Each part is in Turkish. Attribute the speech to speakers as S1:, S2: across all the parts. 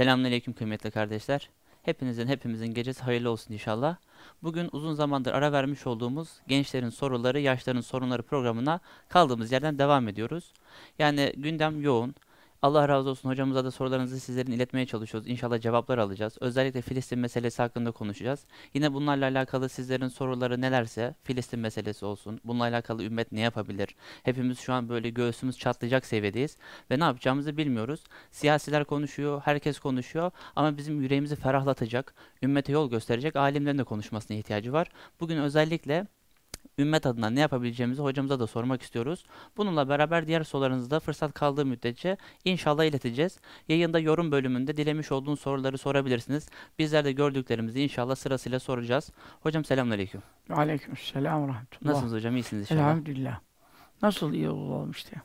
S1: Selamünaleyküm kıymetli kardeşler. Hepinizin hepimizin gecesi hayırlı olsun inşallah. Bugün uzun zamandır ara vermiş olduğumuz gençlerin soruları, yaşların sorunları programına kaldığımız yerden devam ediyoruz. Yani gündem yoğun. Allah razı olsun hocamıza da sorularınızı sizlerin iletmeye çalışıyoruz. İnşallah cevaplar alacağız. Özellikle Filistin meselesi hakkında konuşacağız. Yine bunlarla alakalı sizlerin soruları nelerse Filistin meselesi olsun. Bununla alakalı ümmet ne yapabilir? Hepimiz şu an böyle göğsümüz çatlayacak seviyedeyiz ve ne yapacağımızı bilmiyoruz. Siyasiler konuşuyor, herkes konuşuyor ama bizim yüreğimizi ferahlatacak, ümmete yol gösterecek alimlerin de konuşmasına ihtiyacı var. Bugün özellikle ümmet adına ne yapabileceğimizi hocamıza da sormak istiyoruz. Bununla beraber diğer sorularınızı da fırsat kaldığı müddetçe inşallah ileteceğiz. Yayında yorum bölümünde dilemiş olduğun soruları sorabilirsiniz. Bizler de gördüklerimizi inşallah sırasıyla soracağız. Hocam selamünaleyküm.
S2: Aleykümselam ve rahmetullah.
S1: Nasılsınız hocam? İyisiniz inşallah.
S2: Elhamdülillah. Nasıl iyi olalım işte.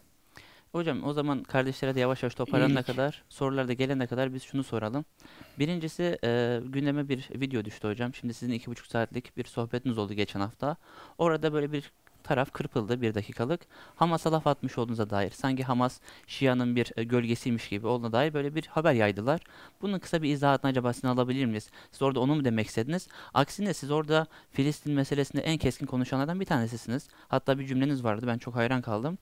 S1: Hocam o zaman kardeşlere de yavaş yavaş toparlanana kadar, sorular da gelene kadar biz şunu soralım. Birincisi e, gündeme bir video düştü hocam. Şimdi sizin iki buçuk saatlik bir sohbetiniz oldu geçen hafta. Orada böyle bir taraf kırpıldı bir dakikalık. Hamas'a laf atmış olduğunuza dair. Sanki Hamas Şia'nın bir e, gölgesiymiş gibi olduğuna dair böyle bir haber yaydılar. Bunun kısa bir izahatını acaba sizin alabilir miyiz? Siz orada onu mu demek istediniz? Aksine siz orada Filistin meselesinde en keskin konuşanlardan bir tanesisiniz. Hatta bir cümleniz vardı ben çok hayran kaldım.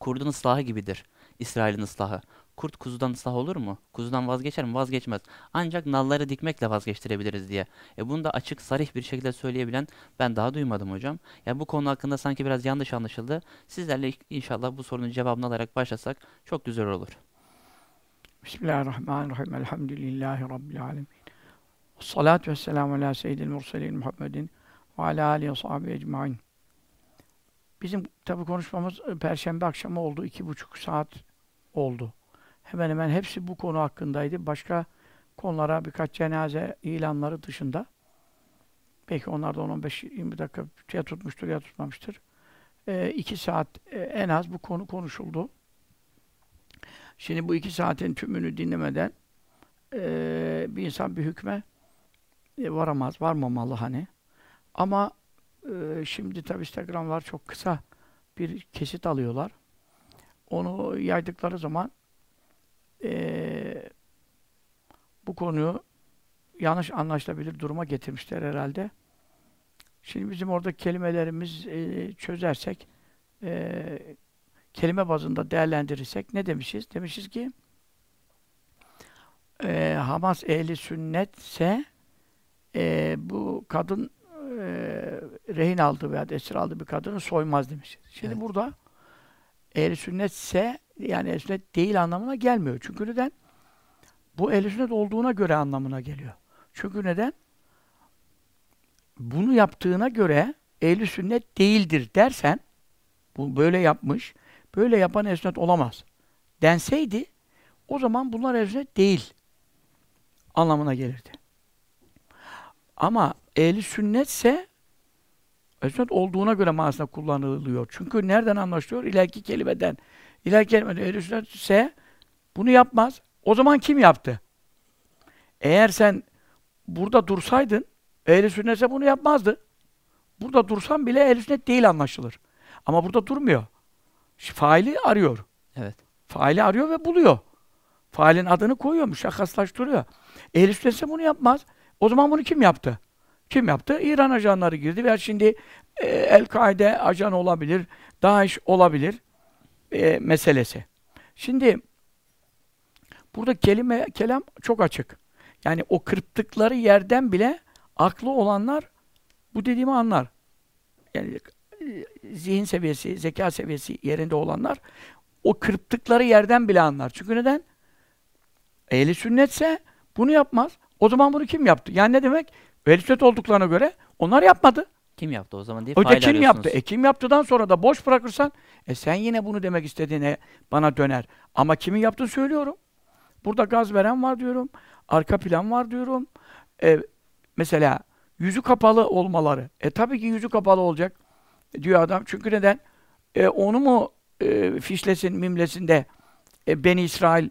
S1: Kurdun ıslahı gibidir İsrail'in ıslahı. Kurt kuzudan ıslah olur mu? Kuzudan vazgeçer mi? Vazgeçmez. Ancak nalları dikmekle vazgeçtirebiliriz diye. E bunu da açık, sarih bir şekilde söyleyebilen ben daha duymadım hocam. Ya bu konu hakkında sanki biraz yanlış anlaşıldı. Sizlerle inşallah bu sorunun cevabını alarak başlasak çok güzel olur.
S2: Bismillahirrahmanirrahim. Elhamdülillahi Rabbil alemin. Salatu ve selamu ala seyyidil murselin Muhammedin ve ala alihi ve sahbihi ecmain. Bizim tabi konuşmamız e, Perşembe akşamı oldu. iki buçuk saat oldu. Hemen hemen hepsi bu konu hakkındaydı. Başka konulara birkaç cenaze ilanları dışında. Belki onlar da 15-20 dakika ya tutmuştur ya tutmamıştır. E, iki saat e, en az bu konu konuşuldu. Şimdi bu iki saatin tümünü dinlemeden eee, bir insan bir hükme e, varamaz, varmamalı hani. Ama eee, şimdi tabi Instagram'lar çok kısa bir kesit alıyorlar. Onu yaydıkları zaman eee, bu konuyu yanlış anlaşılabilir duruma getirmişler herhalde. Şimdi bizim orada kelimelerimiz eee, çözersek eee kelime bazında değerlendirirsek ne demişiz? Demişiz ki eee, Hamas ehli sünnetse eee, bu kadın rehin aldığı veya esir aldığı bir kadını soymaz demişiz. Şimdi
S1: Evet.
S2: burada ehli sünnetse yani ehli sünnet değil anlamına gelmiyor. Çünkü neden? Bu ehli sünnet olduğuna göre anlamına geliyor. Çünkü neden? Bunu yaptığına göre ehli sünnet değildir dersen bu böyle yapmış, böyle yapan ehli sünnet olamaz. Denseydi o zaman bunlar ehli sünnet değil anlamına gelirdi. Ama ehli sünnetse sünnet olduğuna göre manasında kullanılıyor. Çünkü nereden anlaşılıyor? İleriki kelimeden. İleriki kelimeden ehli sünnetse bunu yapmaz. O zaman kim yaptı? Eğer sen burada dursaydın ehli sünnetse bunu yapmazdı. Burada dursan bile ehli sünnet değil anlaşılır. Ama burada durmuyor. Faili arıyor.
S1: Evet.
S2: Faili arıyor ve buluyor. Failin adını koyuyor, müşakhaslaştırıyor. Ehl-i sünnetse bunu yapmaz. O zaman bunu kim yaptı? Kim yaptı? İran ajanları girdi ve şimdi e, El-Kaide ajan olabilir, DAEŞ olabilir e, meselesi. Şimdi burada kelime, kelam çok açık. Yani o kırptıkları yerden bile aklı olanlar bu dediğimi anlar. Yani e, zihin seviyesi, zeka seviyesi yerinde olanlar o kırptıkları yerden bile anlar. Çünkü neden? Ehli sünnetse bunu yapmaz. O zaman bunu kim yaptı? Yani ne demek? Ehli olduklarına göre onlar yapmadı.
S1: Kim yaptı o zaman diye fail
S2: kim yaptı? E kim yaptıdan sonra da boş bırakırsan e sen yine bunu demek istediğine bana döner. Ama kimin yaptığını söylüyorum. Burada gaz veren var diyorum. Arka plan var diyorum. E, mesela yüzü kapalı olmaları. E tabii ki yüzü kapalı olacak diyor adam. Çünkü neden? E, onu mu e, fişlesin, mimlesin de e, Beni İsrail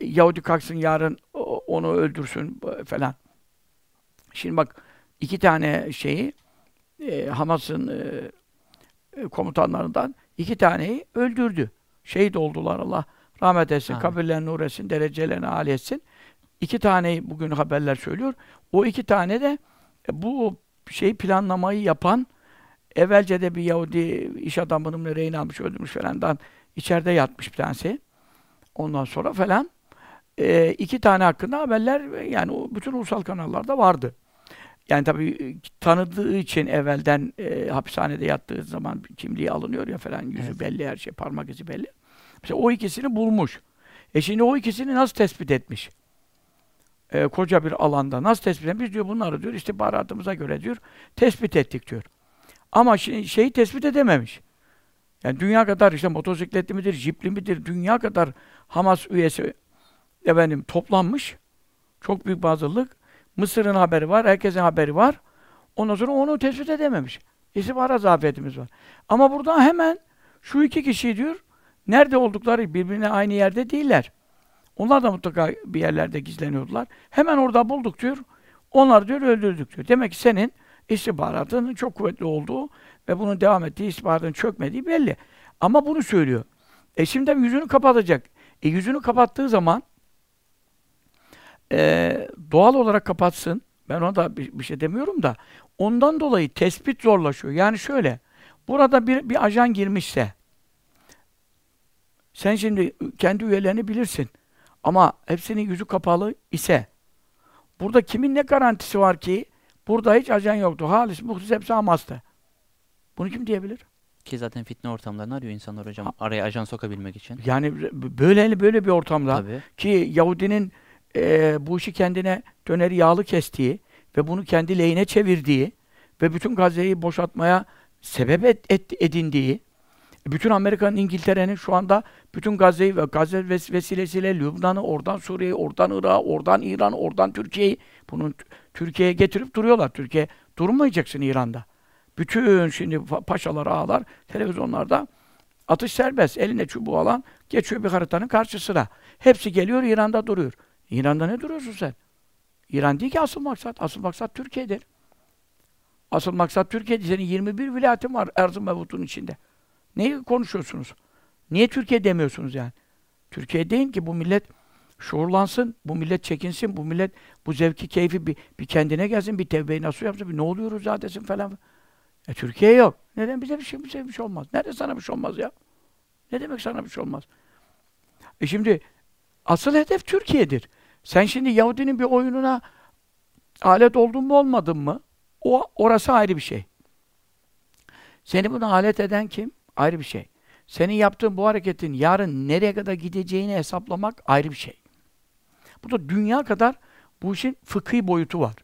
S2: e, Yahudi kalksın yarın onu öldürsün e, falan. Şimdi bak iki tane şeyi e, Hamas'ın e, e, komutanlarından iki taneyi öldürdü. Şehit oldular Allah rahmet etsin,
S1: Amin.
S2: kabirlerini nur etsin, derecelerini âli etsin. iki taneyi bugün haberler söylüyor. O iki tane de e, bu şey planlamayı yapan evvelce de bir Yahudi iş adamının rehin almış, öldürmüş falandan içeride yatmış bir tanesi. Ondan sonra falan e, iki tane hakkında haberler yani o bütün ulusal kanallarda vardı. Yani tabii e, tanıdığı için evvelden e, hapishanede yattığı zaman kimliği alınıyor ya falan yüzü
S1: Evet.
S2: belli her şey parmak izi belli. Mesela o ikisini bulmuş. E şimdi o ikisini nasıl tespit etmiş? E, koca bir alanda nasıl tespit etmiş? Diyor bunları diyor istihbaratımıza göre diyor tespit ettik diyor. Ama şey, şeyi tespit edememiş. Yani dünya kadar işte motosikletli midir, jipli midir, dünya kadar Hamas üyesi efendim toplanmış. Çok büyük bir hazırlık. Mısır'ın haberi var, herkesin haberi var. Ondan sonra onu tespit edememiş. İstihbarat zafiyetimiz var. Ama burada hemen şu iki kişi diyor, nerede oldukları birbirine aynı yerde değiller. Onlar da mutlaka bir yerlerde gizleniyordular. Hemen orada bulduk diyor. Onlar diyor öldürdük diyor. Demek ki senin istihbaratının çok kuvvetli olduğu ve bunun devam ettiği, istihbaratın çökmediği belli. Ama bunu söylüyor. E şimdi yüzünü kapatacak. E yüzünü kapattığı zaman e, doğal olarak kapatsın. Ben ona da bir, bir şey demiyorum da ondan dolayı tespit zorlaşıyor. Yani şöyle, burada bir, bir ajan girmişse sen şimdi kendi üyelerini bilirsin. Ama hepsinin yüzü kapalı ise burada kimin ne garantisi var ki burada hiç ajan yoktu. Halis, muhlis hepsi Hamas'tı. Bunu kim diyebilir?
S1: Ki zaten fitne ortamlarını arıyor insanlar hocam. Araya ajan sokabilmek için.
S2: Yani böyle böyle bir ortamda
S1: Tabii.
S2: ki Yahudinin e, bu işi kendine döneri yağlı kestiği ve bunu kendi lehine çevirdiği ve bütün Gazze'yi boşaltmaya sebep et, et- edindiği, bütün Amerika'nın, İngiltere'nin şu anda bütün Gazze'yi ve Gazze ves- vesilesiyle Lübnan'ı, oradan Suriye'yi, oradan Irak'ı, oradan İran'ı, oradan Türkiye'yi bunu Türkiye'ye getirip duruyorlar. Türkiye durmayacaksın İran'da. Bütün şimdi pa- paşalar, ağalar televizyonlarda atış serbest. Eline çubuğu alan geçiyor bir haritanın karşısına. Hepsi geliyor İran'da duruyor. İran'da ne duruyorsun sen? İran değil ki asıl maksat. Asıl maksat Türkiye'dir. Asıl maksat Türkiye'dir. Senin 21 vilayetin var Erzurum Mevut'un içinde. Neyi konuşuyorsunuz? Niye Türkiye demiyorsunuz yani? Türkiye deyin ki bu millet şuurlansın, bu millet çekinsin, bu millet bu zevki, keyfi bir, bir kendine gelsin, bir tevbe-i yapsın, bir ne oluyoruz zaten falan. E Türkiye yok. Neden bize bir şey, bize bir şey olmaz? Nerede sana bir şey olmaz ya? Ne demek sana bir şey olmaz? E şimdi asıl hedef Türkiye'dir. Sen şimdi Yahudinin bir oyununa alet oldun mu olmadın mı? O orası ayrı bir şey. Seni buna alet eden kim? Ayrı bir şey. Senin yaptığın bu hareketin yarın nereye kadar gideceğini hesaplamak ayrı bir şey. Bu da dünya kadar bu işin fıkhi boyutu var.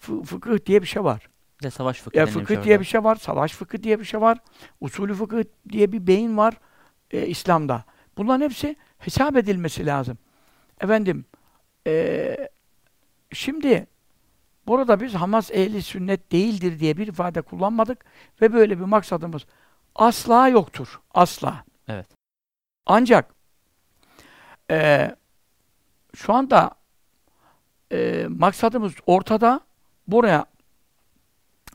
S2: Fı- fıkıh diye bir şey var.
S1: De savaş
S2: Ya
S1: denilmiş
S2: fıkıh diye bir şey var, savaş fıkıh diye bir şey var, usulü fıkıh diye bir beyin var e, İslam'da. Bunların hepsi hesap edilmesi lazım. Efendim, e, şimdi burada biz Hamas ehli sünnet değildir diye bir ifade kullanmadık ve böyle bir maksadımız asla yoktur. Asla.
S1: Evet.
S2: Ancak e, şu anda e, maksadımız ortada. Buraya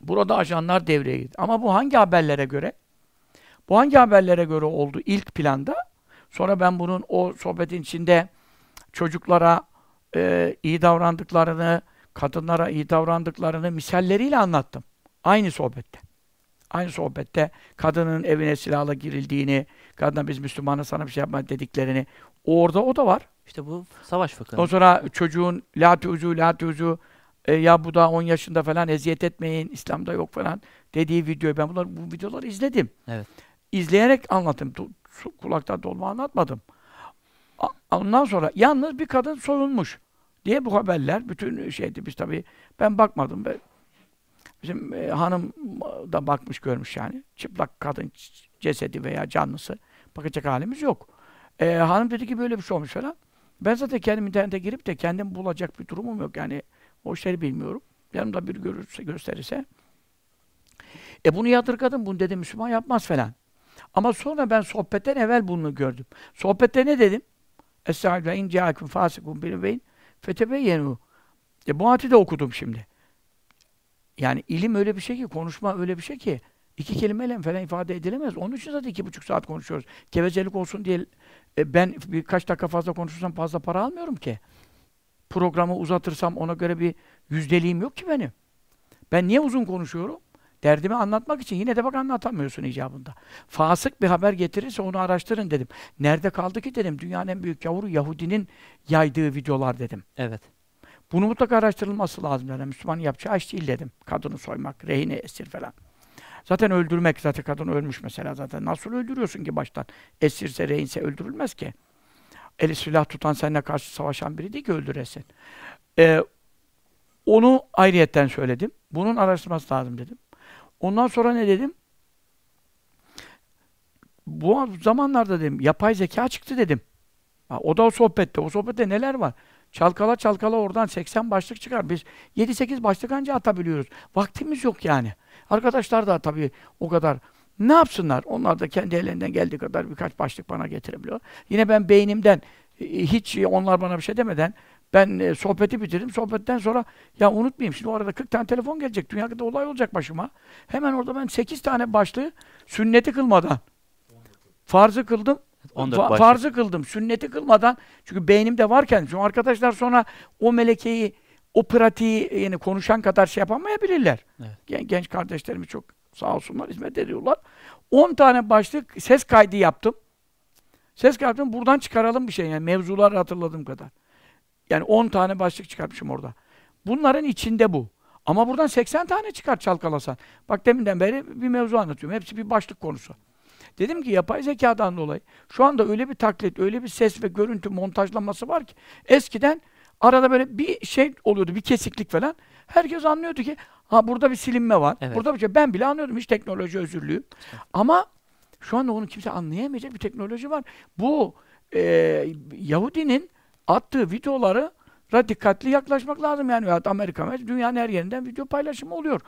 S2: burada ajanlar devreye girdi. Ama bu hangi haberlere göre? Bu hangi haberlere göre oldu ilk planda? Sonra ben bunun o sohbetin içinde çocuklara e, iyi davrandıklarını, kadınlara iyi davrandıklarını misalleriyle anlattım. Aynı sohbette. Aynı sohbette kadının evine silahla girildiğini, kadına biz Müslümanız sana bir şey yapma dediklerini. Orada o da var.
S1: İşte bu savaş fıkhı.
S2: O sonra çocuğun la tuzu la tuzu e, ya bu da 10 yaşında falan eziyet etmeyin İslam'da yok falan dediği videoyu ben bunları bu videoları izledim.
S1: Evet.
S2: İzleyerek anlattım. Du- kulakta dolma anlatmadım. Ondan sonra yalnız bir kadın soyulmuş diye bu haberler bütün şeydi biz tabii ben bakmadım be. Bizim e, hanım da bakmış görmüş yani. Çıplak kadın cesedi veya canlısı bakacak halimiz yok. E, hanım dedi ki böyle bir şey olmuş falan. Ben zaten kendim internete girip de kendim bulacak bir durumum yok. Yani o işleri bilmiyorum. Yanımda bir görürse, gösterirse. E bunu yadırgadım. Bunu dedim Müslüman yapmaz falan. Ama sonra ben sohbetten evvel bunu gördüm. Sohbette ne dedim? Estağfirullah in ca'akum fasikum bil beyin fetebeyyenu. E bu ayeti de okudum şimdi. Yani ilim öyle bir şey ki, konuşma öyle bir şey ki iki kelimeyle falan ifade edilemez. Onun için zaten iki buçuk saat konuşuyoruz. Gevezelik olsun diye e, ben birkaç dakika fazla konuşursam fazla para almıyorum ki. programı uzatırsam ona göre bir yüzdeliğim yok ki benim. Ben niye uzun konuşuyorum? Derdimi anlatmak için yine de bak anlatamıyorsun icabında. Fasık bir haber getirirse onu araştırın dedim. Nerede kaldı ki dedim. Dünyanın en büyük yavru Yahudinin yaydığı videolar dedim.
S1: Evet.
S2: Bunu mutlaka araştırılması lazım dedim. Müslümanın yapacağı iş değil dedim. Kadını soymak, rehine esir falan. Zaten öldürmek, zaten kadın ölmüş mesela zaten. Nasıl öldürüyorsun ki baştan? Esirse, rehinse öldürülmez ki. Eli silah tutan seninle karşı savaşan biri değil ki öldüresin. Ee, onu ayrıyetten söyledim. Bunun araştırması lazım dedim. Ondan sonra ne dedim? Bu zamanlarda dedim, yapay zeka çıktı dedim. O da o sohbette. O sohbette neler var? Çalkala çalkala oradan 80 başlık çıkar. Biz 7-8 başlık anca atabiliyoruz. Vaktimiz yok yani. Arkadaşlar da tabii o kadar ne yapsınlar? Onlar da kendi ellerinden geldiği kadar birkaç başlık bana getirebiliyor. Yine ben beynimden e, hiç onlar bana bir şey demeden ben e, sohbeti bitirdim. Sohbetten sonra ya unutmayayım şimdi o arada 40 tane telefon gelecek. Dünyada olay olacak başıma. Hemen orada ben 8 tane başlığı sünneti kılmadan farzı kıldım.
S1: 14
S2: Fa- farzı kıldım. Sünneti kılmadan çünkü beynimde varken çünkü arkadaşlar sonra o melekeyi o pratiği yani konuşan kadar şey yapamayabilirler.
S1: Evet.
S2: Gen- genç kardeşlerimiz çok sağ olsunlar hizmet ediyorlar. 10 tane başlık ses kaydı yaptım. Ses kaydı buradan çıkaralım bir şey yani mevzuları hatırladığım kadar. Yani 10 tane başlık çıkartmışım orada. Bunların içinde bu. Ama buradan 80 tane çıkar çalkalasan. Bak deminden beri bir mevzu anlatıyorum. Hepsi bir başlık konusu. Dedim ki yapay zekadan dolayı şu anda öyle bir taklit, öyle bir ses ve görüntü montajlaması var ki eskiden arada böyle bir şey oluyordu, bir kesiklik falan. Herkes anlıyordu ki ha burada bir silinme var.
S1: Evet.
S2: Burada bir şey. Ben bile anlıyordum hiç teknoloji özürlüğü. Ama şu anda onu kimse anlayamayacak bir teknoloji var. Bu e, Yahudinin attığı videoları dikkatli yaklaşmak lazım yani. Ya Amerika, dünyanın her yerinden video paylaşımı oluyor.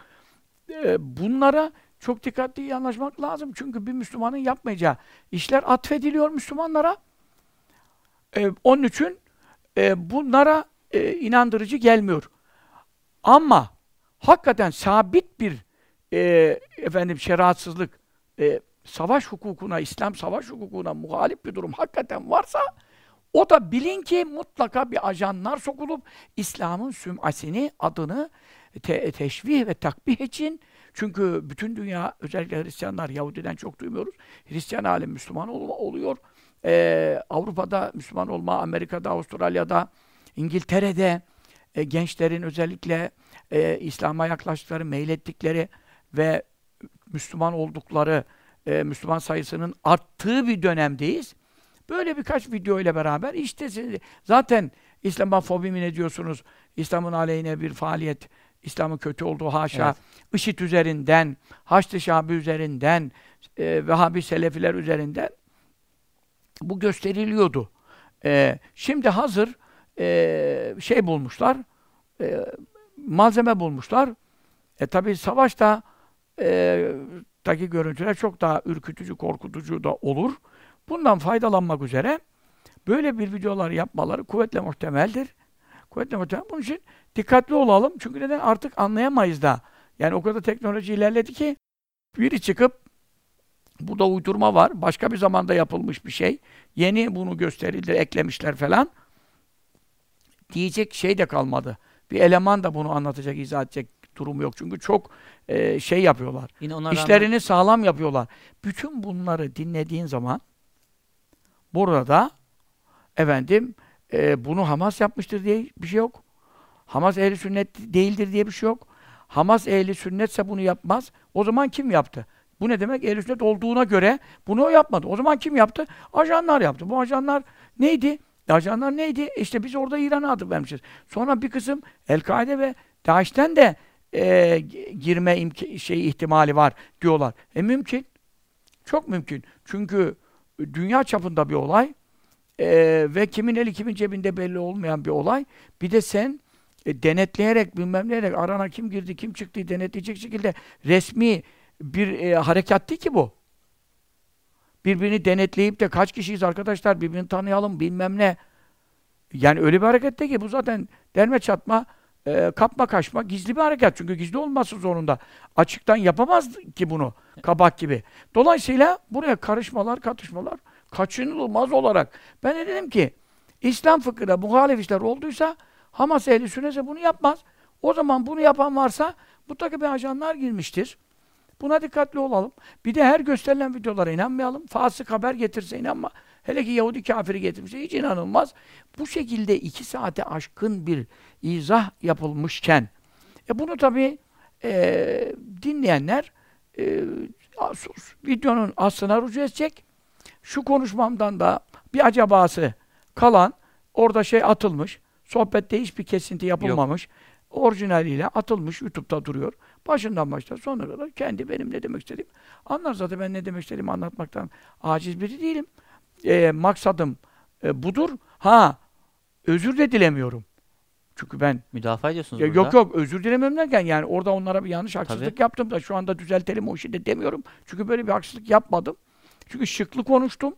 S2: E, bunlara çok dikkatli yanaşmak lazım. Çünkü bir Müslümanın yapmayacağı işler atfediliyor Müslümanlara. E, onun için e, bunlara e, inandırıcı gelmiyor. Ama hakikaten sabit bir e, efendim şeriatsızlık, e, savaş hukukuna, İslam savaş hukukuna muhalif bir durum hakikaten varsa o da bilin ki mutlaka bir ajanlar sokulup İslam'ın süm'asini, adını te- teşvih ve takbih için çünkü bütün dünya, özellikle Hristiyanlar, Yahudiden çok duymuyoruz. Hristiyan alem Müslüman olma, oluyor. Ee, Avrupa'da Müslüman olma, Amerika'da, Avustralya'da, İngiltere'de e, gençlerin özellikle e, İslam'a yaklaştıkları, meylettikleri ve Müslüman oldukları, e, Müslüman sayısının arttığı bir dönemdeyiz. Böyle birkaç video ile beraber işte siz- zaten İslamofobi mi ne diyorsunuz? İslam'ın aleyhine bir faaliyet, İslam'ın kötü olduğu haşa,
S1: Evet.
S2: IŞİD üzerinden, Haçlı Şabi üzerinden, e, Vehhabi Selefiler üzerinden bu gösteriliyordu. E, şimdi hazır e, şey bulmuşlar, e, malzeme bulmuşlar. E tabi savaşta e, taki görüntüler çok daha ürkütücü, korkutucu da olur. Bundan faydalanmak üzere böyle bir videolar yapmaları kuvvetle muhtemeldir. Kuvvetle muhtemel. Bunun için dikkatli olalım. Çünkü neden? Artık anlayamayız da. Yani o kadar teknoloji ilerledi ki biri çıkıp burada uydurma var. Başka bir zamanda yapılmış bir şey. Yeni bunu gösterildi, eklemişler falan. Diyecek şey de kalmadı. Bir eleman da bunu anlatacak, izah edecek durumu yok. Çünkü çok e, şey yapıyorlar.
S1: Yine ona rağmen
S2: İşlerini sağlam yapıyorlar. Bütün bunları dinlediğin zaman burada efendim e, bunu Hamas yapmıştır diye bir şey yok. Hamas ehli sünnet değildir diye bir şey yok. Hamas ehli sünnetse bunu yapmaz. O zaman kim yaptı? Bu ne demek? Ehli sünnet olduğuna göre bunu o yapmadı. O zaman kim yaptı? Ajanlar yaptı. Bu ajanlar neydi? Ajanlar neydi? İşte biz orada İran'a adı vermişiz. Sonra bir kısım El-Kaide ve DAEŞ'ten de e, girme şey ihtimali var diyorlar. E mümkün. Çok mümkün. Çünkü dünya çapında bir olay e, ve kimin eli kimin cebinde belli olmayan bir olay. Bir de sen e, denetleyerek bilmem neyerek arana kim girdi kim çıktı denetleyecek şekilde resmi bir e, harekat değil ki bu. Birbirini denetleyip de kaç kişiyiz arkadaşlar birbirini tanıyalım bilmem ne. Yani öyle bir hareket değil ki bu zaten derme çatma e, kapma kaçma gizli bir hareket. Çünkü gizli olması zorunda. Açıktan yapamaz ki bunu kabak gibi. Dolayısıyla buraya karışmalar, katışmalar kaçınılmaz olarak. Ben de dedim ki İslam fıkhına muhalif işler olduysa Hamas ehli sünnetse bunu yapmaz. O zaman bunu yapan varsa mutlaka bir ajanlar girmiştir. Buna dikkatli olalım. Bir de her gösterilen videolara inanmayalım. Fasık haber getirse inanma. Hele ki Yahudi kafiri getirmişse hiç inanılmaz. Bu şekilde iki saate aşkın bir izah yapılmışken e bunu tabii e, dinleyenler e, videonun aslına rücu edecek. Şu konuşmamdan da bir acabası kalan orada şey atılmış. Sohbette hiçbir kesinti yapılmamış. Yok. Orijinaliyle atılmış. YouTube'da duruyor. Başından başlar sonuna kadar kendi benim ne demek istediğim. Anlar zaten ben ne demek istediğimi anlatmaktan aciz biri değilim. E, maksadım e, budur. Ha özür de dilemiyorum. Çünkü ben
S1: müdafaa ediyorsunuz
S2: ya,
S1: burada.
S2: Yok yok özür dilemem derken yani orada onlara bir yanlış haksızlık
S1: Tabii.
S2: yaptım da şu anda düzeltelim o işi de demiyorum. Çünkü böyle bir haksızlık yapmadım. Çünkü şıklı konuştum.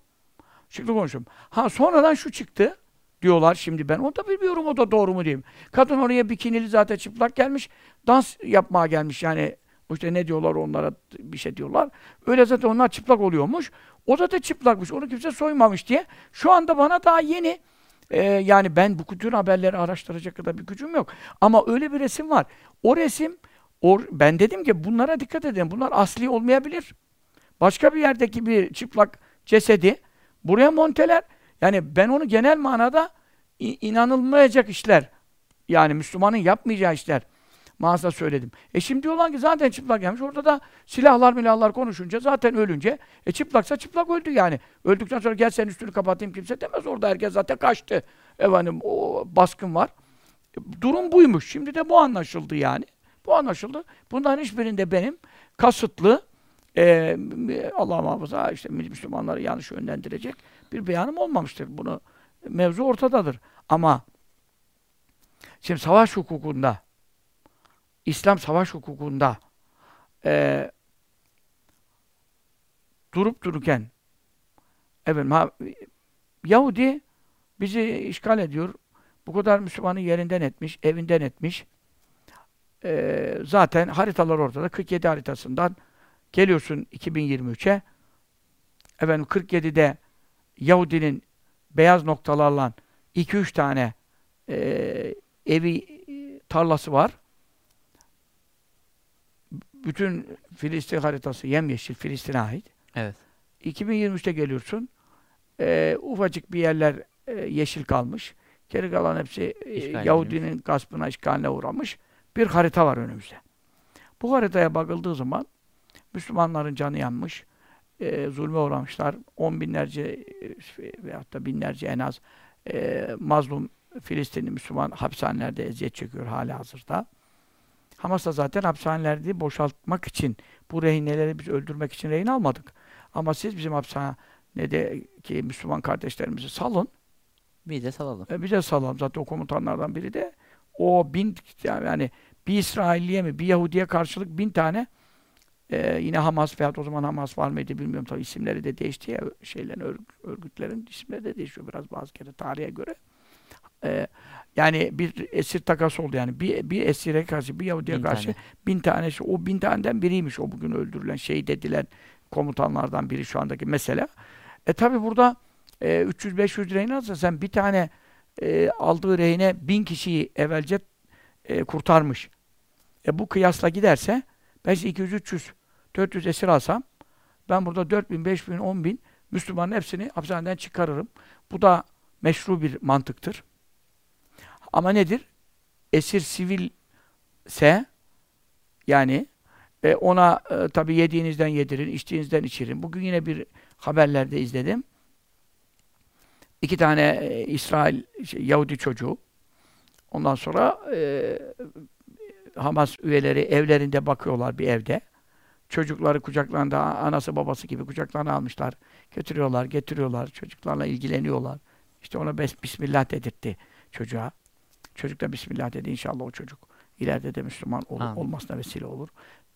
S2: Şıklı konuştum. Ha sonradan şu çıktı diyorlar şimdi ben. O da bilmiyorum o da doğru mu diyeyim. Kadın oraya bikinili zaten çıplak gelmiş. Dans yapmaya gelmiş yani. İşte ne diyorlar onlara bir şey diyorlar. Öyle zaten onlar çıplak oluyormuş. O da çıplakmış. Onu kimse soymamış diye. Şu anda bana daha yeni ee, yani ben bu tür haberleri araştıracak kadar bir gücüm yok. Ama öyle bir resim var. O resim, o, ben dedim ki bunlara dikkat edin. Bunlar asli olmayabilir. Başka bir yerdeki bir çıplak cesedi buraya monteler. Yani ben onu genel manada inanılmayacak işler. Yani Müslümanın yapmayacağı işler. Mağaza söyledim. E şimdi diyorlar ki zaten çıplak gelmiş. Orada da silahlar milahlar konuşunca zaten ölünce e çıplaksa çıplak öldü yani. Öldükten sonra gel sen üstünü kapatayım kimse demez. Orada herkes zaten kaçtı. Efendim o baskın var. E, durum buymuş. Şimdi de bu anlaşıldı yani. Bu anlaşıldı. Bunların hiçbirinde benim kasıtlı e, Allah muhafaza işte Müslümanları yanlış yönlendirecek bir beyanım olmamıştır. Bunu mevzu ortadadır. Ama şimdi savaş hukukunda İslam savaş hukukunda e, durup dururken evet ha, Yahudi bizi işgal ediyor. Bu kadar Müslümanı yerinden etmiş, evinden etmiş. E, zaten haritalar ortada. 47 haritasından geliyorsun 2023'e. Efendim 47'de Yahudinin beyaz noktalarla 2-3 tane e, evi tarlası var bütün Filistin haritası yemyeşil Filistin'e ait.
S1: Evet.
S2: 2023'te geliyorsun. E, ufacık bir yerler e, yeşil kalmış. Geri kalan hepsi e, Yahudinin edilmiş. gaspına, işgaline uğramış. Bir harita var önümüzde. Bu haritaya bakıldığı zaman Müslümanların canı yanmış, e, zulme uğramışlar. On binlerce e, veyahut da binlerce en az e, mazlum Filistinli Müslüman hapishanelerde eziyet çekiyor hala hazırda. Hamas da zaten hapishaneleri boşaltmak için, bu rehineleri biz öldürmek için rehin almadık. Ama siz bizim hapishanedeki Müslüman kardeşlerimizi salın.
S1: Bir de salalım.
S2: E, bir de salalım. Zaten o komutanlardan biri de o bin yani bir İsrailliye mi, bir Yahudiye karşılık bin tane e, yine Hamas veyahut o zaman Hamas var mıydı bilmiyorum tabii isimleri de değişti ya şeylerin örgütlerin isimleri de değişiyor biraz bazı kere tarihe göre. E, yani bir esir takası oldu yani. Bir, bir esire karşı, bir Yahudi'ye bin karşı tane. bin tanesi. O bin taneden biriymiş o bugün öldürülen, şehit edilen komutanlardan biri şu andaki mesela. E tabi burada e, 300-500 rehin alsa sen bir tane e, aldığı rehine bin kişiyi evvelce e, kurtarmış. E bu kıyasla giderse ben 200-300 400 esir alsam ben burada 4000, 5000, 10000 Müslümanın hepsini hapishaneden çıkarırım. Bu da meşru bir mantıktır. Ama nedir? Esir sivilse yani e, ona e, tabi yediğinizden yedirin, içtiğinizden içirin. Bugün yine bir haberlerde izledim. İki tane e, İsrail şey, Yahudi çocuğu ondan sonra e, Hamas üyeleri evlerinde bakıyorlar bir evde. Çocukları kucaklarında anası babası gibi kucaklarına almışlar. Götürüyorlar, getiriyorlar. Çocuklarla ilgileniyorlar. İşte ona Bismillah dedirtti çocuğa. Çocuk da Bismillah dedi. İnşallah o çocuk ileride de Müslüman ol, olmasına vesile olur.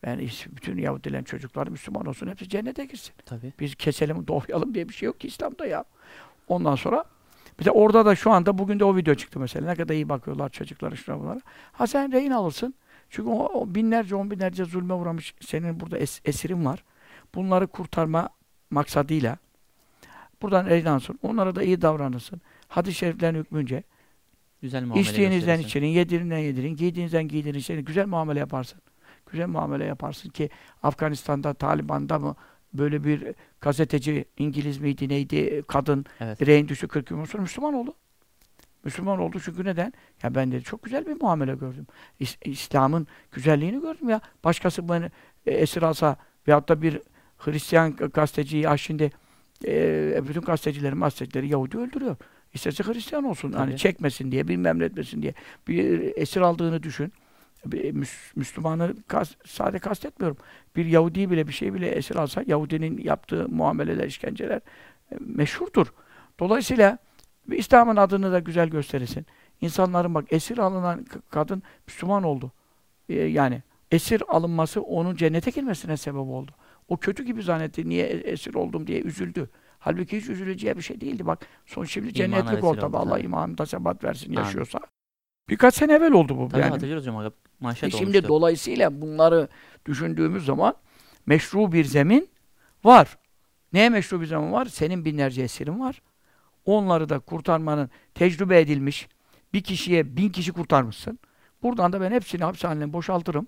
S2: Yani bütün Yahudilerin çocukları Müslüman olsun. Hepsi cennete girsin.
S1: Tabii.
S2: Biz keselim, doğrayalım diye bir şey yok ki İslam'da ya. Ondan sonra bir de orada da şu anda bugün de o video çıktı mesela. Ne kadar iyi bakıyorlar çocuklara şuna bunlara. Ha sen rehin alırsın. Çünkü o, o binlerce, on binlerce zulme uğramış senin burada es, esirin var. Bunları kurtarma maksadıyla buradan rehin alırsın. Onlara da iyi davranırsın. Hadis-i şeriflerin hükmünce
S1: Güzel muamele
S2: İçtiğinizden içirin, yediğinizden yedirin, giydiğinizden giydirin, işte güzel muamele yaparsın. Güzel muamele yaparsın ki Afganistan'da, Taliban'da mı böyle bir gazeteci, İngiliz miydi, neydi, kadın,
S1: Evet.
S2: rehin düştü 40 gün sonra Müslüman oldu. Müslüman oldu çünkü neden? Ya ben de çok güzel bir muamele gördüm. İs- İslam'ın güzelliğini gördüm ya. Başkası beni e, esir alsa veyahut da bir Hristiyan gazeteciyi ya şimdi e, bütün gazetecilerin gazetecileri Yahudi öldürüyor. İsterse Hristiyan olsun. Hani
S1: Tabii.
S2: çekmesin diye, bilmem ne etmesin diye. Bir esir aldığını düşün. Bir Müs- Müslümanı kas, sade kastetmiyorum. Bir Yahudi bile bir şey bile esir alsa Yahudinin yaptığı muameleler, işkenceler e, meşhurdur. Dolayısıyla İslam'ın adını da güzel gösterirsin. İnsanların bak esir alınan kadın Müslüman oldu. Ee, yani esir alınması onun cennete girmesine sebep oldu. O kötü gibi zannetti. Niye e- esir oldum diye üzüldü. Halbuki hiç üzüleceği bir şey değildi. Bak son şimdi
S1: İmana
S2: cennetlik ortada. Allah imanında sebat versin
S1: Amin.
S2: yaşıyorsa. Birkaç sene evvel oldu bu.
S1: Tabii
S2: yani.
S1: hatırlıyoruz hocam. Manşet
S2: E şimdi
S1: olmuştu.
S2: dolayısıyla bunları düşündüğümüz zaman meşru bir zemin var. Neye meşru bir zemin var? Senin binlerce esirin var. Onları da kurtarmanın tecrübe edilmiş bir kişiye bin kişi kurtarmışsın. Buradan da ben hepsini hapishaneden boşaltırım.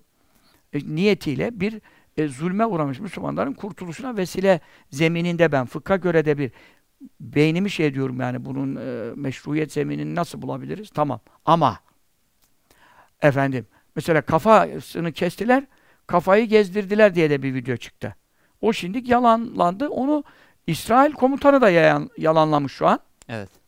S2: E, niyetiyle bir e, zulme uğramış Müslümanların kurtuluşuna vesile zemininde ben fıkha göre de bir beynimi şey diyorum yani bunun e, meşruiyet zeminini nasıl bulabiliriz? Tamam. Ama efendim mesela kafasını kestiler, kafayı gezdirdiler diye de bir video çıktı. O şimdi yalanlandı. Onu İsrail komutanı da yayan, yalanlamış şu an.
S1: Evet.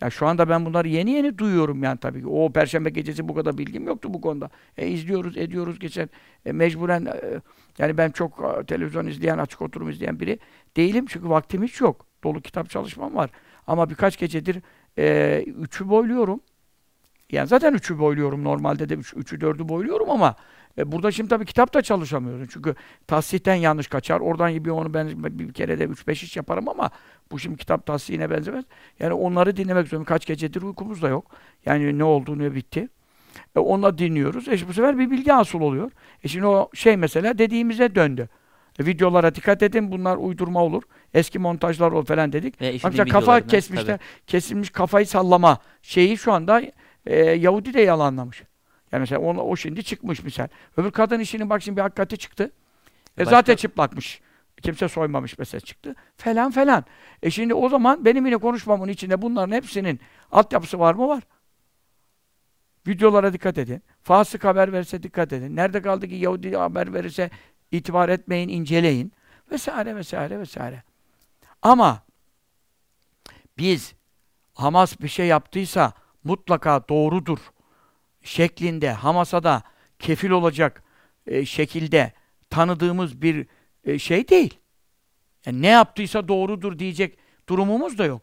S2: Ya şu anda ben bunları yeni yeni duyuyorum yani tabii ki. O perşembe gecesi bu kadar bilgim yoktu bu konuda. E, izliyoruz, ediyoruz geçen e, mecburen e, yani ben çok e, televizyon izleyen, açık oturum izleyen biri değilim çünkü vaktim hiç yok. Dolu kitap çalışmam var. Ama birkaç gecedir e, üçü boyluyorum. Yani zaten üçü boyluyorum. Normalde de üç, üçü dördü boyluyorum ama e, burada şimdi tabii kitap da çalışamıyorum. Çünkü tahsihten yanlış kaçar. Oradan bir onu ben bir kere de üç beş iş yaparım ama bu şimdi kitap tahsihine benzemez. Yani onları dinlemek zorundayım. Kaç gecedir uykumuz da yok. Yani ne oldu, ne bitti. E, onunla dinliyoruz. E, bu sefer bir bilgi hasıl oluyor. E şimdi o şey mesela dediğimize döndü. E, videolara dikkat edin. Bunlar uydurma olur. Eski montajlar olur falan dedik.
S1: İşin
S2: mesela kafa kesmişler.
S1: tabii.
S2: Kesilmiş kafayı sallama şeyi şu anda e, Yahudi de yalanlamış. Yani mesela onu, o şimdi çıkmış misal. Öbür kadın işinin bak şimdi bir hakikati çıktı. E
S1: Başka-
S2: zaten çıplakmış. Kimse soymamış mesela çıktı. Falan falan. E şimdi o zaman benim yine konuşmamın içinde bunların hepsinin altyapısı var mı? Var. Videolara dikkat edin. Fasık haber verirse dikkat edin. Nerede kaldı ki Yahudi haber verirse itibar etmeyin, inceleyin. Vesaire vesaire vesaire. Ama biz Hamas bir şey yaptıysa mutlaka doğrudur şeklinde Hamas'a da kefil olacak e, şekilde tanıdığımız bir e, şey değil. Yani ne yaptıysa doğrudur diyecek durumumuz da yok.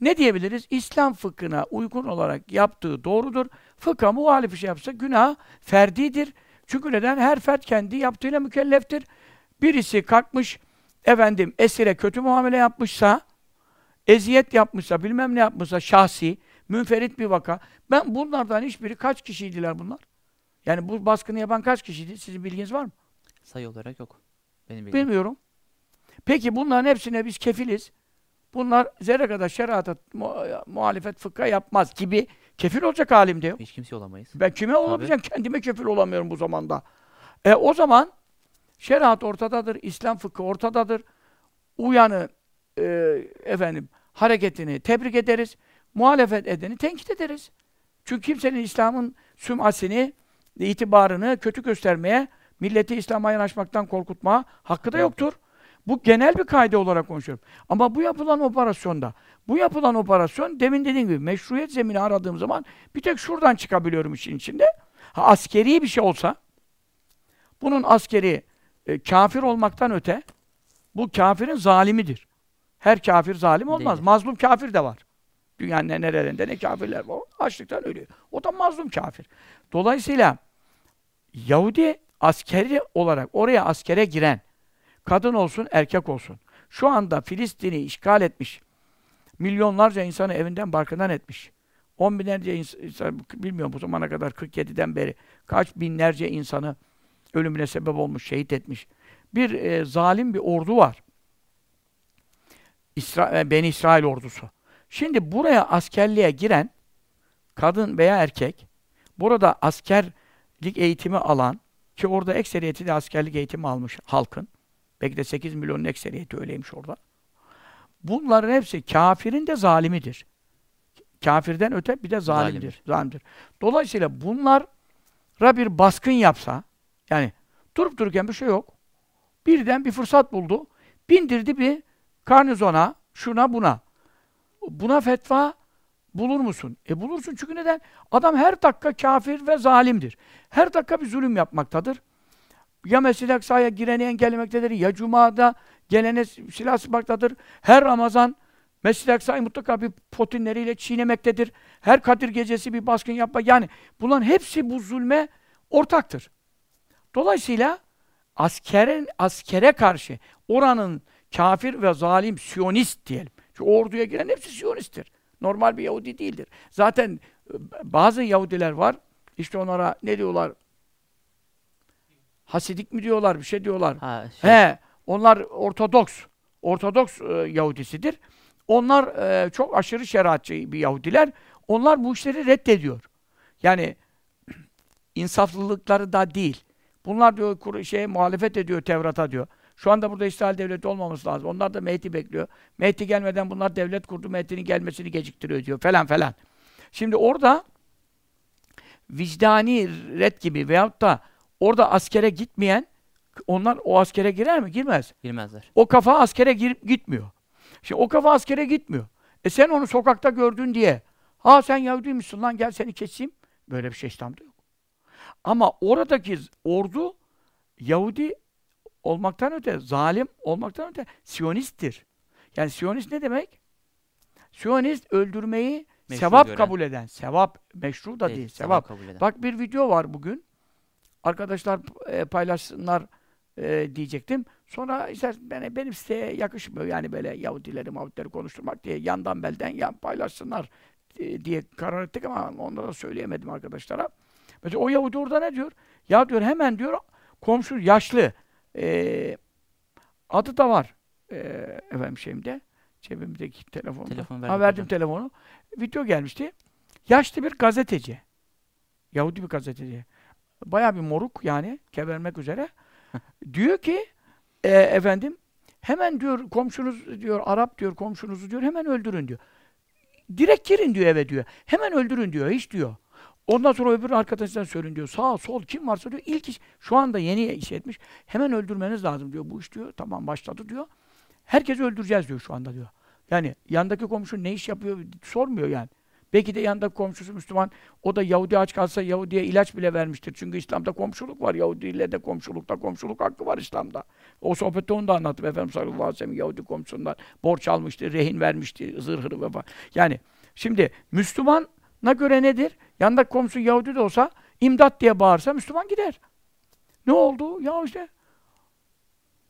S2: Ne diyebiliriz? İslam fıkhına uygun olarak yaptığı doğrudur. Fıkha muhalif şey yapsa günah ferdidir. Çünkü neden? Her fert kendi yaptığıyla mükelleftir. Birisi kalkmış efendim esire kötü muamele yapmışsa, eziyet yapmışsa, bilmem ne yapmışsa şahsi, münferit bir vaka. Ben bunlardan hiçbiri kaç kişiydiler bunlar? Yani bu baskını yapan kaç kişiydi? Sizin bilginiz var mı?
S1: Sayı olarak yok. Benim.
S2: Bilmiyorum. Peki bunların hepsine biz kefiliz. Bunlar zerre kadar şerata mu- muhalefet fıkha yapmaz gibi kefil olacak halimde yok.
S1: Hiç kimse olamayız.
S2: Ben kime olabileceğim? Kendime kefil olamıyorum bu zamanda. E o zaman şeriat ortadadır, İslam fıkhı ortadadır. Uyanı e, efendim hareketini tebrik ederiz. Muhalefet edeni tenkit ederiz. Çünkü kimsenin İslam'ın süm'asini, itibarını kötü göstermeye, milleti İslam'a yanaşmaktan korkutma hakkı da
S1: Yoktur.
S2: Bu genel bir kaide olarak konuşuyorum. Ama bu yapılan operasyonda, bu yapılan operasyon demin dediğim gibi meşruiyet zemini aradığım zaman bir tek şuradan çıkabiliyorum işin içinde. Ha, askeri bir şey olsa, bunun askeri e, kafir olmaktan öte, bu kafirin zalimidir. Her kafir zalim olmaz.
S1: Değil.
S2: Mazlum kafir de var. Dünyanın ne nerelerinde ne kafirler var. Açlıktan ölüyor. O da mazlum kafir. Dolayısıyla Yahudi askeri olarak oraya askere giren kadın olsun erkek olsun şu anda Filistin'i işgal etmiş milyonlarca insanı evinden barkından etmiş. On binlerce ins- insan, bilmiyorum bu zamana kadar 47'den beri kaç binlerce insanı ölümüne sebep olmuş, şehit etmiş. Bir e, zalim bir ordu var. İsra e, Beni İsrail ordusu. Şimdi buraya askerliğe giren kadın veya erkek burada askerlik eğitimi alan ki orada ekseriyeti de askerlik eğitimi almış halkın. Belki de 8 milyonun ekseriyeti öyleymiş orada. Bunların hepsi kafirin de zalimidir. Kafirden öte bir de zalimdir.
S1: Zalimdir.
S2: Zalimdir. Dolayısıyla bunlara bir baskın yapsa, yani durup dururken bir şey yok. Birden bir fırsat buldu. Bindirdi bir karnizona, şuna buna. Buna fetva bulur musun? E bulursun çünkü neden? Adam her dakika kafir ve zalimdir. Her dakika bir zulüm yapmaktadır. Ya Mescid-i Aksa'ya gireni engellemektedir, ya Cuma'da gelene silah sıkmaktadır. Her Ramazan Mescid-i mutlaka bir potinleriyle çiğnemektedir. Her Kadir gecesi bir baskın yapma. Yani bunların hepsi bu zulme ortaktır. Dolayısıyla askerin askere karşı oranın kafir ve zalim Siyonist diyelim. Şu orduya giren hepsi Siyonisttir. Normal bir Yahudi değildir. Zaten e, bazı Yahudiler var. İşte onlara ne diyorlar? Hasidik mi diyorlar? Bir şey diyorlar.
S1: Ha, şey,
S2: He, onlar Ortodoks. Ortodoks e, Yahudisidir. Onlar e, çok aşırı şeriatçı bir Yahudiler. Onlar bu işleri reddediyor. Yani insaflılıkları da değil. Bunlar diyor şeye muhalefet ediyor Tevrat'a diyor. Şu anda burada İsrail devleti olmaması lazım. Onlar da Mehdi bekliyor. Mehdi gelmeden bunlar devlet kurdu. Mehdi'nin gelmesini geciktiriyor diyor falan falan. Şimdi orada vicdani red gibi veyahut da orada askere gitmeyen onlar o askere girer mi? Girmez.
S1: girmezler.
S2: O kafa askere girip gitmiyor. Şimdi o kafa askere gitmiyor. E sen onu sokakta gördün diye. Ha sen Yahudiymişsin lan gel seni keseyim. Böyle bir şey İslam'da yok. Ama oradaki ordu Yahudi olmaktan öte, zalim olmaktan öte Siyonisttir. Yani Siyonist ne demek? Siyonist öldürmeyi
S1: Meşru
S2: sevap
S1: gören.
S2: kabul eden. Sevap, meşru da değil, sevap.
S1: kabul eden.
S2: Bak bir video var bugün. Arkadaşlar e, paylaşsınlar e, diyecektim. Sonra işte ben, benim siteye yakışmıyor yani böyle Yahudileri, Mahudileri konuşturmak diye yandan belden yan paylaşsınlar e, diye karar ettik ama onlara söyleyemedim arkadaşlara. Mesela o Yahudi orada ne diyor? Ya diyor hemen diyor komşu yaşlı e, adı da var e, efendim şeyimde cebimdeki telefonda.
S1: Telefonu
S2: ha, verdim telefonu. Video gelmişti. Yaşlı bir gazeteci. Yahudi bir gazeteci. Bayağı bir moruk yani gebermek üzere. diyor ki e, efendim hemen diyor komşunuz diyor Arap diyor komşunuzu diyor hemen öldürün diyor. Direkt girin diyor eve diyor. Hemen öldürün diyor. Hiç diyor. Ondan sonra öbür arkadaşlar söyleyin diyor. Sağ sol kim varsa diyor. ilk iş şu anda yeni iş etmiş. Hemen öldürmeniz lazım diyor. Bu iş diyor. Tamam başladı diyor. Herkesi öldüreceğiz diyor şu anda diyor. Yani yandaki komşu ne iş yapıyor sormuyor yani. Belki de yandaki komşusu Müslüman. O da Yahudi aç kalsa Yahudi'ye ilaç bile vermiştir. Çünkü İslam'da komşuluk var. Yahudi ile de komşulukta komşuluk hakkı var İslam'da. O sohbette onu da anlattım. Efendimiz sallallahu aleyhi ve sellem Yahudi komşusundan borç almıştı, rehin vermişti, zırhını ve falan. Yani şimdi Müslümana göre nedir? Yandaki komşu Yahudi de olsa imdat diye bağırsa Müslüman gider. Ne oldu? Ya işte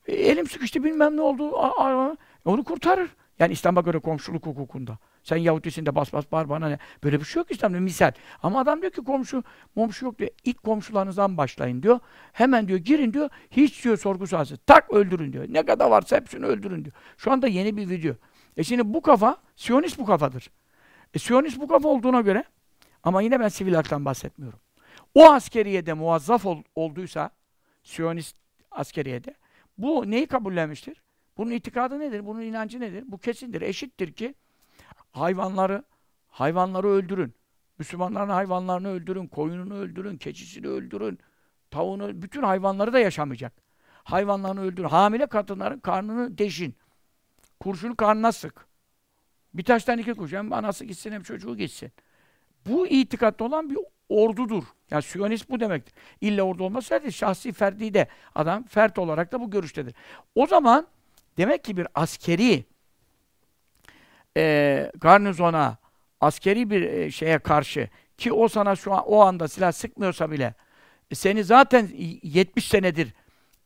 S2: e, elim sıkıştı bilmem ne oldu. A- a- onu kurtarır. Yani İslam'a göre komşuluk hukukunda. Sen Yahudisin de bas bas bağır bana ne? Böyle bir şey yok İslam'da misal. Ama adam diyor ki komşu, komşu yok diyor. İlk komşularınızdan başlayın diyor. Hemen diyor girin diyor. Hiç diyor sorgu sualsiz. Tak öldürün diyor. Ne kadar varsa hepsini öldürün diyor. Şu anda yeni bir video. E şimdi bu kafa, Siyonist bu kafadır. E Siyonist bu kafa olduğuna göre ama yine ben sivil haktan bahsetmiyorum. O askeriyede muvazzaf ol- olduysa Siyonist askeriyede bu neyi kabullenmiştir? Bunun itikadı nedir? Bunun inancı nedir? Bu kesindir. Eşittir ki hayvanları hayvanları öldürün. Müslümanların hayvanlarını öldürün, koyununu öldürün, keçisini öldürün, tavuğunu, bütün hayvanları da yaşamayacak. Hayvanlarını öldürün. Hamile kadınların karnını deşin. Kurşunu karnına sık. Bir taştan iki kuş. Hem anası gitsin hem çocuğu gitsin. Bu itikatta olan bir ordudur. Yani Siyonist bu demektir. İlla ordu olması değil. Şahsi ferdi de adam fert olarak da bu görüştedir. O zaman demek ki bir askeri e, garnizona, askeri bir e, şeye karşı ki o sana şu an o anda silah sıkmıyorsa bile e, seni zaten 70 senedir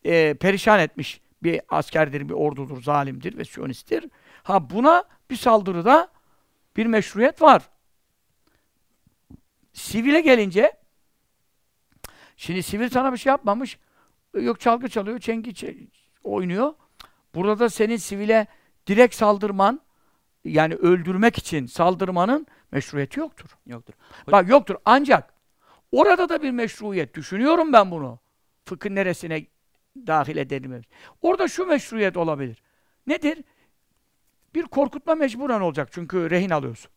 S2: e, perişan etmiş bir askerdir, bir ordudur, zalimdir ve siyonisttir. Ha buna bir saldırıda bir meşruiyet var. Sivile gelince şimdi sivil sana bir şey yapmamış. Yok çalgı çalıyor, çengi çe- oynuyor. Burada da senin sivile direkt saldırman yani öldürmek için saldırmanın Meşruiyeti yoktur.
S1: Yoktur.
S2: Bak yoktur. Ancak orada da bir meşruiyet. Düşünüyorum ben bunu. Fıkhın neresine dahil edelim. Orada şu meşruiyet olabilir. Nedir? Bir korkutma mecburen olacak. Çünkü rehin alıyorsun.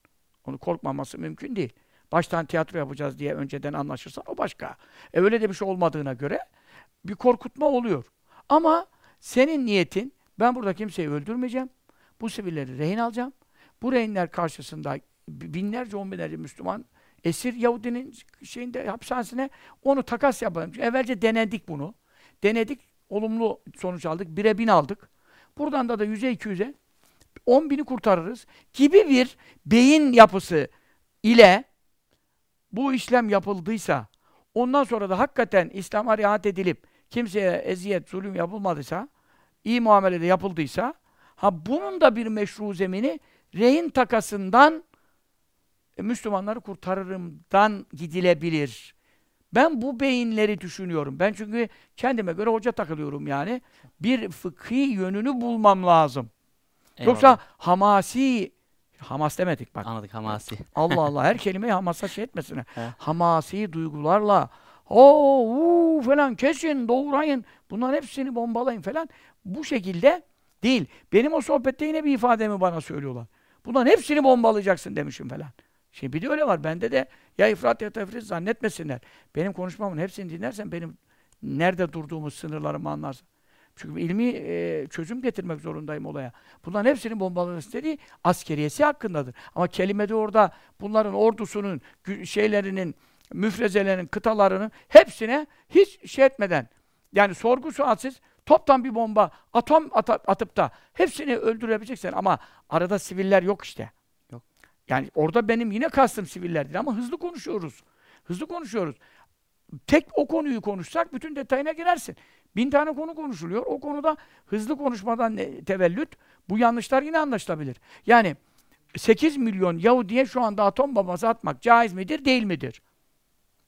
S2: Onu korkmaması mümkün değil. Baştan tiyatro yapacağız diye önceden anlaşırsan o başka. E öyle de bir şey olmadığına göre bir korkutma oluyor. Ama senin niyetin ben burada kimseyi öldürmeyeceğim. Bu sivilleri rehin alacağım. Bu rehinler karşısında binlerce, on binlerce Müslüman esir Yahudinin şeyinde hapishanesine onu takas yapalım. Evvelce denedik bunu. Denedik, olumlu sonuç aldık. Bire bin aldık. Buradan da da yüze iki yüze on bini kurtarırız gibi bir beyin yapısı ile bu işlem yapıldıysa ondan sonra da hakikaten İslam'a riayet edilip kimseye eziyet, zulüm yapılmadıysa iyi muamelede yapıldıysa ha bunun da bir meşru zemini rehin takasından e, Müslümanları kurtarırımdan gidilebilir. Ben bu beyinleri düşünüyorum. Ben çünkü kendime göre hoca takılıyorum yani. Bir fıkhi yönünü bulmam lazım.
S1: Eyvallah.
S2: Yoksa hamasi, hamas demedik bak.
S1: Anladık hamasi.
S2: Allah Allah her kelimeyi hamasa şey etmesin.
S1: He.
S2: Hamasi duygularla o uu falan kesin doğrayın. Bunların hepsini bombalayın falan. Bu şekilde değil. Benim o sohbette yine bir ifademi bana söylüyorlar. Bunların hepsini bombalayacaksın demişim falan. Şimdi bir de öyle var. Bende de ya ifrat ya tefrit zannetmesinler. Benim konuşmamın hepsini dinlersen benim nerede durduğumu, sınırlarımı anlarsın. Çünkü ilmi e, çözüm getirmek zorundayım olaya. Bunların hepsinin bombalaması dediği askeriyesi hakkındadır. Ama kelimede orada bunların ordusunun, şeylerinin, müfrezelerinin, kıtalarının hepsine hiç şey etmeden, yani sorgu sualsiz toptan bir bomba, atom ata- atıp da hepsini öldürebileceksin ama arada siviller yok işte.
S1: Yok.
S2: Yani orada benim yine kastım siviller değil ama hızlı konuşuyoruz. Hızlı konuşuyoruz. Tek o konuyu konuşsak bütün detayına girersin. Bin tane konu konuşuluyor. O konuda hızlı konuşmadan tevellüt bu yanlışlar yine anlaşılabilir. Yani 8 milyon Yahudiye şu anda atom bombası atmak caiz midir, değil midir?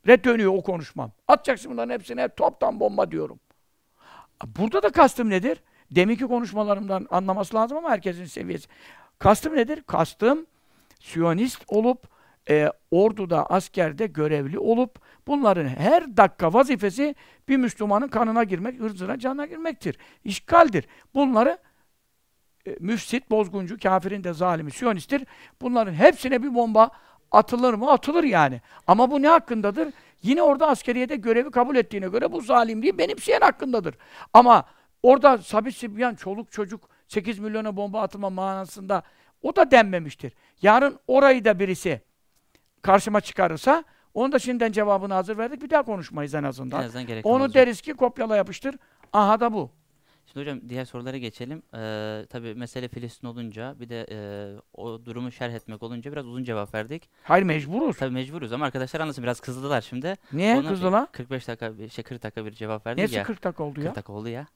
S2: Red dönüyor o konuşmam. Atacaksın bunların hepsine toptan bomba diyorum. Burada da kastım nedir? Deminki konuşmalarımdan anlaması lazım ama herkesin seviyesi. Kastım nedir? Kastım Siyonist olup e, orduda, askerde görevli olup bunların her dakika vazifesi bir Müslümanın kanına girmek, hırzına, canına girmektir. İşgaldir. Bunları e, müfsit, bozguncu, kafirin de zalimi, Siyonisttir. Bunların hepsine bir bomba atılır mı? Atılır yani. Ama bu ne hakkındadır? Yine orada askeriyede görevi kabul ettiğine göre bu zalimliği benimseyen hakkındadır. Ama orada Sabit Sibyan, çoluk çocuk 8 milyona bomba atılma manasında o da denmemiştir. Yarın orayı da birisi karşıma çıkarırsa onu da şimdiden cevabını hazır verdik. Bir daha konuşmayız en
S1: En
S2: azından.
S1: azından gerek
S2: Onu
S1: kalmaz.
S2: deriz ki kopyala yapıştır. Aha da bu.
S1: Şimdi hocam diğer sorulara geçelim. Ee, tabii mesele Filistin olunca bir de e, o durumu şerh etmek olunca biraz uzun cevap verdik.
S2: Hayır mecburuz.
S1: Tabii mecburuz ama arkadaşlar anlasın biraz kızdılar şimdi.
S2: Niye
S1: Ona
S2: kızdı lan?
S1: 45 dakika, bir- şey 40 dakika bir cevap verdik
S2: Neyse
S1: ya.
S2: 40 dakika oldu
S1: 40
S2: ya.
S1: dakika oldu ya.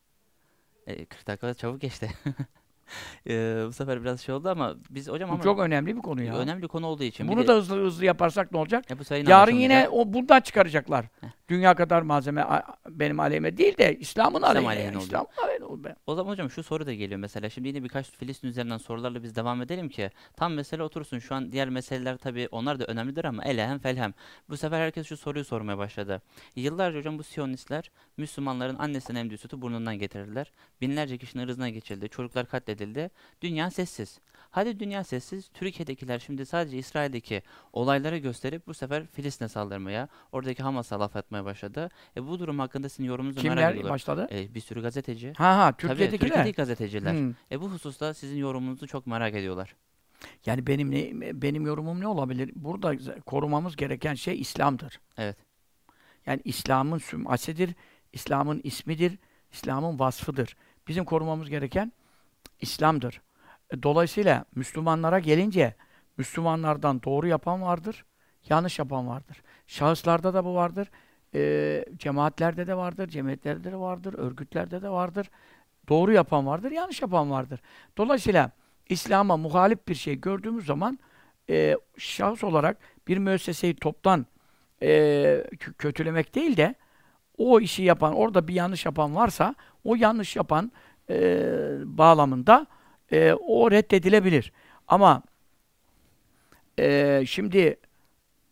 S1: E, 40 dakika çabuk geçti. Ee, bu sefer biraz şey oldu ama biz hocam
S2: Bu
S1: ama
S2: çok önemli bir konu ya.
S1: önemli konu olduğu için bir
S2: Bunu
S1: de-
S2: da hızlı hızlı yaparsak ne olacak?
S1: E, bu
S2: Yarın yine o bundan çıkaracaklar.
S1: Heh.
S2: Dünya kadar malzeme benim aleyhime değil de İslam'ın aleyhine.
S1: aleyhine
S2: yani. İslam'ın aleyhine oldu.
S1: O zaman hocam şu soru da geliyor mesela. Şimdi yine birkaç Filistin üzerinden sorularla biz devam edelim ki tam mesele otursun. Şu an diğer meseleler tabii onlar da önemlidir ama elehem felhem. Bu sefer herkes şu soruyu sormaya başladı. Yıllarca hocam bu Siyonistler Müslümanların annesinin emdiği sütü burnundan getirdiler. Binlerce kişinin ırzına geçildi. Çocuklar katledildi. Dünya sessiz. Hadi dünya sessiz. Türkiye'dekiler şimdi sadece İsrail'deki olayları gösterip bu sefer Filistin'e saldırmaya, oradaki Hamas'a laf atmaya başladı. E bu durum hakkında sizin yorumunuzu merak
S2: Kimler
S1: ediyorlar.
S2: başladı?
S1: E, bir sürü gazeteci.
S2: Ha ha
S1: Tabii
S2: Türkiye'dekiler.
S1: Türkiye'deki gazeteciler.
S2: Hmm.
S1: E bu hususta sizin yorumunuzu çok merak ediyorlar.
S2: Yani benim ne, benim yorumum ne olabilir? Burada korumamız gereken şey İslam'dır.
S1: Evet.
S2: Yani İslam'ın sümasidir, İslam'ın ismidir, İslam'ın vasfıdır. Bizim korumamız gereken İslam'dır. E, Dolayısıyla Müslümanlara gelince Müslümanlardan doğru yapan vardır, yanlış yapan vardır. Şahıslarda da bu vardır. e, cemaatlerde de vardır, cemiyetlerde de vardır, örgütlerde de vardır. Doğru yapan vardır, yanlış yapan vardır. Dolayısıyla İslam'a muhalif bir şey gördüğümüz zaman e, şahıs olarak bir müesseseyi toptan e, kö- kötülemek değil de o işi yapan, orada bir yanlış yapan varsa o yanlış yapan e, bağlamında e, o reddedilebilir. Ama e, şimdi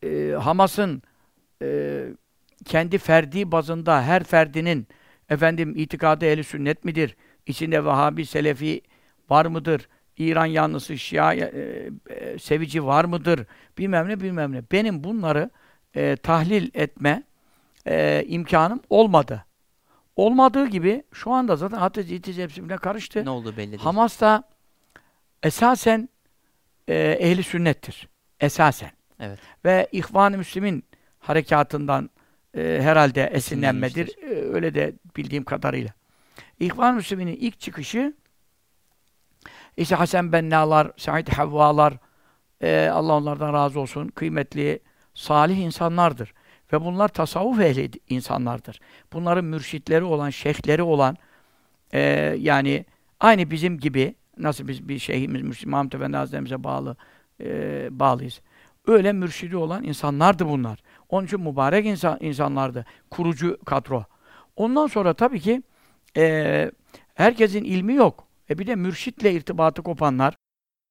S2: e, Hamas'ın e, kendi ferdi bazında her ferdinin efendim itikadı ehli sünnet midir? İçinde Vahabi, Selefi var mıdır? İran yanlısı, Şia e, e, sevici var mıdır? Bilmem ne bilmem ne. Benim bunları e, tahlil etme e, imkanım olmadı. Olmadığı gibi şu anda zaten Hatice İtice hepsi birbirine karıştı.
S1: Ne olduğu belli değil.
S2: Hamas da esasen e, ehli sünnettir. Esasen.
S1: Evet.
S2: Ve İhvan-ı Müslim'in harekatından e, herhalde esinlenmedir. E, öyle de bildiğim kadarıyla. İhvan-ı Müslim'in ilk çıkışı işte Hasan Bennalar, Said Havvalar, e, Allah onlardan razı olsun, kıymetli, salih insanlardır. Ve bunlar tasavvuf ehli insanlardır. Bunların mürşitleri olan, şeyhleri olan, e, yani aynı bizim gibi, nasıl biz bir şeyhimiz, Müslüman Mahmud Efendi Hazretlerimize bağlı, e, bağlıyız. Öyle mürşidi olan insanlardı bunlar. Onun için mübarek insan, insanlardı. Kurucu kadro. Ondan sonra tabii ki e, herkesin ilmi yok. E bir de mürşitle irtibatı kopanlar,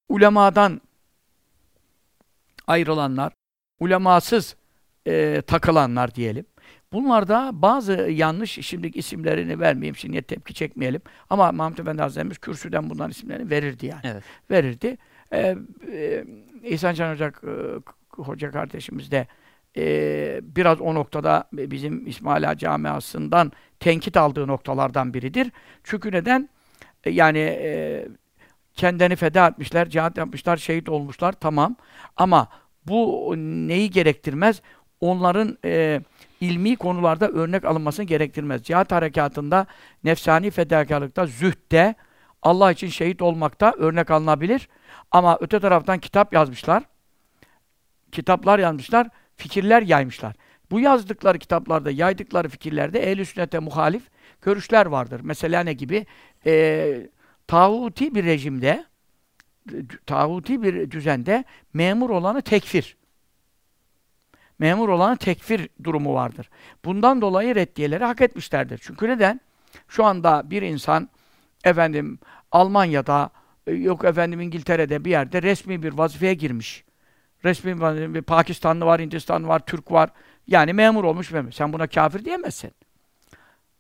S2: ulemadan ayrılanlar, ulemasız e, takılanlar diyelim. Bunlarda bazı yanlış, şimdiki isimlerini vermeyeyim, şimdi tepki çekmeyelim. Ama Mahmud Efendi Hazretlerimiz kürsüden bunların isimlerini verirdi yani.
S1: Evet.
S2: Verirdi. Ee, e, İhsan Can Hoca, e, Hoca kardeşimiz de e, biraz o noktada bizim İsmaila camiasından tenkit aldığı noktalardan biridir. Çünkü neden? E, yani e, kendini feda etmişler, cihat yapmışlar, şehit olmuşlar, tamam. Ama bu neyi gerektirmez? Onların e, ilmi konularda örnek alınmasını gerektirmez. Cihat harekatında, nefsani fedakarlıkta, zühtte, Allah için şehit olmakta örnek alınabilir. Ama öte taraftan kitap yazmışlar. Kitaplar yazmışlar, fikirler yaymışlar. Bu yazdıkları kitaplarda, yaydıkları fikirlerde ehl-i sünnete muhalif görüşler vardır. Mesela ne gibi? Ee, tağuti bir rejimde, tağuti bir düzende memur olanı tekfir. Memur olanı tekfir durumu vardır. Bundan dolayı reddiyeleri hak etmişlerdir. Çünkü neden? Şu anda bir insan efendim Almanya'da e, yok efendim İngiltere'de bir yerde resmi bir vazifeye girmiş. Resmi bir Pakistanlı var, Hindistanlı var, Türk var. Yani memur olmuş memur. Sen buna kafir diyemezsin.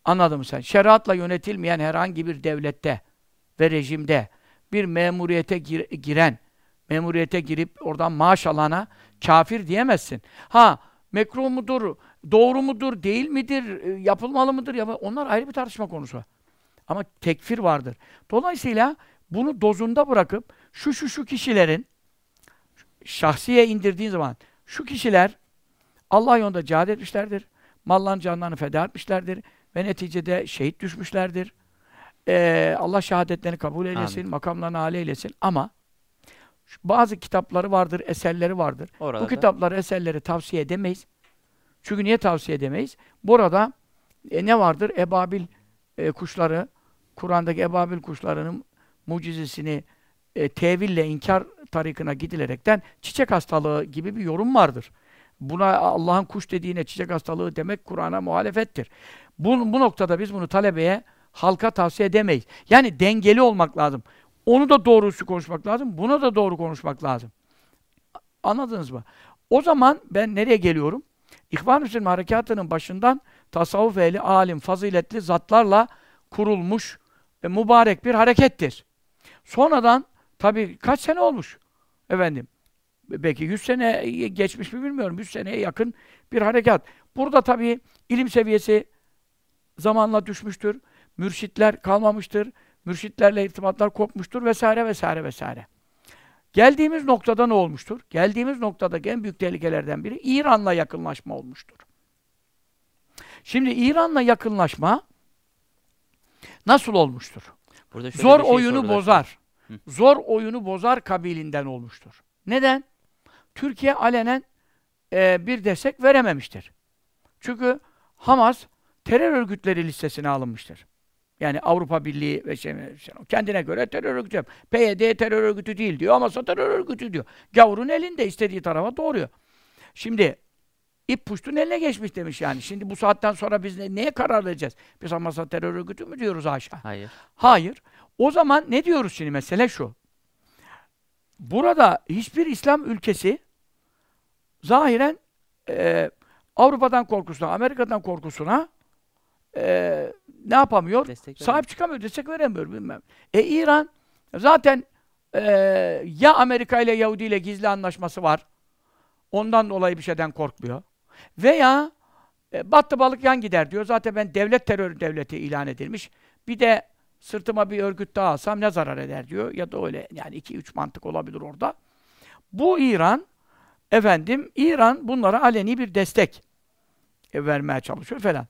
S2: Anladın mı sen? Şeriatla yönetilmeyen herhangi bir devlette ve rejimde bir memuriyete gir giren, memuriyete girip oradan maaş alana kafir diyemezsin. Ha, mekruh mudur, doğru mudur, değil midir, e, yapılmalı mıdır? Ya onlar ayrı bir tartışma konusu. Ama tekfir vardır. Dolayısıyla bunu dozunda bırakıp şu şu şu kişilerin şahsiye indirdiğin zaman şu kişiler Allah yolunda cihad etmişlerdir. Mallarını canlarını feda etmişlerdir. Ve neticede şehit düşmüşlerdir. Ee, Allah şehadetlerini kabul eylesin, Amin. makamlarını âli eylesin. Ama bazı kitapları vardır, eserleri vardır. Orada Bu kitapları, eserleri tavsiye edemeyiz. Çünkü niye tavsiye edemeyiz? Burada e, ne vardır? Ebabil e, kuşları, Kur'an'daki ebabil kuşlarının mucizesini e, teville inkar tarikına gidilerekten çiçek hastalığı gibi bir yorum vardır. Buna Allah'ın kuş dediğine çiçek hastalığı demek Kur'an'a muhalefettir. Bu, bu noktada biz bunu talebeye, halka tavsiye edemeyiz. Yani dengeli olmak lazım. Onu da doğrusu konuşmak lazım, buna da doğru konuşmak lazım. Anladınız mı? O zaman ben nereye geliyorum? İhvan-ı Müslüman harekatının başından tasavvuf ehli, alim, faziletli zatlarla kurulmuş e, mübarek bir harekettir. Sonradan tabii kaç sene olmuş efendim? Belki 100 sene geçmiş mi bilmiyorum. 100 seneye yakın bir harekat. Burada tabii ilim seviyesi zamanla düşmüştür. Mürşitler kalmamıştır. Mürşitlerle irtibatlar kopmuştur vesaire vesaire vesaire. Geldiğimiz noktada ne olmuştur? Geldiğimiz noktada en büyük tehlikelerden biri İran'la yakınlaşma olmuştur. Şimdi İran'la yakınlaşma nasıl olmuştur? Burada Zor şey oyunu bozar. Hı. Zor oyunu bozar kabilinden olmuştur. Neden? Türkiye alenen e, bir destek verememiştir. Çünkü Hamas terör örgütleri listesine alınmıştır. Yani Avrupa Birliği ve şey, kendine göre terör örgütü. PYD terör örgütü değil diyor ama terör örgütü diyor. Gavurun elinde istediği tarafa doğruyor. Şimdi ip puştun eline geçmiş demiş yani. Şimdi bu saatten sonra biz ne, neye karar vereceğiz? Biz Hamas'a terör örgütü mü diyoruz aşağı?
S1: Hayır.
S2: Hayır. O zaman ne diyoruz şimdi? Mesele şu. burada hiçbir İslam ülkesi zahiren e, Avrupa'dan korkusuna, Amerika'dan korkusuna e, ne yapamıyor?
S1: Destek
S2: Sahip çıkamıyor, destek veremiyor bilmem. E İran zaten e, ya Amerika ile Yahudi ile gizli anlaşması var. Ondan dolayı bir şeyden korkmuyor. Veya e, battı balık yan gider diyor. Zaten ben devlet terör devleti ilan edilmiş. Bir de sırtıma bir örgüt daha alsam ne zarar eder diyor. Ya da öyle yani iki üç mantık olabilir orada. Bu İran efendim İran bunlara aleni bir destek e, vermeye çalışıyor falan.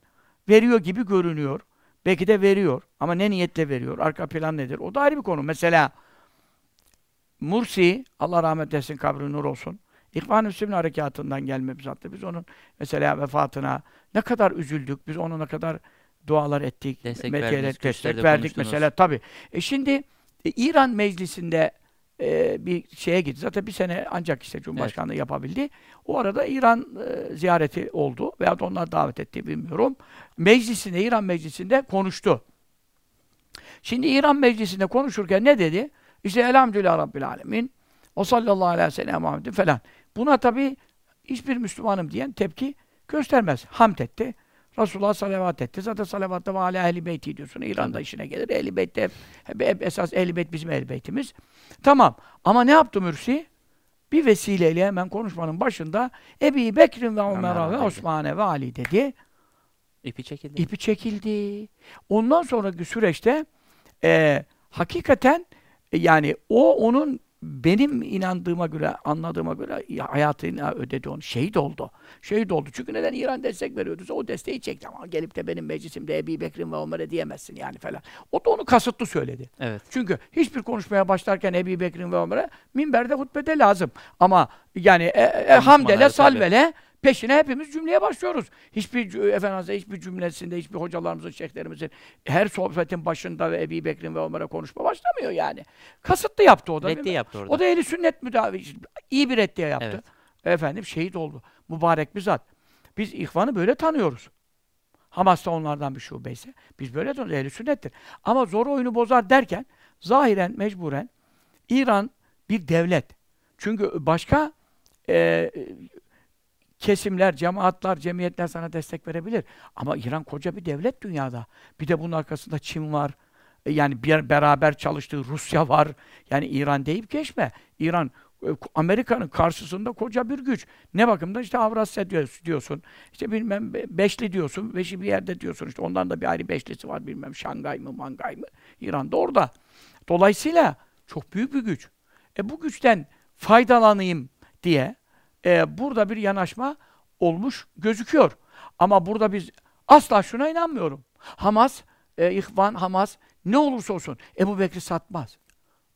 S2: Veriyor gibi görünüyor. Belki de veriyor. Ama ne niyetle veriyor? Arka plan nedir? O da ayrı bir konu. Mesela Mursi, Allah rahmet etsin, kabri nur olsun. İhvan-ı harekatından gelme bir zattı. Biz onun mesela vefatına ne kadar üzüldük. Biz ona ne kadar dualar ettik.
S1: Destek
S2: medyaya
S1: verdiniz,
S2: destek verdik mesela tabii. E şimdi e, İran meclisinde e, bir şeye gitti. Zaten bir sene ancak işte Cumhurbaşkanlığı yapabildi. O arada İran e, ziyareti oldu. Veyahut onlar davet etti bilmiyorum. Meclisinde, İran meclisinde konuştu. Şimdi İran meclisinde konuşurken ne dedi? İşte elhamdülillah Rabbil Alemin. O sallallahu aleyhi ve sellem falan. Buna tabi hiçbir Müslümanım diyen tepki göstermez. Hamd etti. Resulullah salavat etti. Zaten salavatta ve ala ehli beyti diyorsun. İran'da işine gelir. Ehli beyt de hep, hep, esas ehli beyt bizim ehli beytimiz. Tamam. Ama ne yaptı Mürsi? Bir vesileyle hemen konuşmanın başında Ebi Bekir'in ve Ömer'a ve. Osman'e ve Ali dedi.
S1: İpi çekildi.
S2: İpi çekildi. Ondan sonraki süreçte e, hakikaten yani o onun benim inandığıma göre, anladığıma göre ya, hayatını ödedi onu. Şehit oldu. Şehit oldu. Çünkü neden İran destek veriyordu? O desteği çekti ama gelip de benim meclisimde Ebi Bekir'in ve Ömer'e diyemezsin yani falan. O da onu kasıtlı söyledi.
S1: Evet.
S2: Çünkü hiçbir konuşmaya başlarken Ebi Bekir'in ve Ömer'e minberde hutbede lazım. Ama yani e, e, hamdele,
S1: tabii.
S2: Peşine hepimiz cümleye başlıyoruz. Hiçbir Efendimiz'e hiçbir cümlesinde, hiçbir hocalarımızın, şeyhlerimizin her sohbetin başında ve Ebi Bekir'in ve Ömer'e konuşma başlamıyor yani. Kasıtlı yaptı o da.
S1: Reddiye yaptı orada.
S2: O da eli sünnet müdavi, iyi bir reddiye yaptı.
S1: Evet.
S2: Efendim şehit oldu. Mübarek bir zat. Biz ihvanı böyle tanıyoruz. Hamas da onlardan bir şubeyse. Biz böyle tanıyoruz. Ehli sünnettir. Ama zor oyunu bozar derken zahiren, mecburen İran bir devlet. Çünkü başka e, kesimler, cemaatler, cemiyetler sana destek verebilir. Ama İran koca bir devlet dünyada. Bir de bunun arkasında Çin var. E, Yani bir beraber çalıştığı Rusya var. Yani İran deyip geçme. İran e, Amerika'nın karşısında koca bir güç. Ne bakımda işte Avrasya diyorsun. İşte bilmem Be- Beşli diyorsun. Beşi bir yerde diyorsun. İşte ondan da bir ayrı Beşlisi var. Bilmem Şangay mı, Mangay mı. İran da orada. Dolayısıyla çok büyük bir güç. E bu güçten faydalanayım diye e, burada bir yanaşma olmuş gözüküyor. Ama burada biz asla şuna inanmıyorum. Hamas, e, İhvan, Hamas ne olursa olsun Ebu Bekir'i satmaz.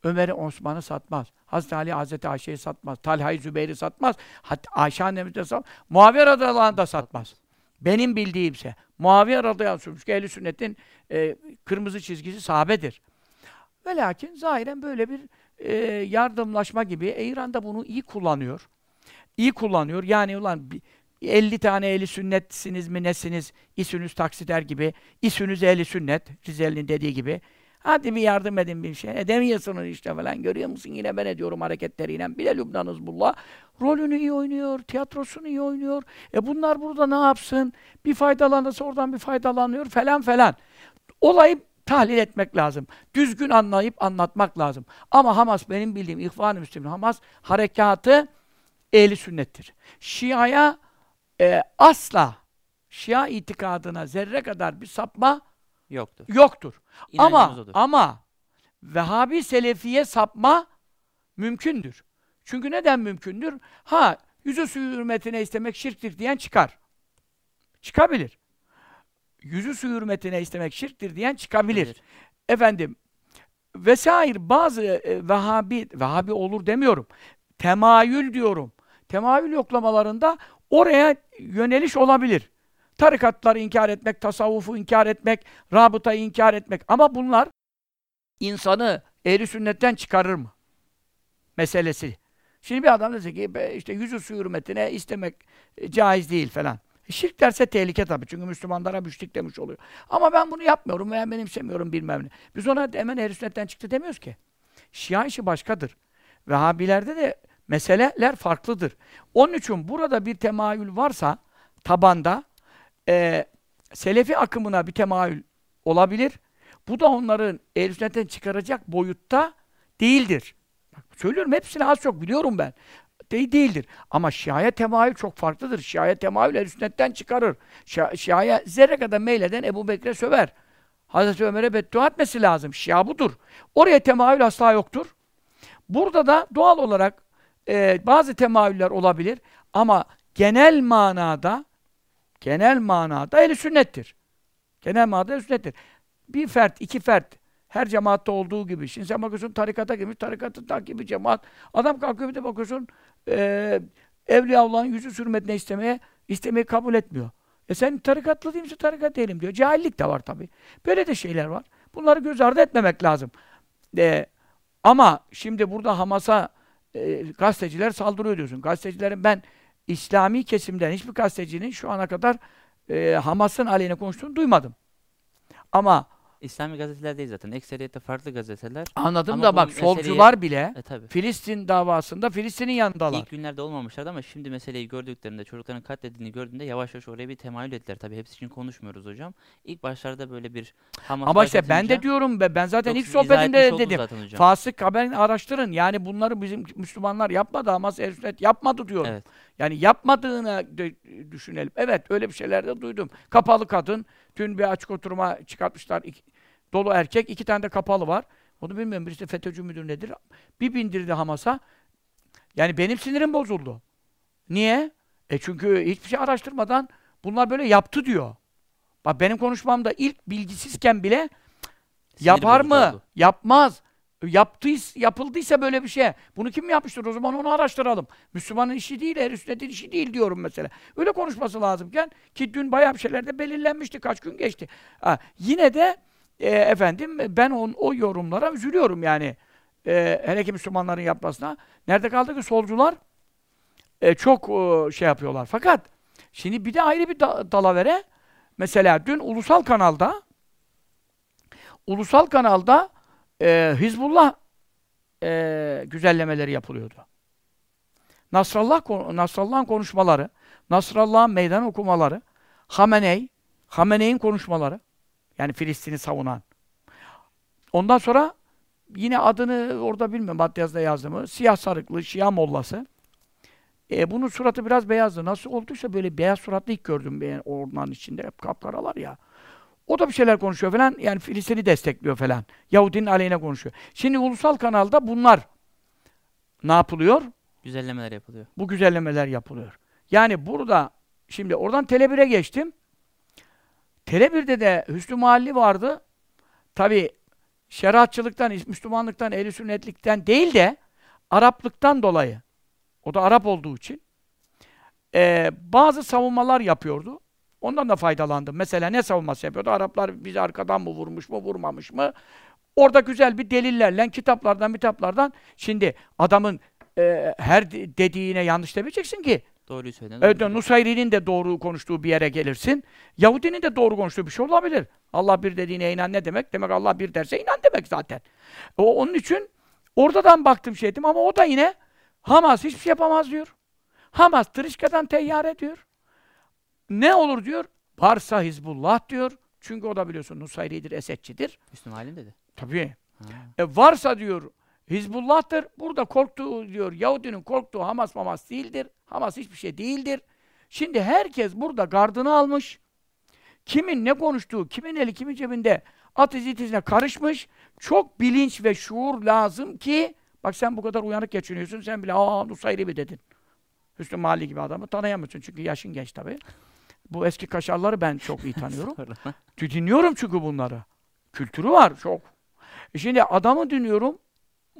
S2: Ömer'i, Osman'ı satmaz. Hazreti Ali, Hazreti Ayşe'yi satmaz. Talha'yı, Zübeyir'i satmaz. Hatta Ayşe annemiz de satmaz. Muaviye radıyallahu da satmaz. Benim bildiğimse. Muaviye radıyallahu anh çünkü ehl sünnetin e, kırmızı çizgisi sahabedir. Ve lakin zahiren böyle bir e, yardımlaşma gibi e, İran da bunu iyi kullanıyor. İyi kullanıyor. Yani ulan bi- 50 tane ehli sünnetsiniz mi nesiniz? İsünüz taksider gibi. İsünüz ehli sünnet. Rizeli'nin dediği gibi. Hadi bir yardım edin bir şey. Edemiyorsunuz işte falan. Görüyor musun? Yine ben ediyorum hareketleriyle. Bir de Lübnan Hızbullah. Rolünü iyi oynuyor. Tiyatrosunu iyi oynuyor. E bunlar burada ne yapsın? Bir faydalanırsa oradan bir faydalanıyor falan falan. Olayı tahlil etmek lazım. Düzgün anlayıp anlatmak lazım. Ama Hamas benim bildiğim İhvan-ı Müslümin Hamas harekatı ehli sünnettir. Şia'ya e, asla Şia itikadına zerre kadar bir sapma
S1: Yoktur.
S2: yoktur.
S1: İnancımız
S2: Ama
S1: odur.
S2: ama Vehhabi Selefiye sapma mümkündür. Çünkü neden mümkündür? Ha, yüzü suyu hürmetine istemek şirktir diyen çıkar. Çıkabilir. Yüzü suyu hürmetine istemek şirktir diyen çıkabilir.
S1: Bilir.
S2: Efendim, vesaire bazı e, Vehhabi, Vehhabi olur demiyorum. Temayül diyorum. Temayül yoklamalarında oraya yöneliş olabilir. Tarikatları inkar etmek, tasavvufu inkar etmek, rabıtayı inkar etmek. Ama bunlar insanı ehli sünnetten çıkarır mı? Meselesi. Şimdi bir adam dese ki "Be, işte yüzü su hürmetine istemek e, caiz değil falan. E, Şirk derse tehlike tabii. Çünkü Müslümanlara müşrik demiş oluyor. Ama ben bunu yapmıyorum veya benimsemiyorum bilmem ne. Biz ona hemen ehl sünnetten çıktı demiyoruz ki. Şia işi başkadır. Vehhabilerde de meseleler farklıdır. Onun için burada bir temayül varsa tabanda e, Selefi akımına bir temayül olabilir. Bu da onların ehl çıkaracak boyutta değildir. Bak, söylüyorum hepsini az çok biliyorum ben. De değildir. Ama Şia'ya temayül çok farklıdır. Şia'ya temayül ehl sünnetten çıkarır. Şia, Şia'ya zerre kadar meyleden Ebu Bekir'e söver. Hazreti Ömer'e beddua etmesi lazım. Şia budur. Oraya temayül asla yoktur. Burada da doğal olarak e, bazı temayüller olabilir ama genel manada genel manada eli sünnettir. Genel manada eli sünnettir. Bir fert, iki fert her cemaatte olduğu gibi. Şimdi sen bakıyorsun tarikata girmiş, tarikatın takibi cemaat. Adam kalkıyor bir de bakıyorsun e, Evliyaullah'ın yüzü sürmetine istemeye istemeyi kabul etmiyor. E sen tarikatlı değil misin? Tarikat değilim diyor. Cahillik de var tabii. Böyle de şeyler var. Bunları göz ardı etmemek lazım. E, ama şimdi burada Hamas'a e, gazeteciler saldırıyor diyorsun. Gazetecilerin ben İslami kesimden hiçbir gazetecinin şu ana kadar e, Hamas'ın aleyhine konuştuğunu duymadım. Ama
S1: İslami gazeteler değil zaten. Ekseriyette farklı gazeteler.
S2: anladım
S1: Ama
S2: da bak solcular bile
S1: E tabi.
S2: Filistin davasında Filistin'in yanındalar.
S1: İlk günlerde olmamışlardı ama şimdi meseleyi gördüklerinde, çocukların katledildiğini gördüğünde yavaş yavaş oraya bir temayül ettiler. Tabi hepsi için konuşmuyoruz hocam. İlk başlarda böyle bir Hamas
S2: Ama işte ben de diyorum be ben zaten ilk sohbetimde
S1: oldunuz
S2: dedim. Fasık haberini araştırın. Yani bunları bizim Müslümanlar yapmadı. Hamas el sünnet yapmadı diyorum.
S1: Evet.
S2: Yani yapmadığını düşünelim. Evet öyle bir şeyler de duydum. Kapalı kadın. Dün bir açık oturuma çıkartmışlar. İki- dolu erkek. iki tane de kapalı var. Onu bilmiyorum. Birisi FETÖ'cü müdür nedir? Bir bindirdi Hamas'a. Yani benim sinirim bozuldu. Niye? E çünkü hiçbir şey araştırmadan bunlar böyle yaptı diyor. Bak benim konuşmamda ilk bilgisizken bile
S1: Sinir
S2: yapar mı?
S1: oldu.
S2: Yapmaz. Yaptıysa, yapıldıysa böyle bir şey. Bunu kim yapmıştır? O zaman onu araştıralım. Müslümanın işi değil, ehl sünnetin işi değil diyorum mesela. Öyle konuşması lazımken ki dün bayağı bir şeyler de belirlenmişti. Kaç gün geçti. Ha, yine de e, efendim ben on, o yorumlara üzülüyorum yani. E, hele ki Müslümanların yapmasına. Nerede kaldı ki solcular e, çok e, şey yapıyorlar. Fakat şimdi bir de ayrı bir da- dalavere mesela dün ulusal kanalda ulusal kanalda e, Hizbullah e, güzellemeleri yapılıyordu. Nasrallah Nasrallah'ın konuşmaları, Nasrallah'ın meydan okumaları, Hameney, Hameney'in konuşmaları, yani Filistin'i savunan. Ondan sonra yine adını orada bilmiyorum Matyaz'da yazdı mı, siyah sarıklı Şia mollası. E, bunun suratı biraz beyazdı. Nasıl olduysa böyle beyaz suratlı ilk gördüm ben ormanın içinde. Hep kapkaralar ya. O da bir şeyler konuşuyor falan. Yani Filistin'i destekliyor falan. Yahudinin aleyhine konuşuyor. Şimdi ulusal kanalda bunlar ne yapılıyor?
S1: Güzellemeler yapılıyor.
S2: Bu güzellemeler yapılıyor. Yani burada şimdi oradan Tele1'e geçtim. Tele1'de de Hüsnü Mahalli vardı. Tabi şeriatçılıktan, Müslümanlıktan, ehl sünnetlikten değil de Araplıktan dolayı. O da Arap olduğu için. eee, bazı savunmalar yapıyordu. Ondan da faydalandım. Mesela ne savunması yapıyordu? Araplar bizi arkadan mı vurmuş mu, vurmamış mı? Orada güzel bir delillerle, kitaplardan, kitaplardan. Şimdi adamın eee, her de- dediğine yanlış demeyeceksin ki.
S1: Doğruyu söyledin.
S2: Evet,
S1: doğru
S2: Nusayri'nin de doğru konuştuğu bir yere gelirsin. Yahudinin de doğru konuştuğu bir şey olabilir. Allah bir dediğine inan ne demek? Demek Allah bir derse inan demek zaten. O, onun için oradan baktım şey ettim ama o da yine Hamas hiçbir şey yapamaz diyor. Hamas tırışkadan teyyar ediyor. Ne olur diyor? Varsa Hizbullah diyor. Çünkü o da biliyorsun Nusayri'dir, Esedçidir.
S1: Müslüm Halim dedi.
S2: Tabii.
S1: Ha.
S2: E varsa diyor Hizbullah'tır. Burada korktuğu diyor Yahudinin korktuğu Hamas Mamas değildir. Hamas hiçbir şey değildir. Şimdi herkes burada gardını almış. Kimin ne konuştuğu, kimin eli kimin cebinde ateş itizine karışmış. Çok bilinç ve şuur lazım ki bak sen bu kadar uyanık geçiniyorsun. Sen bile aa Nusayri mi dedin. Hüsnü Mahalli gibi adamı tanıyamıyorsun çünkü yaşın genç tabii. Bu eski kaşarları ben çok iyi tanıyorum. Dinliyorum çünkü bunları. Kültürü var çok. E şimdi adamı dinliyorum.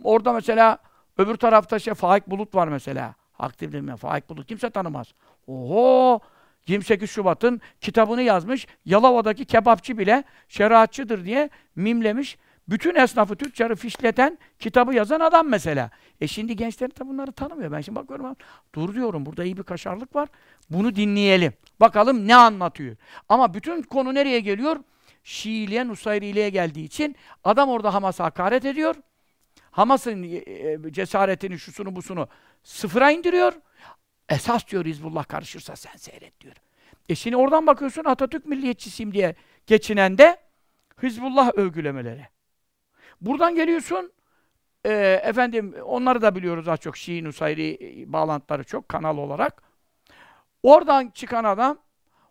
S2: Orada mesela öbür tarafta şey Faik Bulut var mesela. Aktif mi? Faik Bulut kimse tanımaz. Oho! 28 Şubat'ın kitabını yazmış. Yalova'daki kebapçı bile şeriatçıdır diye mimlemiş. Bütün esnafı tüccarı fişleten kitabı yazan adam mesela. E şimdi gençler de bunları tanımıyor. Ben şimdi bakıyorum. Dur diyorum burada iyi bir kaşarlık var. Bunu dinleyelim. Bakalım ne anlatıyor. Ama bütün konu nereye geliyor? Şiiliğe, Nusayriliğe geldiği için adam orada Hamas'a hakaret ediyor. Hamas'ın e, e, cesaretini, şusunu, busunu sıfıra indiriyor. Esas diyor Hizbullah karışırsa sen seyret diyor. E şimdi oradan bakıyorsun Atatürk milliyetçisiyim diye geçinen de Hizbullah övgülemeleri. Buradan geliyorsun e, efendim onları da biliyoruz az çok Şii Nusayri e, bağlantıları çok kanal olarak. Oradan çıkan adam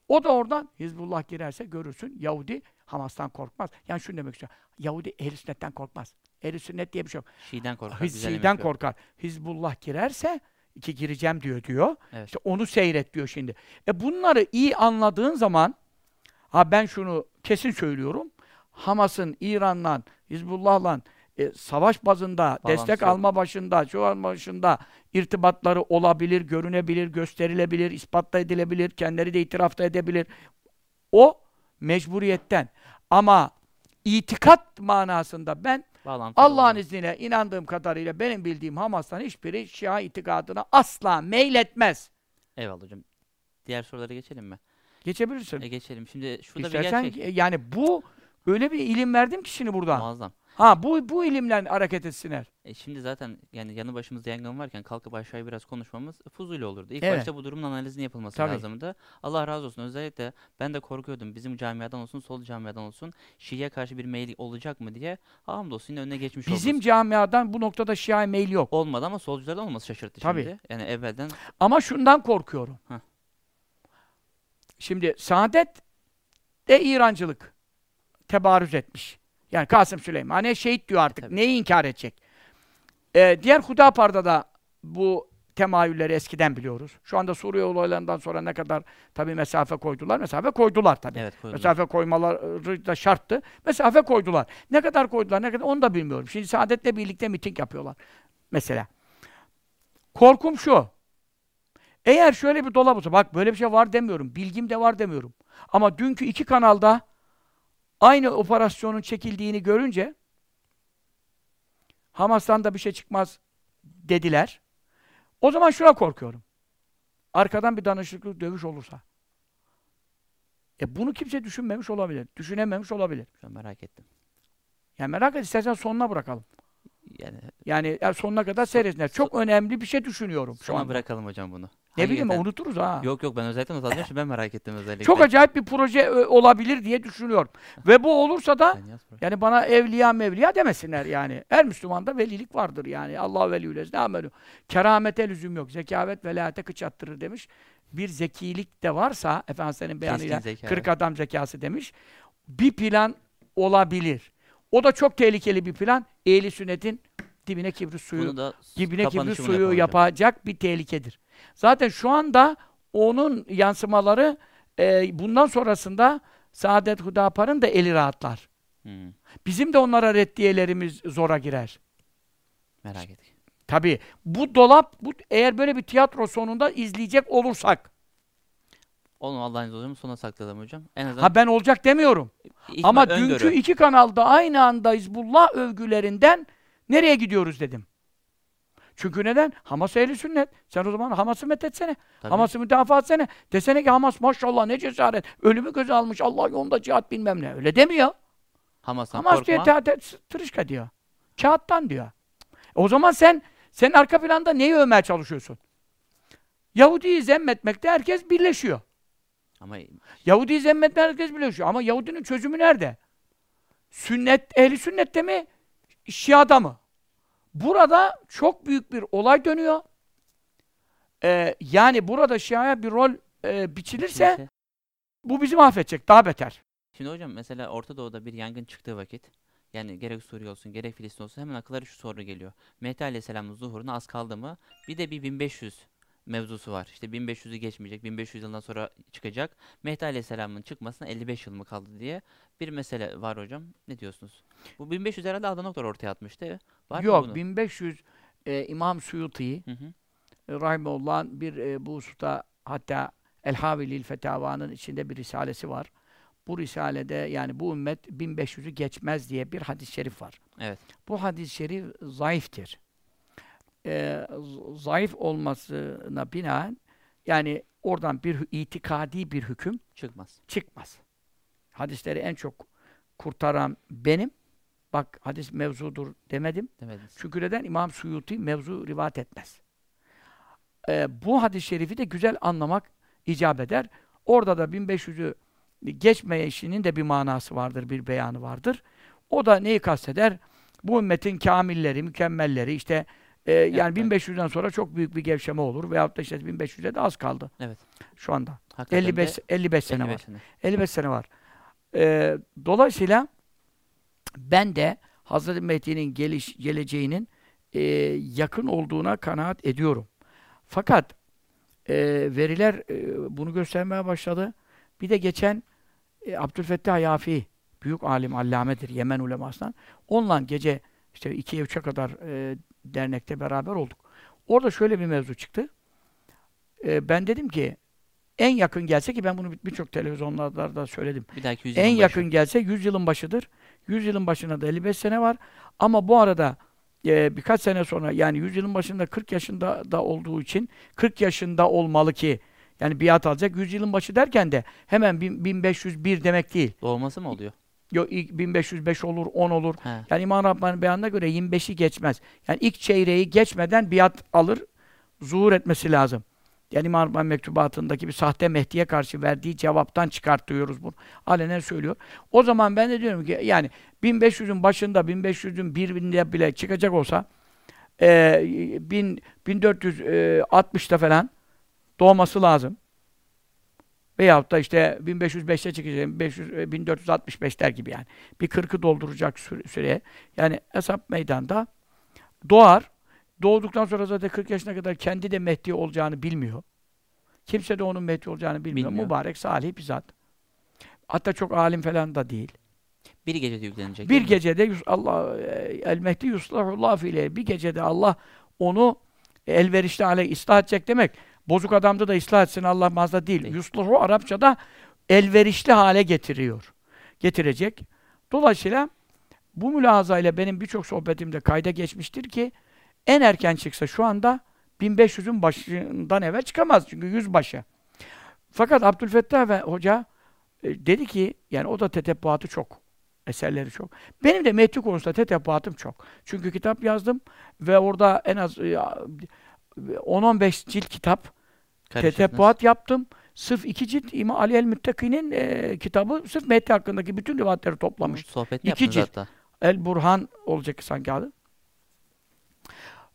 S2: o da oradan Hizbullah girerse görürsün Yahudi Hamas'tan korkmaz. Yani şunu demek istiyorum. Yahudi ehl sünnetten korkmaz. Ehl sünnet diye bir şey yok.
S1: Şiiden korkar.
S2: Hiz- Şii'den korkar. Hizbullah girerse ki gireceğim diyor diyor.
S1: Evet.
S2: İşte onu seyret diyor şimdi. E bunları iyi anladığın zaman ha ben şunu kesin söylüyorum. Hamas'ın İran'la, Hizbullah'la e, savaş bazında, destek
S1: yok.
S2: alma başında, şu alma başında irtibatları olabilir, görünebilir, gösterilebilir, ispatla edilebilir, kendileri de itiraf da edebilir. O mecburiyetten. Ama itikat manasında ben Allah'ın izniyle inandığım kadarıyla benim bildiğim Hamas'tan hiçbiri Şia itikadına asla meyletmez.
S1: Eyvallah hocam. Diğer sorulara geçelim mi?
S2: Geçebilirsin.
S1: E geçelim. Şimdi şurada bir
S2: İstersen
S1: gerçek.
S2: e, yani bu öyle bir ilim verdim ki şimdi burada.
S1: Muazzam.
S2: Ha bu bu ilimle hareket etsinler.
S1: E şimdi zaten yani yanı başımızda yangın varken kalkıp aşağıya biraz konuşmamız fuzuli olurdu. İlk
S2: Evet.
S1: başta bu durumun analizini yapılması
S2: Tabii.
S1: lazımdı. Allah razı olsun. Özellikle ben de korkuyordum. Bizim camiadan olsun, sol camiadan olsun Şii'ye karşı bir meyil olacak mı diye. Hamdolsun yine önüne geçmiş
S2: Bizim
S1: olduk.
S2: camiadan bu noktada Şia mail yok.
S1: Olmadı ama solculardan olması şaşırttı
S2: Tabii.
S1: şimdi. Yani evvelden
S2: Ama şundan korkuyorum.
S1: Heh.
S2: Şimdi Saadet de İrancılık tebarüz etmiş. Yani Kasım Süleyman. Hani şehit diyor artık.
S1: Tabii.
S2: Neyi inkar edecek? Ee, diğer Hudapar'da da bu temayülleri eskiden biliyoruz. Şu anda Suriye olaylarından sonra ne kadar tabii mesafe koydular. Mesafe koydular tabii.
S1: evet koydular.
S2: Mesafe koymaları da şarttı. Mesafe koydular. Ne kadar koydular, ne kadar onu da bilmiyorum. Şimdi Saadet'le birlikte miting yapıyorlar. Mesela. Korkum şu. Eğer şöyle bir dolap olsa, bak böyle bir şey var demiyorum, bilgim de var demiyorum. Ama dünkü iki kanalda aynı operasyonun çekildiğini görünce Hamas'tan da bir şey çıkmaz dediler. O zaman şuna korkuyorum. Arkadan bir danışıklık dövüş olursa. E bunu kimse düşünmemiş olabilir. Düşünememiş olabilir.
S1: Şu an merak ettim.
S2: Yani merak et istersen sonuna bırakalım.
S1: Yani
S2: Yani ya sonuna kadar seyretsinler. Çok önemli bir şey düşünüyorum şu
S1: sona
S2: an.
S1: bırakalım hocam bunu.
S2: Ne bileyim unuturuz ha.
S1: Yok yok ben özellikle not alacağım. Şimdi ben merak ettim özellikle.
S2: Çok acayip bir proje ö, olabilir diye düşünüyorum. Ve bu olursa da yani bana evliya mevliya demesinler yani. Her Müslümanda velilik vardır yani. Allah veliyülez ne amelü. Keramete lüzum yok. Zekavet velayete kıç attırır demiş. Bir zekilik de varsa Efendimiz'in beyanıyla
S1: Keskin zeka,
S2: 40 adam zekası demiş. Bir plan olabilir. O da çok tehlikeli bir plan. Ehli sünnetin dibine kibrit suyu dibine
S1: kapanışımı
S2: suyu yapacak bir tehlikedir. Zaten şu anda onun yansımaları e, bundan sonrasında Saadet Hudapar'ın da eli rahatlar.
S1: Hı,
S2: Bizim de onlara reddiyelerimiz zora girer.
S1: merak ettik.
S2: Tabii bu dolap bu eğer böyle bir tiyatro sonunda izleyecek olursak
S1: Oğlum Allah'ın izniyle sona saklayalım hocam. En azından
S2: ha ben olacak demiyorum.
S1: ihtimal-
S2: Ama
S1: öngörü.
S2: dünkü iki kanalda aynı anda Hizbullah övgülerinden nereye gidiyoruz dedim. Çünkü neden? Hamas ehli sünnet. Sen o zaman Hamas'ı methetsene. Hamas'ı müdafaa etsene. Desene ki Hamas maşallah ne cesaret. Ölümü göze almış. Allah yolunda cihat bilmem ne. Öyle demiyor.
S1: Hamas'tan
S2: Hamas
S1: korkma.
S2: diye te- te- tırışka diyor. Kağıttan diyor. O zaman sen sen arka planda neyi övmeye çalışıyorsun? Yahudi'yi zemmetmekte herkes birleşiyor.
S1: Ama
S2: Yahudi'yi zemmetmekte herkes birleşiyor. Ama Yahudinin çözümü nerede? Sünnet, ehli sünnette mi? Şia'da mı? Burada çok büyük bir olay dönüyor. Ee, yani burada Şia'ya bir rol e, biçilirse
S1: Şimdi-
S2: bu bizi mahvedecek. Daha beter.
S1: Şimdi hocam mesela Orta Doğu'da bir yangın çıktığı vakit yani gerek Suriye olsun gerek Filistin olsun hemen akıllara şu soru geliyor. Mehdi Aleyhisselam'ın zuhuruna az kaldı mı? Bir de bir 1500 mevzusu var. İşte 1500'ü geçmeyecek, 1500 yıldan sonra çıkacak. Mehdi Aleyhisselam'ın çıkmasına 55 yıl mı kaldı diye bir mesele var hocam. Ne diyorsunuz? Bu 1500 herhalde Adnan Oktar ortaya atmıştı. Var mı
S2: Yok
S1: bunun?
S2: 1500 e, İmam Suyuti
S1: Hı hı.
S2: e, Rahimullah'ın bir e, bu hususta hatta El Havilil Fetava'nın içinde bir risalesi var. Bu risalede yani bu ümmet 1500'ü geçmez diye bir hadis-i şerif var.
S1: Evet.
S2: Bu hadis-i şerif zayıftır. Z- zayıf olmasına binaen yani oradan bir itikadi bir hüküm
S1: Çıkmaz.
S2: çıkmaz. Hadisleri en çok kurtaran benim. bak hadis mevzudur demedim.
S1: Demediniz.
S2: Çünkü neden? İmam Suyuti mevzu rivayet etmez. Ee, bu hadis-i şerifi de güzel anlamak icap eder. Orada da 1500'ü geçmeye işinin de bir manası vardır, bir beyanı vardır. O da neyi kasteder? Bu ümmetin kamilleri, mükemmelleri işte e, yani
S1: evet.
S2: 1500'den sonra çok büyük bir gevşeme olur veyahut da işte 1500'e de az kaldı
S1: Evet.
S2: şu anda.
S1: Hakikaten
S2: 55
S1: de
S2: 55 sene
S1: 55
S2: var.
S1: sene.
S2: 55 sene var. Ee, dolayısıyla ben de Hazreti Mehdi'nin geliş, geleceğinin e, yakın olduğuna kanaat ediyorum. Fakat e, veriler e, bunu göstermeye başladı. Bir de geçen e, Abdülfettah Yafi, büyük alim, allamedir Yemen ulemasından. Onunla gece işte 2'ye 3'e kadar e, dernekte beraber olduk. Orada şöyle bir mevzu çıktı. E, ben dedim ki en yakın gelse ki ben bunu bir- birçok televizyonlarda da söyledim.
S1: Bir dahaki
S2: En
S1: başı.
S2: yakın gelse 100 yılın başıdır. 100 yılın başına da 55 sene var. Ama bu arada e, birkaç sene sonra yani 100 yılın başında 40 yaşında da olduğu için 40 yaşında olmalı ki yani biat alacak. 100 yılın başı derken de hemen bin- 1501 demek değil.
S1: Doğması mı oluyor?
S2: İlk 1505 olur, 10 olur.
S1: He.
S2: Yani İmam Rabbani'nin beyanına göre 25'i geçmez. Yani ilk çeyreği geçmeden biat alır, zuhur etmesi lazım. Yani İmam Rabbani mektubatındaki bir sahte Mehdi'ye karşı verdiği cevaptan çıkartıyoruz bunu. Alenen söylüyor. O zaman ben de diyorum ki yani 1500'ün başında 1500'ün birbirinde bile çıkacak olsa e, bin, 1460'ta falan doğması lazım. Veyahut da işte 1505'te çıkacak, 500, e, 1465 der gibi yani. Bir 40'ı dolduracak süre, süreye. Yani hesap meydanda doğar. Doğduktan sonra zaten 40 yaşına kadar kendi de Mehdi olacağını bilmiyor. Kimse de onun Mehdi olacağını bilmiyor.
S1: Bilmiyor.
S2: Mübarek, salih bir zat. Hatta çok alim falan da değil.
S1: Bir gecede yüklenecek.
S2: Bir gecede Allah e, el Mehdi yuslahullah fiile. Bir gecede Allah onu elverişli hale ıslah edecek demek. Bozuk adamda da ıslah etsin Allah mazda değil.
S1: Değil.
S2: Yusluhu Arapçada elverişli hale getiriyor. Getirecek. Dolayısıyla bu mülahaza ile benim birçok sohbetimde kayda geçmiştir ki en erken çıksa şu anda 1500'ün başından evvel çıkamaz çünkü yüzbaşı. Fakat Abdülfettah ve hoca e, dedi ki yani o da tetebbuatı çok. Eserleri çok. Benim de Mehdi konusunda tetebbuatım çok. Çünkü kitap yazdım ve orada en az e, 10-15 cilt kitap tetebbuat yaptım. Sırf iki cilt İmam Ali el Müttaki'nin e, kitabı sırf Mehdi hakkındaki bütün rivayetleri toplamış.
S1: Sohbet
S2: İki cilt.
S1: hatta.
S2: El Burhan olacak sanki adı.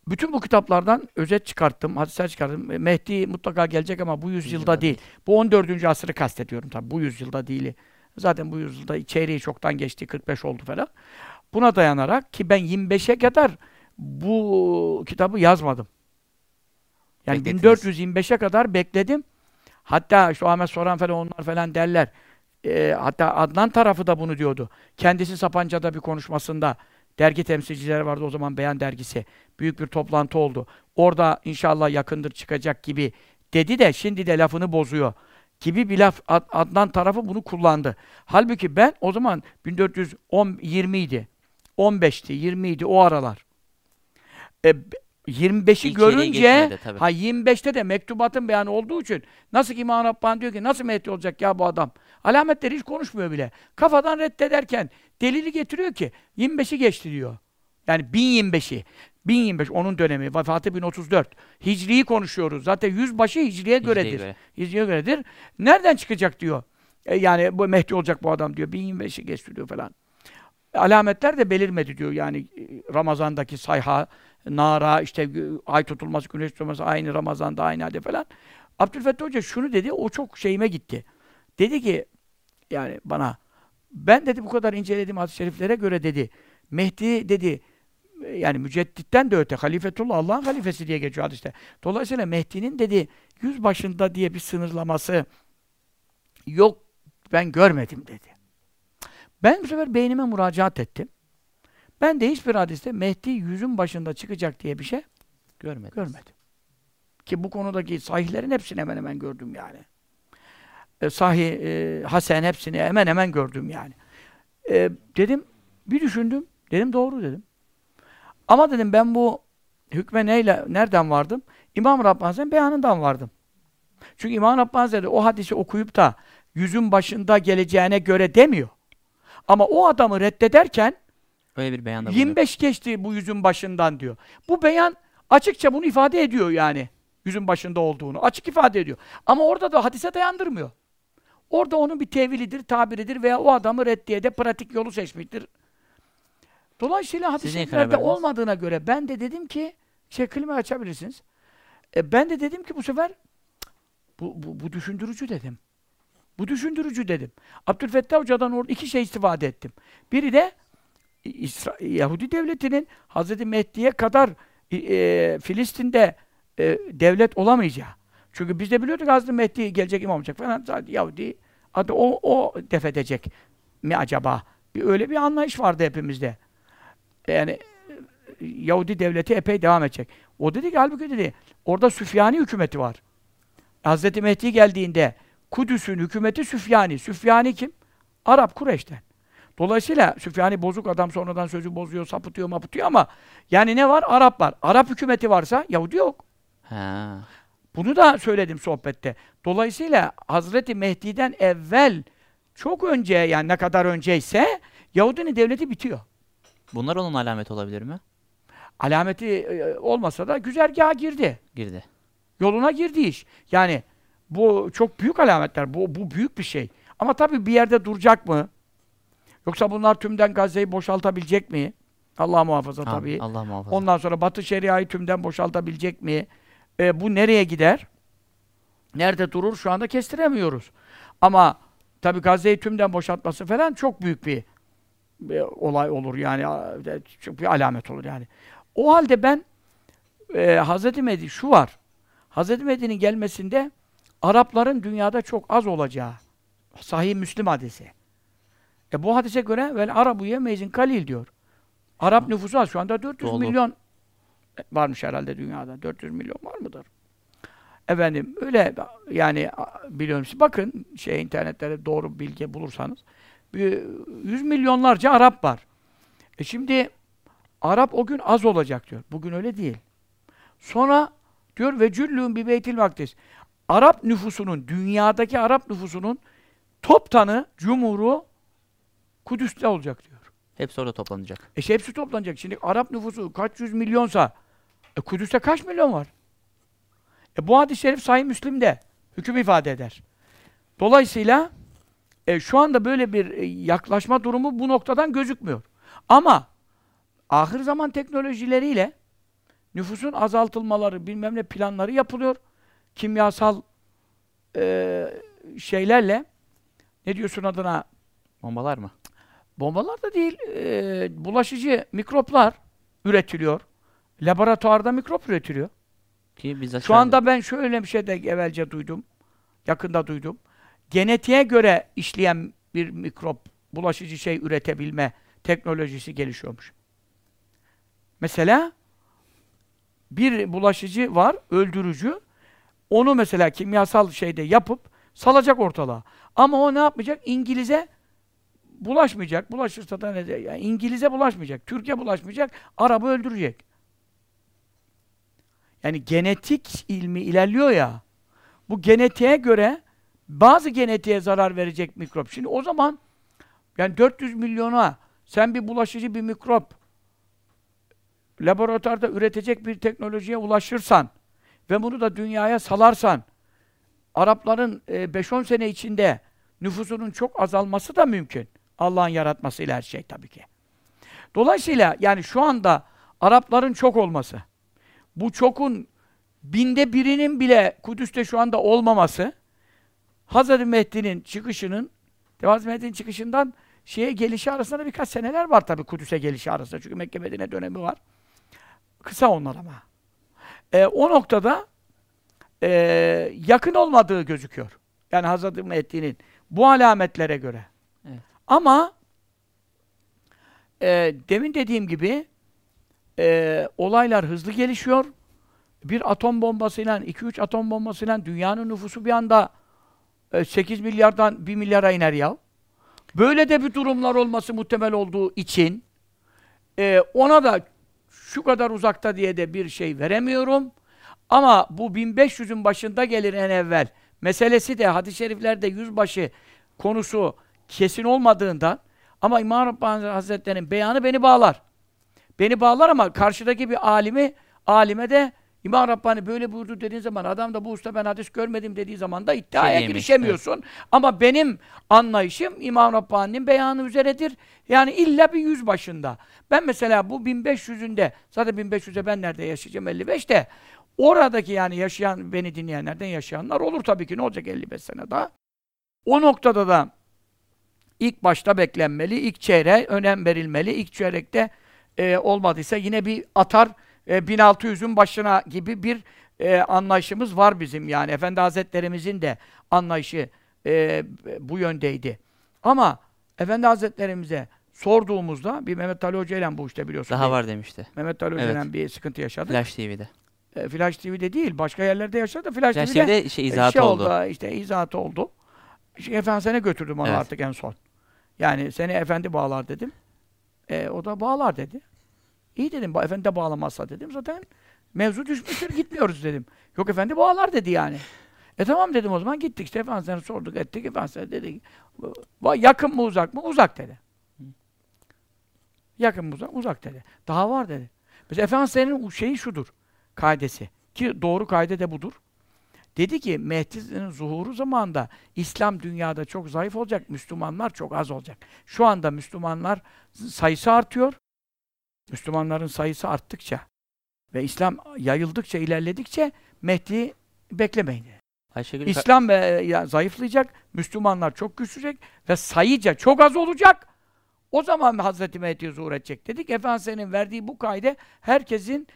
S2: Bütün bu kitaplardan özet çıkarttım, hadisler çıkarttım. E, Mehdi mutlaka gelecek ama bu yüzyılda
S1: Yüzyılda
S2: değil. Bu 14. asrı kastediyorum tabii. Bu yüzyılda değil. Zaten bu yüzyılda çeyreği çoktan geçti, 45 oldu falan. Buna dayanarak ki ben 25'e kadar bu kitabı yazmadım. Yani
S1: Beklettiniz.
S2: 1425'e kadar bekledim. Hatta şu Ahmet Soran falan onlar falan derler. Ee, hatta Adnan tarafı da bunu diyordu. Kendisi Sapanca'da bir konuşmasında dergi temsilcileri vardı o zaman Beyan dergisi. Büyük bir toplantı oldu. Orada inşallah yakındır çıkacak gibi dedi de şimdi de lafını bozuyor gibi bir laf Ad- Adnan tarafı bunu kullandı. Halbuki ben o zaman 1420 idi. 15'ti, 20 idi o aralar. E, 25'i
S1: İlk çeyreği
S2: görünce
S1: tabii.
S2: ha 25'te de mektubatın beyanı olduğu için nasıl ki İmam Rabbani diyor ki nasıl Mehdi olacak ya bu adam? Alametleri hiç konuşmuyor bile. Kafadan reddederken delili getiriyor ki 25'i geçti diyor. Yani 1025'i. 1025 onun dönemi. Vefatı 1034. Hicriyi konuşuyoruz. Zaten yüzbaşı hicriye
S1: Hicriye
S2: göredir.
S1: göre.
S2: Hicriye göredir. Nereden çıkacak diyor. E, yani bu Mehdi olacak bu adam diyor. 1025'i geçti diyor falan. Alametler de belirmedi diyor. Yani e, Ramazan'daki sayha, nara, işte ay tutulması, güneş tutulması aynı Ramazan'da aynı halde falan. Abdülfettah Hoca şunu dedi, o çok şeyime gitti. Dedi ki, yani bana, ben dedi bu kadar incelediğim hadis-i şeriflere göre dedi, Mehdi dedi, yani mücedditten de öte, halifetullah, Allah'ın halifesi diye geçiyor hadiste. Dolayısıyla Mehdi'nin dedi, yüz başında diye bir sınırlaması yok, ben görmedim dedi. Ben bu sefer beynime müracaat ettim. Ben de hiçbir hadiste Mehdi yüzün başında çıkacak diye bir şey
S1: Görmedim.
S2: görmedim. Ki bu konudaki sahihlerin hepsini hemen hemen gördüm yani. E, sahih, e, Hasen hepsini hemen hemen gördüm yani. E, dedim, bir düşündüm. Dedim doğru dedim. Ama dedim ben bu hükme neyle, nereden vardım? İmam Rabbani'nin beyanından vardım. Çünkü İmam Rabbani o hadisi okuyup da yüzün başında geleceğine göre demiyor. Ama o adamı reddederken
S1: Öyle bir beyanda bulunuyor.
S2: 25 geçti bu yüzün başından diyor. Bu beyan açıkça bunu ifade ediyor yani. Yüzün başında olduğunu. Açık ifade ediyor. Ama orada da hadise dayandırmıyor. Orada onun bir tevilidir, tabiridir veya o adamı reddiye de pratik yolu seçmiştir. Dolayısıyla
S1: verdiniz?
S2: olmadığına göre ben de dedim ki şey klimayı açabilirsiniz. E, ben de dedim ki bu sefer bu, bu, bu düşündürücü dedim. Bu düşündürücü dedim. Abdülfettah Hoca'dan orada iki şey istifade ettim. Biri de İsra- Yahudi devletinin Hazreti Mehdi'ye kadar e, Filistin'de e, devlet olamayacağı. Çünkü biz de biliyorduk Hazreti Mehdi gelecek imam olacak falan. Zaten Yahudi adı o, o defedecek mi acaba? Bir, öyle bir anlayış vardı hepimizde. Yani e, Yahudi devleti epey devam edecek. O dedi ki halbuki dedi orada Süfyani hükümeti var. Hazreti Mehdi geldiğinde Kudüs'ün hükümeti Süfyani. Süfyani kim? Arap Kureyş'ten. Dolayısıyla Süfyani bozuk adam sonradan sözü bozuyor, sapıtıyor, mapıtıyor ama yani ne var? Arap var. Arap hükümeti varsa Yahudi yok.
S1: Ha.
S2: Bunu da söyledim sohbette. Dolayısıyla Hazreti Mehdi'den evvel çok önce yani ne kadar önceyse Yahudinin devleti bitiyor.
S1: Bunlar onun alameti olabilir mi?
S2: Alameti e, olmasa da güzergaha girdi.
S1: Girdi.
S2: Yoluna girdi iş. Yani bu çok büyük alametler. Bu, bu büyük bir şey. Ama tabii bir yerde duracak mı? Yoksa bunlar tümden Gazze'yi boşaltabilecek mi? Allah muhafaza
S1: Amin.
S2: tabii.
S1: Allah muhafaza.
S2: Ondan sonra Batı Şeria'yı tümden boşaltabilecek mi? E, bu nereye gider? Nerede durur? Şu anda kestiremiyoruz. Ama tabii Gazze'yi tümden boşaltması falan çok büyük bir, bir olay olur yani. e, Çok bir alamet olur yani. O halde ben e, Hazreti Mehdi şu var. Hazreti Mehdi'nin gelmesinde Arapların dünyada çok az olacağı. Sahih Müslim hadisi. E bu hadise göre vel Arabu yemeyizin kalil diyor. Arap nüfusu az. Şu anda 400
S1: Dolu.
S2: milyon varmış herhalde dünyada. 400 milyon var mıdır? Efendim öyle yani biliyorum. siz Bakın şey internetlerde doğru bilgi bulursanız bir yüz milyonlarca Arap var. E şimdi Arap o gün az olacak diyor. Bugün öyle değil. Sonra diyor ve cüllûn bi beytil makdis. Arap nüfusunun, dünyadaki Arap nüfusunun toptanı, cumhuru Kudüs'te olacak diyor.
S1: Hepsi orada toplanacak.
S2: E şey hepsi toplanacak. Şimdi Arap nüfusu kaç yüz milyonsa e Kudüs'te kaç milyon var? E bu hadis-i şerif Sahih Müslim'de hüküm ifade eder. Dolayısıyla e, şu anda böyle bir e, yaklaşma durumu bu noktadan gözükmüyor. Ama ahir zaman teknolojileriyle nüfusun azaltılmaları, bilmem ne planları yapılıyor. Kimyasal e, şeylerle ne diyorsun adına
S1: Bombalar mı?
S2: Bombalar da değil, e, bulaşıcı mikroplar üretiliyor. Laboratuvarda mikrop üretiliyor.
S1: Ki bizzat
S2: Şu anda ben şöyle bir şey de evvelce duydum, yakında duydum. Genetiğe göre işleyen bir mikrop, bulaşıcı şey üretebilme teknolojisi gelişiyormuş. Mesela bir bulaşıcı var, öldürücü. Onu mesela kimyasal şeyde yapıp salacak ortalığa. Ama o ne yapmayacak? İngiliz'e bulaşmayacak. Bulaşırsa da ne de, yani İngiliz'e bulaşmayacak. Türkiye bulaşmayacak. Arabı öldürecek. Yani genetik ilmi ilerliyor ya. Bu genetiğe göre bazı genetiğe zarar verecek mikrop. Şimdi o zaman yani 400 milyona sen bir bulaşıcı bir mikrop laboratuvarda üretecek bir teknolojiye ulaşırsan ve bunu da dünyaya salarsan Arapların e, 5-10 sene içinde nüfusunun çok azalması da mümkün. Allah'ın yaratmasıyla her şey tabii ki. Dolayısıyla yani şu anda Arapların çok olması, bu çokun binde birinin bile Kudüs'te şu anda olmaması, Hazreti Mehdi'nin çıkışının, Hazreti Mehdi'nin çıkışından şeye gelişi arasında da birkaç seneler var tabii Kudüs'e gelişi arasında. Çünkü Mekke Medine dönemi var. Kısa onlar ama. E, o noktada e, yakın olmadığı gözüküyor. Yani Hazreti Mehdi'nin bu alametlere göre. Ama e, demin dediğim gibi e, olaylar hızlı gelişiyor. Bir atom bombasıyla, 2-3 atom bombasıyla dünyanın nüfusu bir anda e, 8 milyardan 1 milyara iner ya. Böyle de bir durumlar olması muhtemel olduğu için e, ona da şu kadar uzakta diye de bir şey veremiyorum. Ama bu 1500'ün başında gelir en evvel. Meselesi de hadis-i şeriflerde yüzbaşı konusu kesin olmadığından Ama İmam Rabbani Hazretleri'nin beyanı beni bağlar. Beni bağlar ama karşıdaki bir alimi, alime de İmam Rabbani böyle buyurdu dediğin zaman adam da bu usta ben hadis görmedim dediği zaman da iddiaya
S1: Şey
S2: girişemiyorsun. Ama benim anlayışım İmam Rabbani'nin beyanı üzeredir. Yani illa bir yüz başında. Ben mesela bu 1500'ünde, zaten 1500'e ben nerede yaşayacağım 55'te. Oradaki yani yaşayan, beni dinleyenlerden yaşayanlar olur tabii ki. Ne olacak 55 sene daha? O noktada da ilk başta beklenmeli, ilk çeyreğe önem verilmeli. İlk çeyrekte e, olmadıysa yine bir atar e, 1600'ün başına gibi bir e, anlayışımız var bizim yani. Efendi Hazretlerimizin de anlayışı e, bu yöndeydi. Ama Efendi Hazretlerimize sorduğumuzda bir Mehmet Ali Hoca ile bu işte biliyorsun.
S1: Daha
S2: bir-
S1: var demişti.
S2: Mehmet Ali Hoca ile
S1: Evet.
S2: bir sıkıntı yaşadık.
S1: Flash TV'de.
S2: E, Flash TV'de değil, başka yerlerde yaşadı. Flash,
S1: Flash
S2: TV'de
S1: TV'de şey
S2: e,
S1: izahatı
S2: şey
S1: oldu.
S2: işte izahatı oldu. Şey, efendim sene götürdüm onu
S1: Evet.
S2: artık en son. Yani seni efendi bağlar dedim. E, o da bağlar dedi. İyi dedim, efendi de bağlamazsa dedim. Zaten mevzu düşmüştür, gitmiyoruz dedim. Yok efendi bağlar dedi yani. E tamam dedim o zaman gittik işte efendisine sorduk ettik efendisine dedi. "Va- Yakın mı uzak mı? Uzak dedi. Yakın mı uzak? Uzak dedi. Daha var dedi. Mesela efendisinin şeyi şudur. Kaidesi. Ki doğru kaide de budur. Dedi ki Mehdi'nin zuhuru zamanında İslam dünyada çok zayıf olacak, Müslümanlar çok az olacak. Şu anda Müslümanlar sayısı artıyor. Müslümanların sayısı arttıkça ve İslam yayıldıkça, ilerledikçe Mehdi beklemeyin.
S1: Ayşegül
S2: İslam e, ya, zayıflayacak, Müslümanlar çok güçlüyecek ve sayıca çok az olacak. O zaman Hazreti Mehdi zuhur edecek dedik. Efendimiz'in verdiği bu kaide herkesin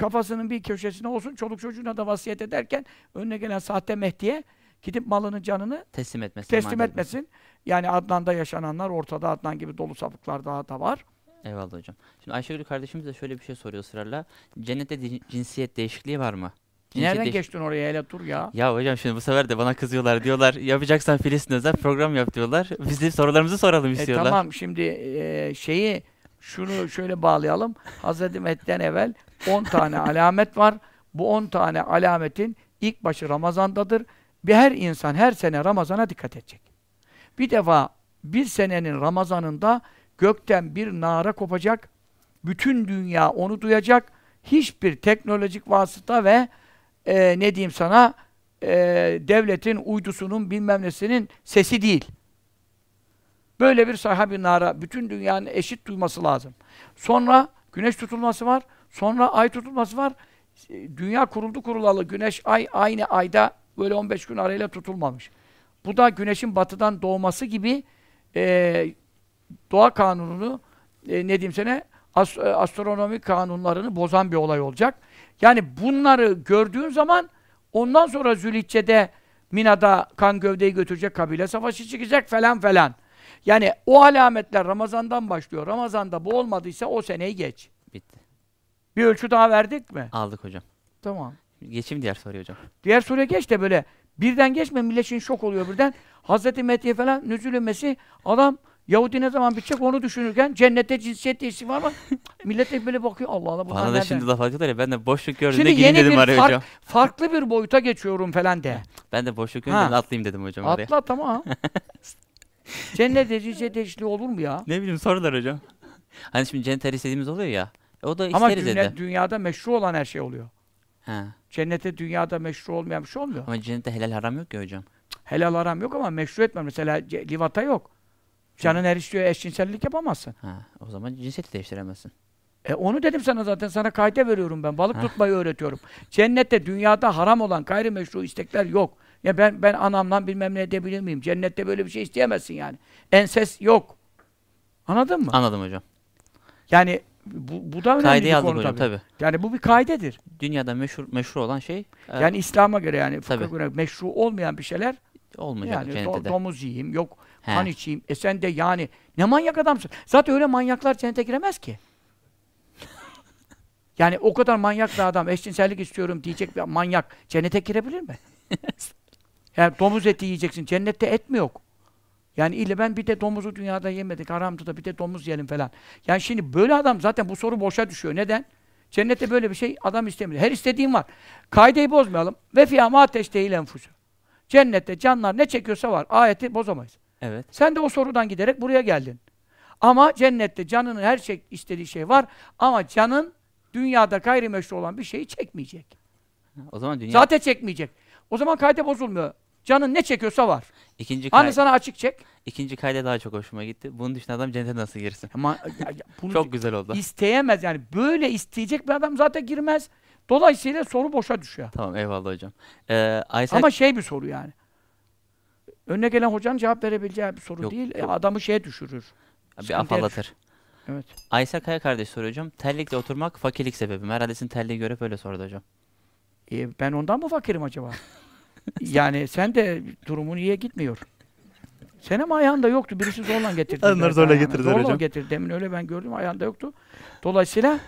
S2: kafasının bir köşesine olsun, çoluk çocuğuna da vasiyet ederken önüne gelen sahte Mehdi'ye gidip malını, canını
S1: teslim etmesin.
S2: teslim
S1: emanet
S2: etmesin. Yani Adnan'da yaşananlar ortada Adnan gibi dolu sapıklar daha da var.
S1: Eyvallah hocam. Şimdi Ayşegül kardeşimiz de şöyle bir şey soruyor ısrarla. Cennette cinsiyet değişikliği var mı? Cinsiyet
S2: Nereden
S1: değiş-
S2: geçtin oraya hele dur ya.
S1: Ya hocam şimdi bu sefer de bana kızıyorlar. Diyorlar yapacaksan Filistin özel program yap diyorlar. Biz de sorularımızı soralım
S2: E,
S1: istiyorlar.
S2: tamam şimdi e, şeyi şunu şöyle bağlayalım. Hazreti Mehdi'den evvel 10 tane alamet var. Bu 10 tane alametin ilk başı Ramazan'dadır. Bir her insan her sene Ramazan'a dikkat edecek. Bir defa bir senenin Ramazan'ında gökten bir nara kopacak. Bütün dünya onu duyacak. Hiçbir teknolojik vasıta ve e, ne diyeyim sana e, devletin uydusunun bilmem nesinin sesi değil. Böyle bir sahabi nara bütün dünyanın eşit duyması lazım. Sonra güneş tutulması var. Sonra ay tutulması var. Dünya kuruldu kurulalı. Güneş, ay aynı ayda böyle 15 gün arayla tutulmamış. Bu da güneşin batıdan doğması gibi e, doğa kanununu e, ne diyeyim sana as- e, astronomi kanunlarını bozan bir olay olacak. Yani bunları gördüğün zaman ondan sonra Zülhicce'de Mina'da kan gövdeyi götürecek kabile savaşı çıkacak falan falan. Yani o alametler Ramazan'dan başlıyor. Ramazan'da bu olmadıysa o seneyi geç.
S1: Bitti.
S2: Bir ölçü daha verdik mi?
S1: Aldık hocam.
S2: Tamam.
S1: Geçeyim diğer soruya hocam.
S2: Diğer soruya geç de böyle birden geçme millet şimdi şok oluyor birden. Hazreti Mehdi'ye falan nüzul inmesi adam Yahudi ne zaman bitecek onu düşünürken cennette cinsiyet değişikliği var mı? millet de böyle bakıyor Allah Allah
S1: Bana da
S2: nereden?
S1: şimdi laf atıyorlar ya ben de boşluk gördüm
S2: Şimdi
S1: de gireyim dedim araya
S2: fark-
S1: hocam.
S2: Farklı bir boyuta geçiyorum falan de.
S1: Ben de boşluk
S2: Ha.
S1: gördüm de atlayayım dedim hocam oraya.
S2: Atla tamam. Cennette cinsiyet değişikliği olur mu ya?
S1: Ne bileyim sorular hocam. Hani şimdi cennet istediğimiz oluyor ya. O da
S2: Ama
S1: isteriz
S2: dünya-
S1: dedi.
S2: dünyada meşru olan her şey oluyor.
S1: Ha.
S2: Cennette dünyada meşru olmayan bir şey olmuyor.
S1: Ama cennette helal haram yok ya hocam.
S2: Helal aram yok ama meşru etmem. Mesela ce- livata yok. Canın her istiyor eşcinsellik yapamazsın.
S1: Ha. O zaman cinsiyeti değiştiremezsin.
S2: E onu dedim sana zaten. Sana kaide veriyorum ben. Balık
S1: Heh.
S2: tutmayı öğretiyorum. Cennette dünyada haram olan gayrimeşru istekler yok. Ya ben ben anamdan bilmem ne edebilir miyim? Cennette böyle bir şey isteyemezsin yani. Enses yok. Anladın mı?
S1: Anladım hocam.
S2: Yani bu, bu da önemli
S1: Kaideyi
S2: bir konu
S1: hocam
S2: tabii.
S1: tabii.
S2: Yani bu bir kaidedir.
S1: Dünyada meşhur meşhur olan şey e,
S2: Yani İslam'a göre yani fıkha göre meşru olmayan bir şeyler
S1: olmayacak
S2: yani do-
S1: cennette de.
S2: domuz yiyeyim, yok
S1: He.
S2: kan içeyim. E sen de yani ne manyak adamsın. Zaten öyle manyaklar cennete giremez ki. yani o kadar manyak bir adam eşcinsellik istiyorum diyecek bir manyak cennete girebilir mi? yani domuz eti yiyeceksin. Cennette et mi yok? Yani ille ben bir de domuzu dünyada yemedik, haramdı da bir de domuz yiyelim falan. Yani şimdi böyle adam zaten bu soru boşa düşüyor. Neden? Cennette böyle bir şey adam istemiyor. Her istediğim var. Kaideyi bozmayalım. Ve fiyâmâ ateştehil enfusu. Cennette canlar ne çekiyorsa var. Ayeti bozamayız.
S1: Evet.
S2: Sen de o sorudan giderek buraya geldin. Ama cennette canının her şey istediği şey var ama canın dünyada gayrimeşru olan bir şeyi çekmeyecek.
S1: O zaman dünya
S2: Zaten çekmeyecek. O zaman kaide bozulmuyor. Canın ne çekiyorsa var.
S1: ikinci kay
S2: Hani sana açık çek.
S1: ikinci kayda daha çok hoşuma gitti. Bunu düşün adam cennete nasıl girsin?
S2: Ama ya- ya bunu
S1: Çok güzel oldu.
S2: isteyemez yani. Böyle isteyecek bir adam zaten girmez. Dolayısıyla soru boşa düşüyor.
S1: Tamam eyvallah hocam. Ee, Aysel
S2: Ama şey bir soru yani. Önüne gelen hocanın cevap verebileceği bir soru
S1: Yok,
S2: değil.
S1: yok.
S2: Adamı şeye düşürür.
S1: bir
S2: sıkıntıya
S1: afallatır.
S2: Evet.
S1: Aysel Kaya kardeş soruyor hocam. Terlikle oturmak fakirlik sebebi mi? Herhalde sizin terliği görüp öyle sordu hocam.
S2: E, ben ondan mı fakirim acaba? yani sen de durumun iyiye gitmiyor. Sen ama ayağında yoktu. Birisi zorla getirdi.
S1: Onlar
S2: biraz
S1: zorla getirdiler
S2: Zorla
S1: hocam.
S2: getirdi. Demin öyle ben gördüm. Ayağında yoktu. Dolayısıyla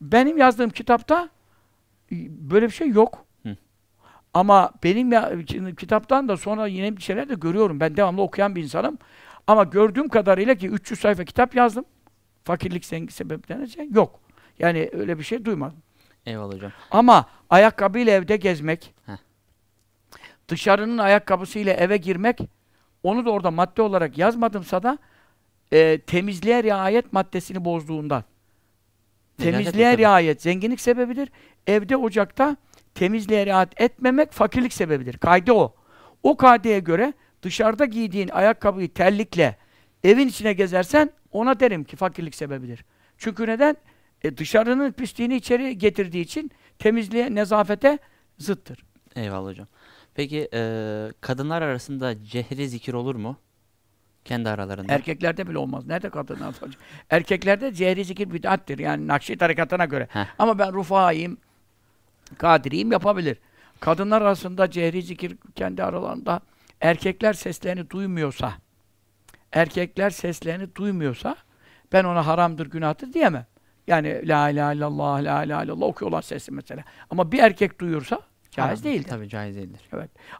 S2: benim yazdığım kitapta e, böyle bir şey yok.
S1: Hı.
S2: Ama benim ya, kitaptan da sonra yine bir şeyler de görüyorum. Ben devamlı okuyan bir insanım. Ama gördüğüm kadarıyla ki 300 sayfa kitap yazdım. Fakirlik şey yok. Yani öyle bir şey duymadım.
S1: Eyvallah hocam.
S2: Ama ayakkabıyla evde gezmek. Dışarının ayakkabısıyla eve girmek, onu da orada madde olarak yazmadımsa da e, temizliğe riayet maddesini bozduğundan. Temizliğe riayet zenginlik sebebidir. Evde ocakta temizliğe riayet etmemek fakirlik sebebidir. Kaydı o. O kaideye göre dışarıda giydiğin ayakkabıyı terlikle evin içine gezersen ona derim ki fakirlik sebebidir. Çünkü neden? E, dışarının pisliğini içeri getirdiği için temizliğe, nezafete zıttır.
S1: Eyvallah hocam. Peki eee, kadınlar arasında cehri zikir olur mu? Kendi aralarında.
S2: Erkeklerde bile olmaz. Nerede kadınlar? Erkeklerde cehri zikir bid'attir. Yani Nakşi tarikatına göre.
S1: Heh.
S2: Ama ben Rufa'yım, Kadiriyim yapabilir. Kadınlar arasında cehri zikir kendi aralarında erkekler seslerini duymuyorsa erkekler seslerini duymuyorsa ben ona haramdır, günahtır diyemem. Yani la ilahe illallah, la ilahe illallah okuyorlar sesi mesela. Ama bir erkek duyuyorsa caiz değildir.
S1: Tabii caiz değildir.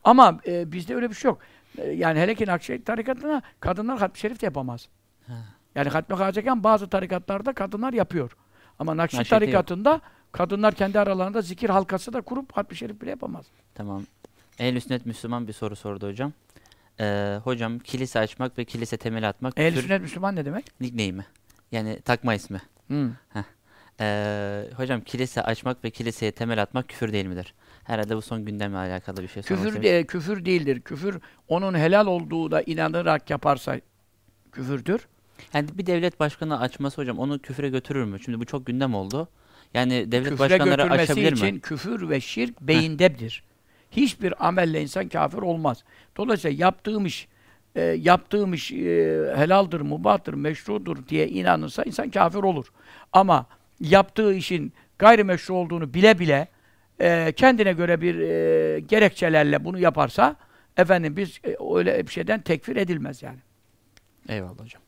S2: Ama e, bizde öyle bir şey yok. E, yani hele ki Nakşi tarikatına kadınlar hatmi şerif de yapamaz.
S1: Ha.
S2: Yani hatmi kılacakken bazı tarikatlarda kadınlar yapıyor. Ama Nakşi
S1: Nakşi'de yok.
S2: tarikatında kadınlar kendi aralarında zikir halkası da kurup hatmi şerif bile yapamaz.
S1: Tamam. Ehl-i sünnet Müslüman bir soru sordu hocam. Eee, hocam kilise açmak ve kilise temeli atmak
S2: Ehl-i sünnet Müslüman ne demek?
S1: nickname'i. Yani takma ismi.
S2: Hı.
S1: Eee, hocam kilise açmak ve kiliseye temel atmak küfür değil midir? Herhalde bu son gündemle alakalı bir şey
S2: Küfür, de, küfür değildir. Küfür onun helal olduğu da inanarak yaparsa küfürdür.
S1: Yani bir devlet başkanı açması hocam onu küfüre götürür mü? Şimdi bu çok gündem oldu. Yani devlet
S2: Küfre
S1: başkanları aşabilir
S2: için
S1: mi?
S2: küfür ve şirk beyindedir. Hiçbir amelle insan kafir olmaz. Dolayısıyla yaptığım iş e, yaptığım iş e, helaldir, mubahtır, meşrudur diye inanırsa insan kafir olur. Ama yaptığı işin gayrimeşru olduğunu bile bile e, kendine göre bir e, gerekçelerle bunu yaparsa efendim biz e, öyle bir şeyden tekfir edilmez yani.
S1: Eyvallah hocam.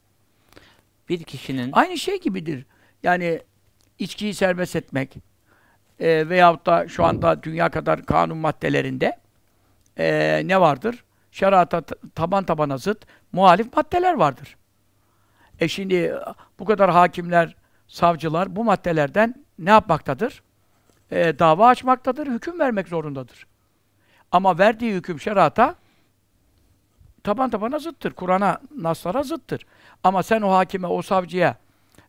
S1: Bir kişinin
S2: Aynı şey gibidir. Yani içkiyi serbest etmek e, veyahut da şu anda dünya kadar kanun maddelerinde e, ne vardır? Şerata taban tabana zıt muhalif maddeler vardır. E şimdi bu kadar hakimler, savcılar bu maddelerden ne yapmaktadır? E, dava açmaktadır, hüküm vermek zorundadır. Ama verdiği hüküm şerata taban tabana zıttır. Kur'an'a, naslara zıttır. Ama sen o hakime, o savcıya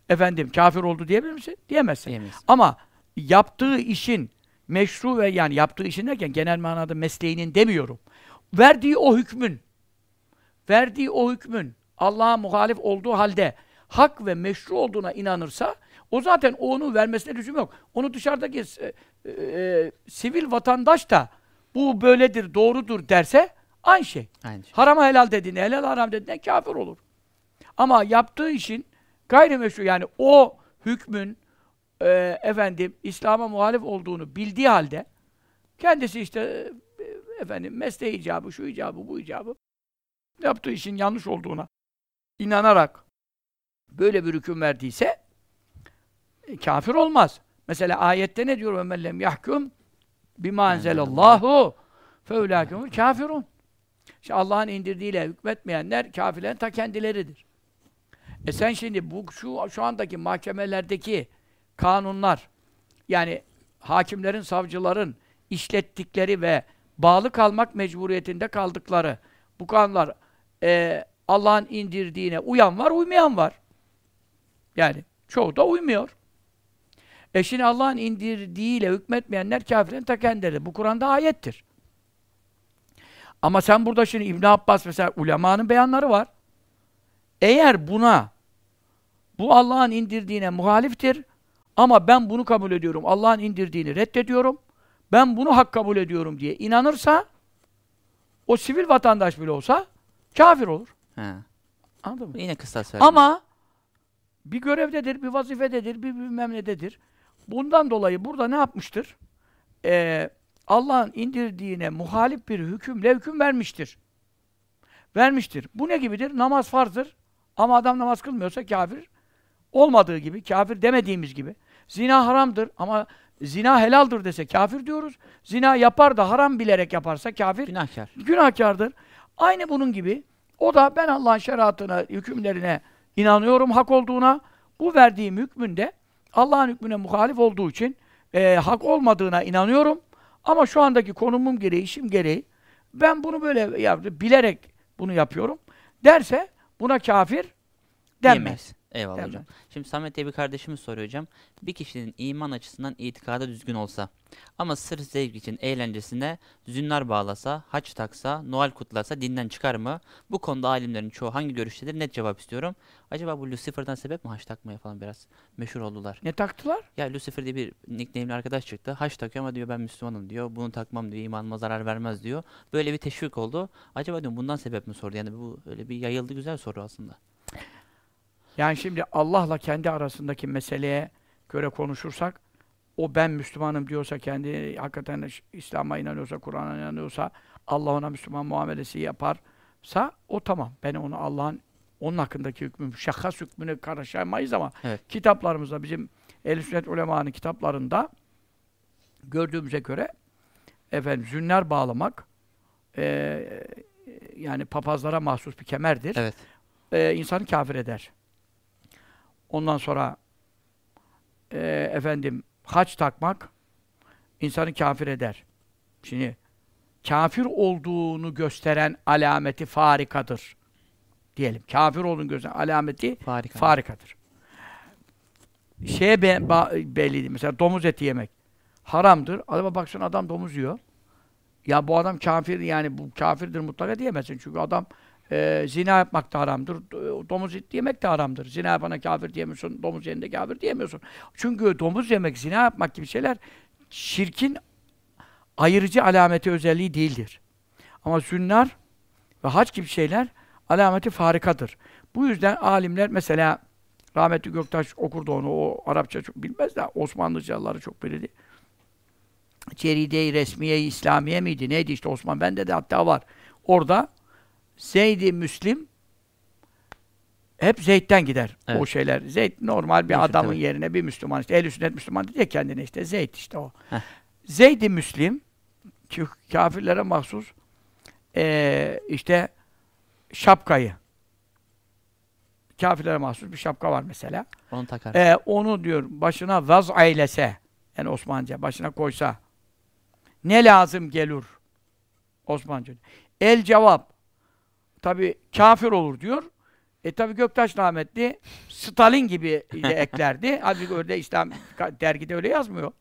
S2: efendim kafir oldu diyebilir misin? Diyemezsin.
S1: diyemeyiz.
S2: Ama yaptığı işin meşru ve yani yaptığı işin derken genel manada mesleğinin demiyorum. Verdiği o hükmün verdiği o hükmün Allah'a muhalif olduğu halde hak ve meşru olduğuna inanırsa o zaten onu vermesine lüzum yok. Onu dışarıdaki e, e, sivil vatandaş da bu böyledir, doğrudur derse aynı şey.
S1: Aynı şey.
S2: Harama helal dediğinde, helal haram dediğinde kafir olur. Ama yaptığı işin gayrimeşru yani o hükmün e, efendim İslam'a muhalif olduğunu bildiği halde kendisi işte e, efendim mesleği icabı, şu icabı, bu icabı yaptığı işin yanlış olduğuna inanarak böyle bir hüküm verdiyse e, e, kafir olmaz. Mesela ayette ne diyor ömellem yahkum bima enzelallahu feulâkumul kafirun. İşte Allah'ın indirdiğiyle hükmetmeyenler kafirlerin ta kendileridir. E sen şimdi bu şu şu andaki mahkemelerdeki kanunlar yani hakimlerin, savcıların işlettikleri ve bağlı kalmak mecburiyetinde kaldıkları bu kanunlar e, Allah'ın indirdiğine uyan var, uymayan var. Yani çoğu da uymuyor. E şimdi Allah'ın indirdiğiyle hükmetmeyenler kafirin ta kendileri. Bu Kur'an'da ayettir. Ama sen burada şimdi İbn Abbas mesela ulemanın beyanları var. Eğer buna bu Allah'ın indirdiğine muhaliftir ama ben bunu kabul ediyorum. Allah'ın indirdiğini reddediyorum. Ben bunu hak kabul ediyorum diye inanırsa o sivil vatandaş bile olsa kafir olur.
S1: He.
S2: Anladın mı?
S1: Yine kıstas vermiş.
S2: Ama bir görevdedir, bir vazifededir, bir bilmem nededir. Bundan dolayı burada ne yapmıştır? Ee, Allah'ın indirdiğine muhalif bir hükümle hüküm vermiştir. Vermiştir. Bu ne gibidir? Namaz farzdır. Ama adam namaz kılmıyorsa kafir olmadığı gibi, kafir demediğimiz gibi. Zina haramdır ama zina helaldir dese kafir diyoruz. Zina yapar da haram bilerek yaparsa kafir
S1: Günahkar.
S2: günahkardır. Aynı bunun gibi o da ben Allah'ın şeriatına, hükümlerine inanıyorum hak olduğuna. Bu verdiğim hükmünde Allah'ın hükmüne muhalif olduğu için e, hak olmadığına inanıyorum. Ama şu andaki konumum gereği, işim gereği ben bunu böyle ya, bilerek bunu yapıyorum derse buna kafir denmez.
S1: Diyemeyiz. Eyvallah
S2: Denmez.
S1: hocam. Şimdi Samet diye bir kardeşimiz soruyor hocam. Bir kişinin iman açısından itikadı düzgün olsa ama sırf zevk için eğlencesine zünnar bağlasa, haç taksa, Noel kutlasa dinden çıkar mı? Bu konuda alimlerin çoğu hangi görüştedir? Net cevap istiyorum. Acaba bu Lucifer'dan sebep mi haç takmaya falan biraz meşhur oldular?
S2: Ne taktılar?
S1: Ya Lucifer diye bir nickname'li arkadaş çıktı. Haç takıyor ama diyor ben Müslümanım diyor. Bunu takmam diyor. imanıma zarar vermez diyor. Böyle bir teşvik oldu. Acaba diyorum bundan sebep mi sordu? Yani bu öyle bir yayıldı güzel soru aslında.
S2: Yani şimdi Allah'la kendi arasındaki meseleye göre konuşursak, o ben Müslümanım diyorsa, kendi hakikaten İslam'a inanıyorsa, Kur'an'a inanıyorsa, Allah ona Müslüman muamelesi yaparsa, o tamam. Ben onu Allah'ın, onun hakkındaki hükmü, şahhas hükmüne karışamayız ama
S1: Evet.
S2: kitaplarımızda, bizim ehl sünnet ulemanın kitaplarında gördüğümüze göre efendim zünler bağlamak eee, yani papazlara mahsus bir kemerdir
S1: Evet.
S2: e, insanı kafir eder. Ondan sonra e, efendim haç takmak insanı kafir eder. Şimdi kafir olduğunu gösteren alameti farikadır. Diyelim. Kafir olduğunu gösteren alameti
S1: Harika.
S2: farikadır. Şeye be, ba- belli mesela domuz eti yemek haramdır. Adama baksana adam domuz yiyor. Ya bu adam kafir yani bu kafirdir mutlaka diyemezsin. Çünkü adam e, zina yapmak da haramdır. do- Domuz eti yemek de haramdır. Zina yapana kafir diyemiyorsun. Domuz yerinde kafir diyemiyorsun. Çünkü domuz yemek, zina yapmak gibi şeyler şirkin ayırıcı alameti özelliği değildir. Ama zünnar ve hac gibi şeyler alameti farikadır. Bu yüzden alimler mesela rahmetli Göktaş okurdu onu. O Arapça çok bilmez de Osmanlıcaları çok bilirdi. Ceride-i Resmiye-i İslamiye miydi? Neydi işte Osman bende de hatta var. Orada Zeyd-i Müslim hep Zeyd'den gider
S1: Evet.
S2: o şeyler. Zeyd normal bir
S1: Meşhur,
S2: adamın
S1: tabii.
S2: yerine bir Müslüman işte. Ehl-i sünnet Müslüman diye kendine işte Zeyd işte o.
S1: Heh.
S2: Zeyd-i Müslim kafirlere mahsus eee, işte şapkayı kafirlere mahsus bir şapka var mesela.
S1: Onu takar.
S2: Ee, onu diyor başına vaz eylese yani Osmanlıca başına koysa ne lazım gelir Osmanlıca. El cevap tabi kafir olur diyor. E tabi Göktaş rahmetli Stalin gibi de eklerdi. Halbuki öyle İslam dergide öyle yazmıyor.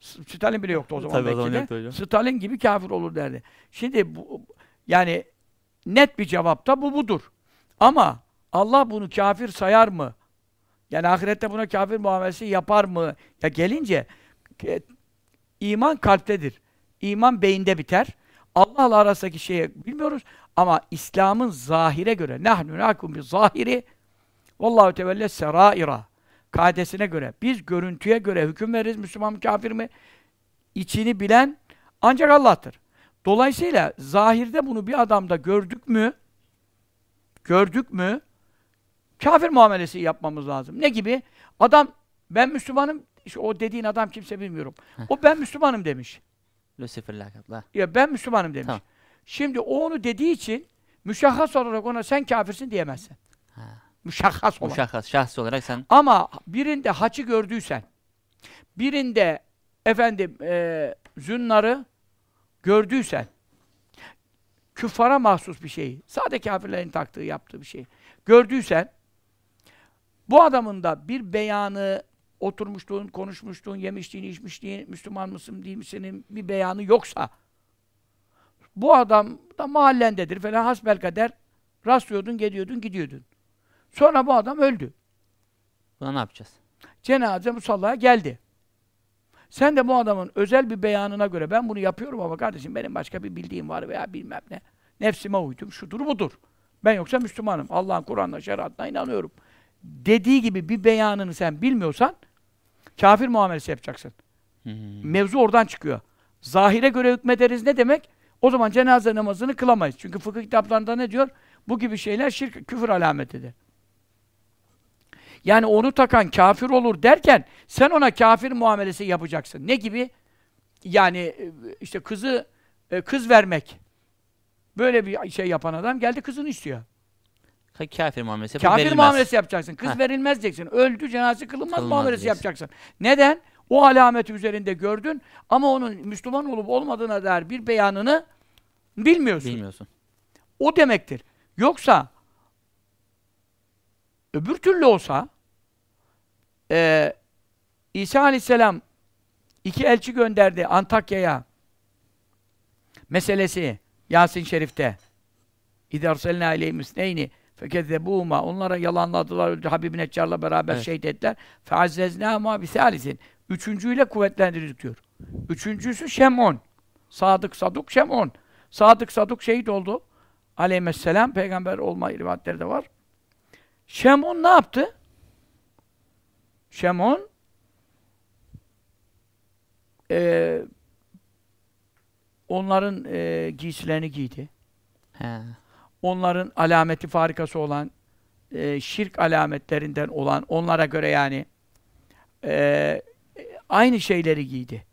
S2: Stalin bile yoktu o zaman
S1: Tabii o zaman yoktu hocam.
S2: Stalin gibi kafir olur derdi. Şimdi bu, yani net bir cevap da bu budur. Ama Allah bunu kafir sayar mı? Yani ahirette buna kafir muamelesi yapar mı? Ya gelince e, iman kalptedir. İman beyinde biter. Allah'la arasındaki şeyi bilmiyoruz ama İslam'ın zahire göre nahnu nakum bi zahiri vallahu tevelle seraira kaidesine göre biz görüntüye göre hüküm veririz Müslüman mı kafir mi? İçini bilen ancak Allah'tır. Dolayısıyla zahirde bunu bir adamda gördük mü gördük mü kafir muamelesi yapmamız lazım. Ne gibi? Adam ben Müslümanım işte o dediğin adam kimse bilmiyorum. O ben Müslümanım demiş.
S1: Lucifer lakaplı.
S2: Ya ben Müslümanım demiş.
S1: Tamam.
S2: Şimdi o onu dediği için müşahhas olarak ona sen kafirsin diyemezsin.
S1: Ha.
S2: Müşahhas olarak.
S1: şahıs, şahsi olarak sen
S2: Ama birinde haçı gördüysen, birinde efendim e, zünnarı gördüysen, küffara mahsus bir şey, sade kafirlerin taktığı, yaptığı bir şey gördüysen, Bu adamın da bir beyanı oturmuşluğun, konuşmuşluğun, yemişliğin, içmişliğin, Müslüman mısın değil misin bir beyanı yoksa bu adam da mahallendedir falan hasbelkader rastlıyordun, geliyordun, gidiyordun. Sonra bu adam öldü.
S1: Buna ne yapacağız?
S2: Cenaze musallaya geldi. Sen de bu adamın özel bir beyanına göre ben bunu yapıyorum ama kardeşim benim başka bir bildiğim var veya bilmem ne. Nefsime uydum, şudur budur. Ben yoksa Müslümanım. Allah'ın Kur'an'ına, şeriatına inanıyorum. Dediği gibi bir beyanını sen bilmiyorsan kafir muamelesi yapacaksın.
S1: Hmm.
S2: Mevzu oradan çıkıyor. Zahire göre hükmederiz ne demek? O zaman cenaze namazını kılamayız. Çünkü fıkıh kitaplarında ne diyor? Bu gibi şeyler şirk, küfür alametidir. Yani onu takan kafir olur derken sen ona kafir muamelesi yapacaksın. Ne gibi? Yani e, işte kızı e, kız vermek. Böyle bir şey yapan adam geldi kızını istiyor.
S1: Ka- Kafir muamelesi
S2: Kafir
S1: verilmez.
S2: muamelesi yapacaksın. Kız
S1: Heh.
S2: verilmez diyeceksin. Öldü, cenaze kılınmaz,
S1: Kılınmaz
S2: muamelesi
S1: diyeceksin.
S2: yapacaksın. Neden? O alameti üzerinde gördün ama onun Müslüman olup olmadığına dair bir beyanını bilmiyorsun.
S1: Bilmiyorsun.
S2: O demektir. Yoksa öbür türlü olsa eee İsa Aleyhisselam iki elçi gönderdi Antakya'ya meselesi Yasin Şerif'te İdâ arselnâ aleyhim isneyni fekezzebuhuma onlara yalanladılar öldü Habib Neccar'la beraber
S1: Evet.
S2: şey dediler feazzeznâhuma bisâlisin üçüncüyle kuvvetlendirdik diyor. Üçüncüsü Şem'on. Sadık Saduk Şem'on. Sadık Saduk şehit oldu. Aleyhisselam peygamber olma rivayetleri de var. Şem'on ne yaptı? Şem'on eee onların eee, giysilerini giydi.
S1: He.
S2: Onların alameti farikası olan eee, şirk alametlerinden olan onlara göre yani eee, aynı şeyleri giydi.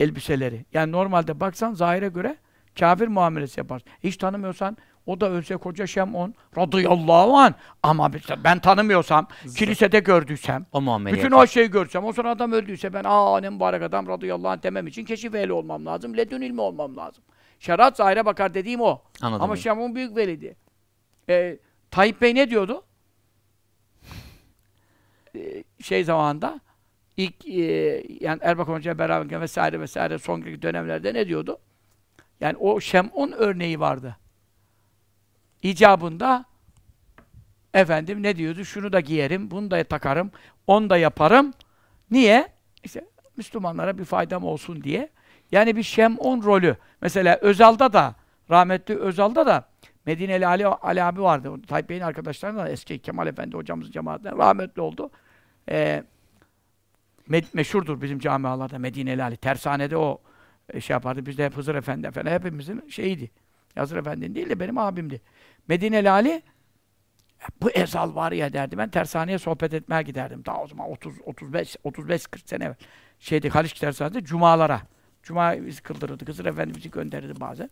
S2: Elbiseleri. Yani normalde baksan zahire göre kafir muamelesi yapar. Hiç tanımıyorsan o da ölse koca Şem'on radıyallahu an ama ben tanımıyorsam, kilisede gördüysem,
S1: O
S2: bütün o şeyi görsem, o sonra adam öldüyse ben aa ne mübarek adam radıyallahu anh demem için keşif ehli olmam lazım, ledün ilmi olmam lazım. Şeriat zahire bakar dediğim o.
S1: Anladım.
S2: Ama. Şam'ın büyük velidi. Ee, Tayyip Bey ne diyordu? Ee, şey zamanında ilk e, yani Erbakan Hoca'ya beraber vesaire vesaire sonraki dönemlerde ne diyordu? Yani o Şem'un örneği vardı. İcabında efendim ne diyordu? Şunu da giyerim, bunu da takarım, onu da yaparım. Niye? İşte Müslümanlara bir faydam olsun diye. Yani bir Şem'un rolü. Mesela Özal'da da, rahmetli Özal'da da Medineli Ali, Ali abi vardı. Tayyip Bey'in arkadaşlarından da eski Kemal Efendi hocamızın cemaatinden rahmetli oldu. Ee, me- meşhurdur bizim camialarda Medineli Ali. Tersanede o e, şey yapardı. Biz de hep Hızır Efendi efendim. Hepimizin şeyiydi. Hızır Efendi'nin değil de benim abimdi. Medineli Ali bu ezal var ya derdi. Ben tersaneye sohbet etmeye giderdim. Daha o zaman 30 35 35 40 sene evvel. Şeydi Haliç tersanede cumalara. Cuma biz kıldırırdık. Hızır Efendi bizi gönderirdi bazen.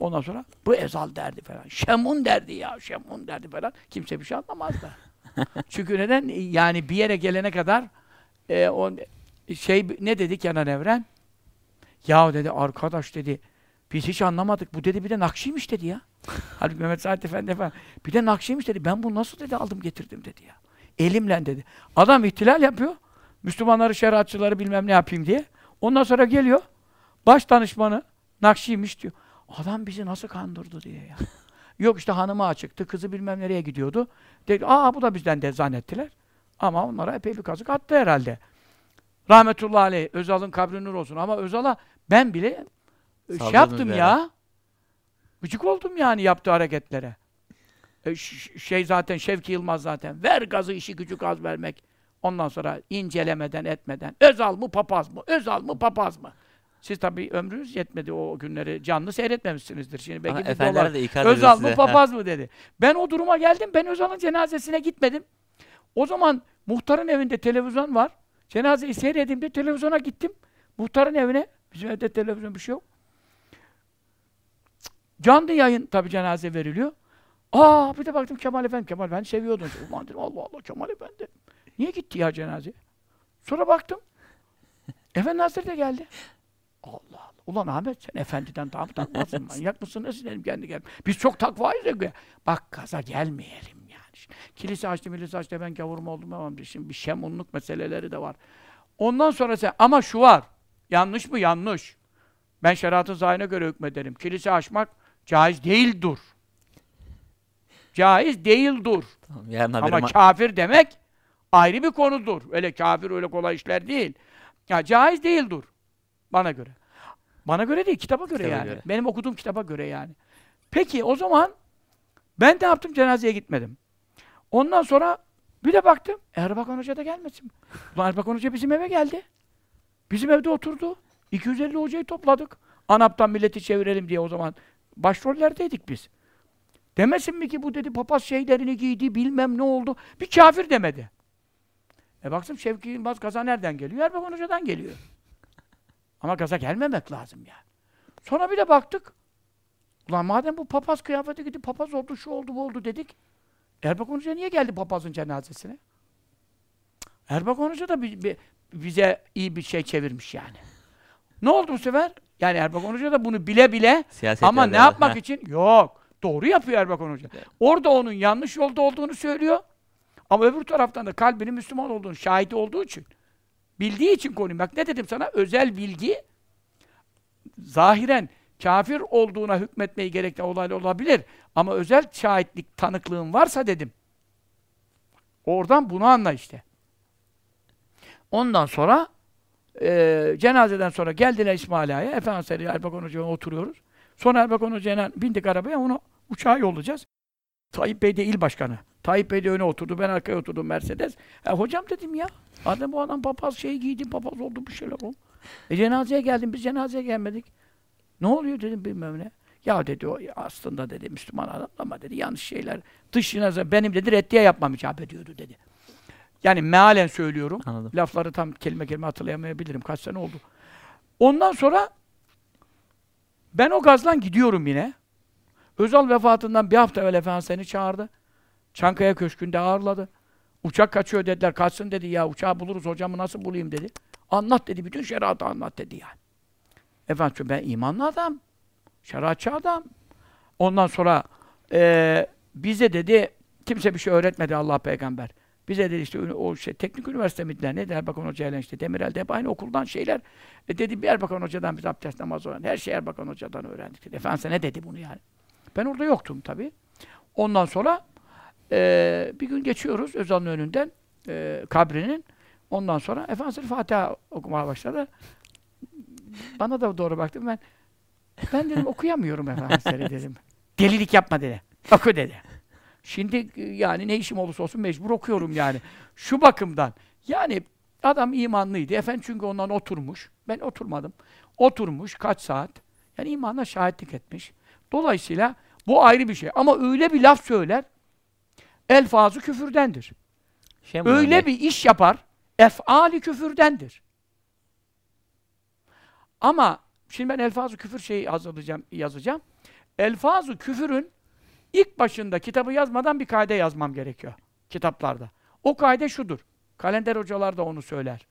S2: Ondan sonra bu ezal derdi falan. Şemun derdi ya, şemun derdi falan. Kimse bir şey anlamazdı. Çünkü neden? Yani bir yere gelene kadar e, o şey ne dedi Kenan Evren? Ya dedi arkadaş dedi biz hiç anlamadık. Bu dedi bir de Nakşiymiş dedi ya. Halbuki Mehmet Said Efendi falan. Bir de Nakşiymiş dedi. Ben bunu nasıl dedi aldım getirdim dedi ya. Elimle dedi. Adam ihtilal yapıyor. Müslümanları, şeriatçıları bilmem ne yapayım diye. Ondan sonra geliyor. Baş danışmanı Nakşiymiş diyor. Adam bizi nasıl kandırdı diye ya. Yok işte hanımı açıktı, kızı bilmem nereye gidiyordu. Dedi, aa bu da bizden de zannettiler. Ama onlara epey bir kazık attı herhalde. Rahmetullahi aleyh, Özal'ın kabri nur olsun. Ama Özal'a ben bile e, şey yaptım ya. Gıcık oldum yani yaptığı hareketlere. E, şey zaten, Şevki Yılmaz zaten. Ver gazı işi gücü gaz vermek. Ondan sonra incelemeden etmeden. Özal mı papaz mı? Özal mı papaz mı? Siz tabii ömrünüz yetmedi o günleri. Canlı seyretmemişsinizdir. Şimdi belki
S1: Ama efendiler
S2: dolar.
S1: de ikaz
S2: Özal mı papaz mı dedi. Ben o duruma geldim. Ben Özal'ın cenazesine gitmedim. O zaman muhtarın evinde televizyon var. Cenazeyi seyredeyim televizyona gittim. Muhtarın evine. Bizim evde televizyon bir şey yok. Canlı yayın tabii cenaze veriliyor. Aa bir de baktım Kemal Efendi. Kemal ben seviyordum. Ulan dedim Allah Allah Kemal Efendi. Niye gitti ya cenaze? Sonra baktım. Efendi Hazretleri de geldi. Allah Allah. Ulan Ahmet sen efendiden daha mı takmazsın? Manyak mısın? Nasıl dedim kendi geldim. Biz çok takvayız ya. Bak gaza gelmeyelim. Kilise açtı, milise açtı, ben gavurum oldum ama şimdi bir şemunluk meseleleri de var. Ondan sonra sen, ama şu var, yanlış mı? Yanlış. Ben şeriatın zahirine göre hükmederim. Kilise açmak caiz değildir. Caiz değildir.
S1: Tamam, yarın
S2: Ama kafir demek ayrı bir konudur. Öyle kafir öyle kolay işler değil. Ya caiz değildir. Bana göre. Bana göre değil, kitaba göre
S1: Kitaba
S2: yani.
S1: göre.
S2: Benim okuduğum kitaba göre yani. Peki o zaman ben de yaptım cenazeye gitmedim. Ondan sonra bir de baktım Erbakan Hoca da gelmesin. Ulan Erbakan Hoca bizim eve geldi. Bizim evde oturdu. 250 hocayı topladık. ANAP'tan milleti çevirelim diye o zaman başrollerdeydik biz. Demesin mi ki bu dedi papaz şeylerini giydi bilmem ne oldu. Bir kafir demedi. E baktım Şevki Yılmaz gaza nereden geliyor? Erbakan Hoca'dan geliyor. Ama gaza gelmemek lazım yani. Sonra bir de baktık. Ulan madem bu papaz kıyafeti gidip papaz oldu, şu oldu, bu oldu dedik. Erbakan Hoca niye geldi papazın cenazesine? Erbakan Hoca da bi- bi- bize iyi bir şey çevirmiş yani. Ne oldu bu sefer? Yani Erbakan Hoca da bunu bile bile
S1: Siyaset
S2: ama ne yapmak
S1: Ha.
S2: için? Yok. Doğru yapıyor Erbakan Hoca. Orada onun yanlış yolda olduğunu söylüyor. Ama öbür taraftan da kalbinin Müslüman olduğunu şahit olduğu için bildiği için konuyu. Bak ne dedim sana? Özel bilgi zahiren kafir olduğuna hükmetmeyi gerektiren olaylar olabilir. Ama özel şahitlik, tanıklığın varsa dedim. Oradan bunu anla işte. Ondan sonra eee cenazeden sonra geldiler İsmail Ağa'ya. Efendimiz Erbakan Hoca'ya oturuyoruz. Sonra Erbakan Hoca'yla bindik arabaya, onu uçağa yollayacağız. Tayyip Bey de il başkanı. Tayyip Bey de öne oturdu, ben arkaya oturdum Mercedes. E, hocam dedim ya, adam bu adam papaz şey giydi, papaz oldu bir şeyler oldu. E cenazeye geldim, biz cenazeye gelmedik. Ne oluyor dedim bilmem ne. Ya dedi o aslında dedi Müslüman adam ama dedi yanlış şeyler dışına benim dedi reddiye yapmam icap ediyordu dedi. Yani mealen söylüyorum.
S1: Anladım.
S2: Lafları tam kelime kelime hatırlayamayabilirim. Kaç sene oldu. Ondan sonra ben o gazlan gidiyorum yine. Özal vefatından bir hafta evvel Efendimiz seni çağırdı. Çankaya Köşkü'nde ağırladı. Uçak kaçıyor dediler. Kaçsın dedi ya. Uçağı buluruz hocamı nasıl bulayım dedi. Anlat dedi. Bütün şeriatı anlat dedi yani. Efendim ben imanlı adam. Şeriatçı adam. Ondan sonra eee bize dedi kimse bir şey öğretmedi Allah peygamber. Bize dedi işte o şey teknik üniversite miydiler ne Erbakan Hoca'yla işte Demirel'de hep aynı okuldan şeyler. E dedi bir Erbakan Hoca'dan biz abdest namazı öğrendik. Her şeyi Erbakan Hoca'dan öğrendik dedi. Efendimiz ne dedi bunu yani? Ben orada yoktum tabii. Ondan sonra eee, bir gün geçiyoruz Özal'ın önünden eee, kabrinin. Ondan sonra Efendimiz Fatiha okumaya başladı. Bana da doğru baktım ben. Ben dedim okuyamıyorum Efendimiz'leri dedim. Delilik yapma dedi. Oku dedi. Şimdi e, yani ne işim olursa olsun mecbur okuyorum yani. Şu bakımdan. Yani adam imanlıydı. Efendim çünkü ondan oturmuş. Ben oturmadım. Oturmuş kaç saat. Yani imanla şahitlik etmiş. Dolayısıyla bu ayrı bir şey. Ama öyle bir laf söyler. Elfazı küfürdendir.
S1: Şey
S2: Öyle
S1: yani?
S2: bir iş yapar. Ef'ali küfürdendir. Ama şimdi ben elfazı küfür şeyi hazırlayacağım, yazacağım. Elfazı küfürün ilk başında kitabı yazmadan bir kaide yazmam gerekiyor kitaplarda. O kaide şudur. Kalender hocalar da onu söyler.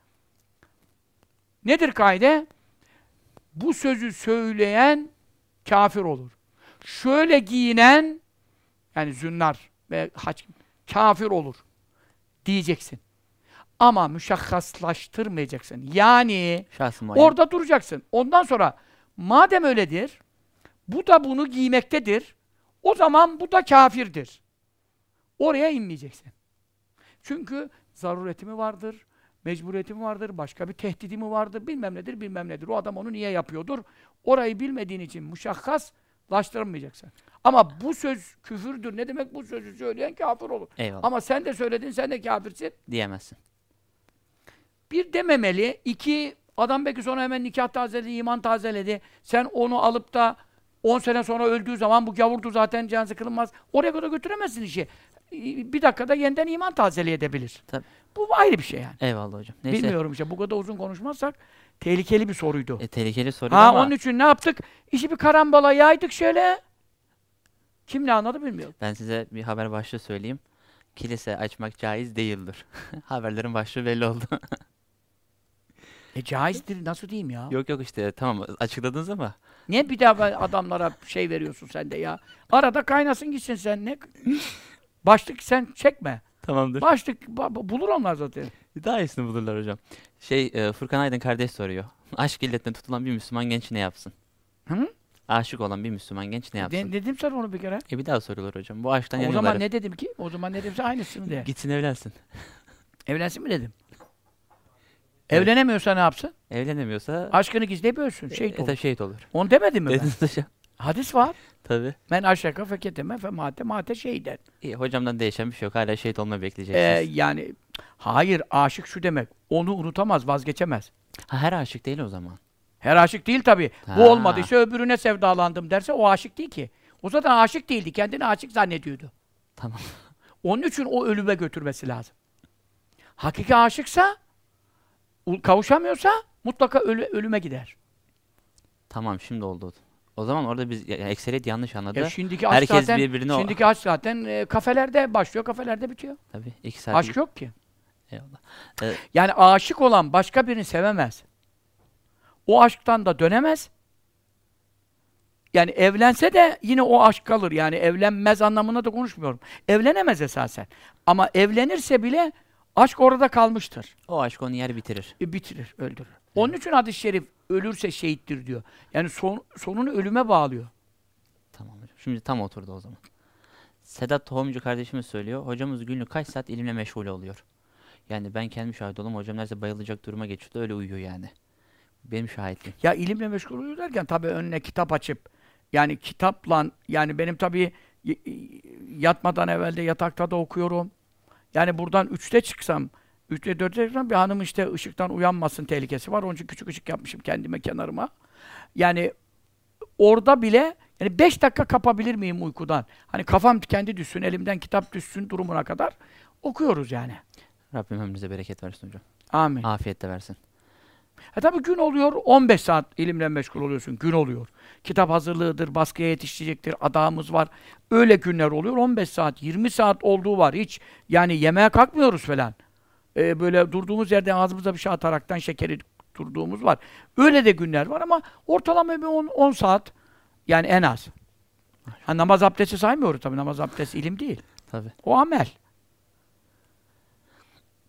S2: Nedir kaide? Bu sözü söyleyen kafir olur. Şöyle giyinen yani zünnar ve hac kafir olur diyeceksin. Ama müşakhaslaştırmayacaksın. Yani
S1: Şahsım
S2: orada duracaksın. Ondan sonra madem öyledir, bu da bunu giymektedir. O zaman bu da kafirdir. Oraya inmeyeceksin. Çünkü zarureti mi vardır, mecburiyeti mi vardır, başka bir tehdidi mi vardır, bilmem nedir, bilmem nedir. O adam onu niye yapıyordur? Orayı bilmediğin için müşakhaslaştırmayacaksın. Ama bu söz küfürdür. Ne demek bu sözü söyleyen kafir olur.
S1: Eyvallah.
S2: Ama sen de söyledin, sen de kafirsin.
S1: Diyemezsin.
S2: Bir dememeli. iki adam belki sonra hemen nikah tazeledi, iman tazeledi. Sen onu alıp da 10 sene sonra öldüğü zaman bu gavurdu zaten cenaze kılınmaz. Oraya kadar götüremezsin işi. Bir dakikada yeniden iman tazeleyebilir.
S1: Tabii.
S2: Bu ayrı bir şey yani.
S1: Eyvallah hocam. Neyse.
S2: Bilmiyorum işte bu kadar uzun konuşmazsak tehlikeli bir soruydu.
S1: E, tehlikeli soru
S2: ha
S1: ama
S2: onun için ne yaptık? İşi bir karambola yaydık şöyle. Kim ne anladı bilmiyorum.
S1: ben size bir haber başlığı söyleyeyim. Kilise açmak caiz değildir. Haberlerin başlığı belli oldu.
S2: E caizdir nasıl diyeyim ya?
S1: yok yok işte tamam açıkladınız ama
S2: Niye bir daha adamlara şey veriyorsun sen de ya? Arada kaynasın gitsin sen ne? Başlık sen çekme.
S1: Tamamdır.
S2: Başlık ba- bulur onlar zaten.
S1: Daha iyisini bulurlar hocam. Şey e, Furkan Aydın kardeş soruyor. Aşk illetine tutulan bir Müslüman genç ne yapsın?
S2: Hı?
S1: Aşık olan bir Müslüman genç ne yapsın?
S2: De- dedim sana onu bir kere.
S1: E bir daha soruyorlar hocam. Bu aşktan
S2: o
S1: yanıyorlar.
S2: zaman ne dedim ki? O zaman ne dedimse aynısını de.
S1: Gitsin evlensin.
S2: Evlensin mi dedim. Evlenemiyorsa ne yapsın?
S1: Evlenemiyorsa
S2: Aşkını gizleyip ölsün.
S1: e,
S2: Şehit
S1: e,
S2: olur.
S1: şehit olur.
S2: Onu demedim mi ben? Hadis var.
S1: Tabii.
S2: Men aşaka feketeme fe mate mate şehiden.
S1: İyi, hocamdan değişen bir şey yok. Hala şehit olmayı
S2: Ee,
S1: bekleyeceksiniz.
S2: yani hayır aşık şu demek. Onu unutamaz, vazgeçemez.
S1: ha, her aşık değil o zaman.
S2: Her aşık değil tabi.
S1: Ha.
S2: Bu olmadıysa öbürüne sevdalandım derse o aşık değil ki. O zaten aşık değildi. Kendini aşık zannediyordu.
S1: Tamam.
S2: Onun için o ölüme götürmesi lazım. Hakiki aşıksa kavuşamıyorsa mutlaka ölü, ölüme gider.
S1: Tamam şimdi oldu. O zaman orada biz ya, ekseriyet yanlış anladı.
S2: E şimdiki aşk
S1: Herkes
S2: zaten,
S1: birbirine o-
S2: şimdiki aşk zaten e, kafelerde başlıyor, kafelerde bitiyor.
S1: Tabii. iki saat.
S2: Aşk yok ki.
S1: Eyvallah.
S2: Yani aşık olan başka birini sevemez. O aşktan da dönemez. Yani evlense de yine o aşk kalır. Yani evlenmez anlamında da konuşmuyorum. Evlenemez esasen. Ama evlenirse bile aşk orada kalmıştır.
S1: O aşk onu yer bitirir.
S2: E, bitirir, öldürür. Onun için hadis-i şerif ölürse şehittir diyor. Yani son, sonunu ölüme bağlıyor.
S1: Tamam hocam. Şimdi tam oturdu o zaman. Sedat Tohumcu kardeşimiz söylüyor. Hocamız günlük kaç saat ilimle meşgul oluyor? Yani ben kendim şahit oldum. Hocam neredeyse bayılacak duruma geçiyordu. Öyle uyuyor yani. Benim şahitliğim.
S2: Ya ilimle meşgul oluyor derken tabii önüne kitap açıp yani kitapla yani benim tabii yatmadan evvel de yatakta da okuyorum. Yani buradan üçte çıksam, üçte dörtte çıksam bir hanım işte ışıktan uyanmasın tehlikesi var. Onun için küçük ışık yapmışım kendime kenarıma. Yani orada bile yani beş dakika kapabilir miyim uykudan? Hani kafam kendi düşsün, elimden kitap düşsün durumuna kadar okuyoruz yani.
S1: Rabbim ömrünüze bereket versin hocam.
S2: Amin.
S1: Afiyet de versin.
S2: E tabi gün oluyor, 15 saat ilimle meşgul oluyorsun, gün oluyor. Kitap hazırlığıdır, baskıya yetişecektir, adağımız var. Öyle günler oluyor, 15 saat, 20 saat olduğu var. Hiç yani yemeğe kalkmıyoruz falan. E, böyle durduğumuz yerde ağzımıza bir şey ataraktan şekeri durduğumuz var. Öyle de günler var ama ortalama bir 10, 10 saat yani en az. Ha, namaz abdesti saymıyoruz tabii, namaz abdesti ilim değil.
S1: Tabii.
S2: O amel.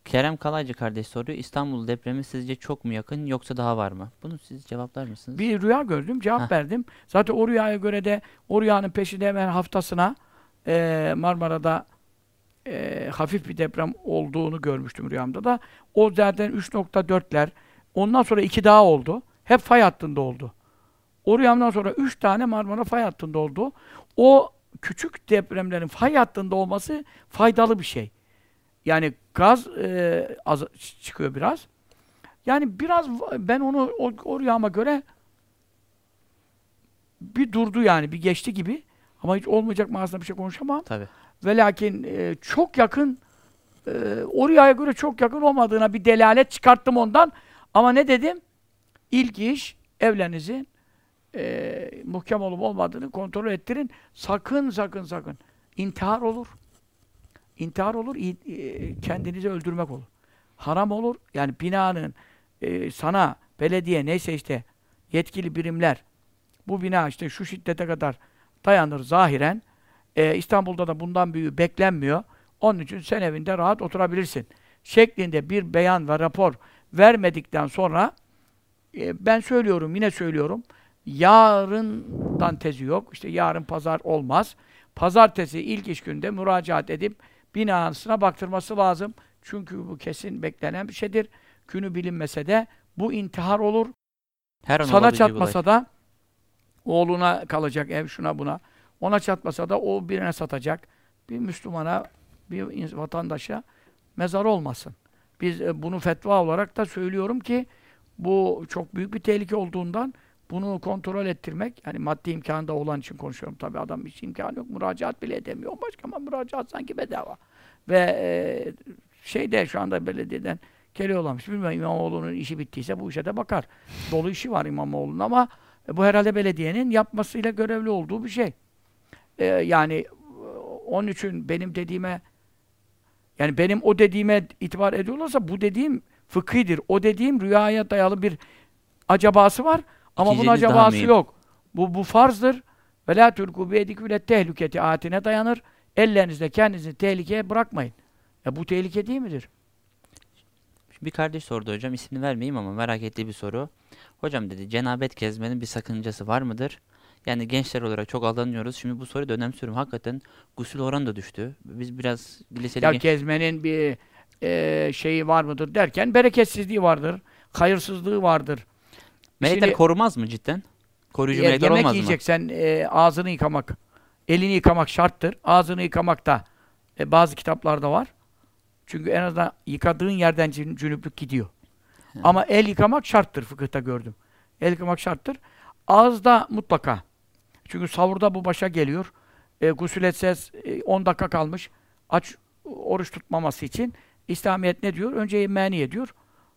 S1: Kerem Kalaycı kardeş soruyor. İstanbul depremi sizce çok mu yakın yoksa daha var mı? Bunu siz cevaplar mısınız?
S2: Bir rüya gördüm, cevap
S1: Heh.
S2: verdim. Zaten o rüyaya göre de o rüyanın peşinde hemen haftasına eee, Marmara'da eee, hafif bir deprem olduğunu görmüştüm rüyamda da. O zaten 3.4'ler. Ondan sonra iki daha oldu. Hep fay hattında oldu. O rüyamdan sonra üç tane Marmara fay hattında oldu. O küçük depremlerin fay hattında olması faydalı bir şey. Yani gaz eee, az çıkıyor biraz. Yani biraz ben onu o, o rüyama göre bir durdu yani, bir geçti gibi. Ama hiç olmayacak mağazada bir şey konuşamam.
S1: Tabii.
S2: Ve lakin e, çok yakın, e, o rüyaya göre çok yakın olmadığına bir delalet çıkarttım ondan. Ama ne dedim? İlk iş evlerinizin e, muhkem olup olmadığını kontrol ettirin. Sakın sakın sakın. İntihar olur. İntihar olur, e, kendinizi öldürmek olur. Haram olur. Yani binanın e, sana, belediye neyse işte yetkili birimler bu bina işte şu şiddete kadar dayanır zahiren. E, İstanbul'da da bundan büyüğü beklenmiyor. Onun için sen evinde rahat oturabilirsin. Şeklinde bir beyan ve rapor vermedikten sonra e, ben söylüyorum, yine söylüyorum. Yarından tezi yok. İşte yarın pazar olmaz. Pazartesi ilk iş günde müracaat edip binasına baktırması lazım. Çünkü bu kesin beklenen bir şeydir. Günü bilinmese de bu intihar olur.
S1: Her an
S2: Sana çatmasa da oğluna kalacak ev şuna buna. Ona çatmasa da o birine satacak. Bir Müslümana, bir vatandaşa mezar olmasın. Biz e, bunu fetva olarak da söylüyorum ki bu çok büyük bir tehlike olduğundan bunu kontrol ettirmek, yani maddi imkanı da olan için konuşuyorum tabii adam hiç imkanı yok, müracaat bile edemiyor başka ama müracaat sanki bedava. Ve e, şeyde şu anda belediyeden geliyorlarmış. Bilmiyorum İmamoğlu'nun işi bittiyse bu işe de bakar. Dolu işi var İmamoğlu'nun ama e, bu herhalde belediyenin yapmasıyla görevli olduğu bir şey. E, yani e, onun için benim dediğime yani benim o dediğime itibar ediyorlarsa bu dediğim fıkhidir. O dediğim rüyaya dayalı bir acabası var ama bunun acabası
S1: mühim.
S2: yok. Bu bu farzdır. Ve la tulku bi yedikum ile tehliketi ayetine dayanır. ellerinizle kendinizi tehlikeye bırakmayın. Ya bu tehlike değil midir?
S1: Bir kardeş sordu hocam, ismini vermeyeyim ama merak ettiği bir soru. Hocam dedi, cenabet gezmenin bir sakıncası var mıdır? Yani gençler olarak çok aldanıyoruz. Şimdi bu soruyu da önemsiyorum. Hakikaten gusül oranı da düştü. Biz biraz liseli
S2: Ya gezmenin bir e, şeyi var mıdır derken bereketsizliği vardır, hayırsızlığı vardır.
S1: Melekler
S2: Şimdi-
S1: korumaz mı cidden? Koruyucu
S2: Eğer
S1: melekler
S2: yemek
S1: olmaz mı?
S2: yiyeceksen e, ağzını yıkamak, elini yıkamak şarttır. Ağzını yıkamak da e, bazı kitaplarda var. Çünkü en azından yıkadığın yerden cün- cünüplük gidiyor. Ama el yıkamak şarttır fıkıhta gördüm. El yıkamak şarttır. Ağızda mutlaka. Çünkü savurda bu başa geliyor. E, gusül etsez e, 10 dakika kalmış. Aç oruç tutmaması için İslamiyet ne diyor? Önce yemeğini ye diyor.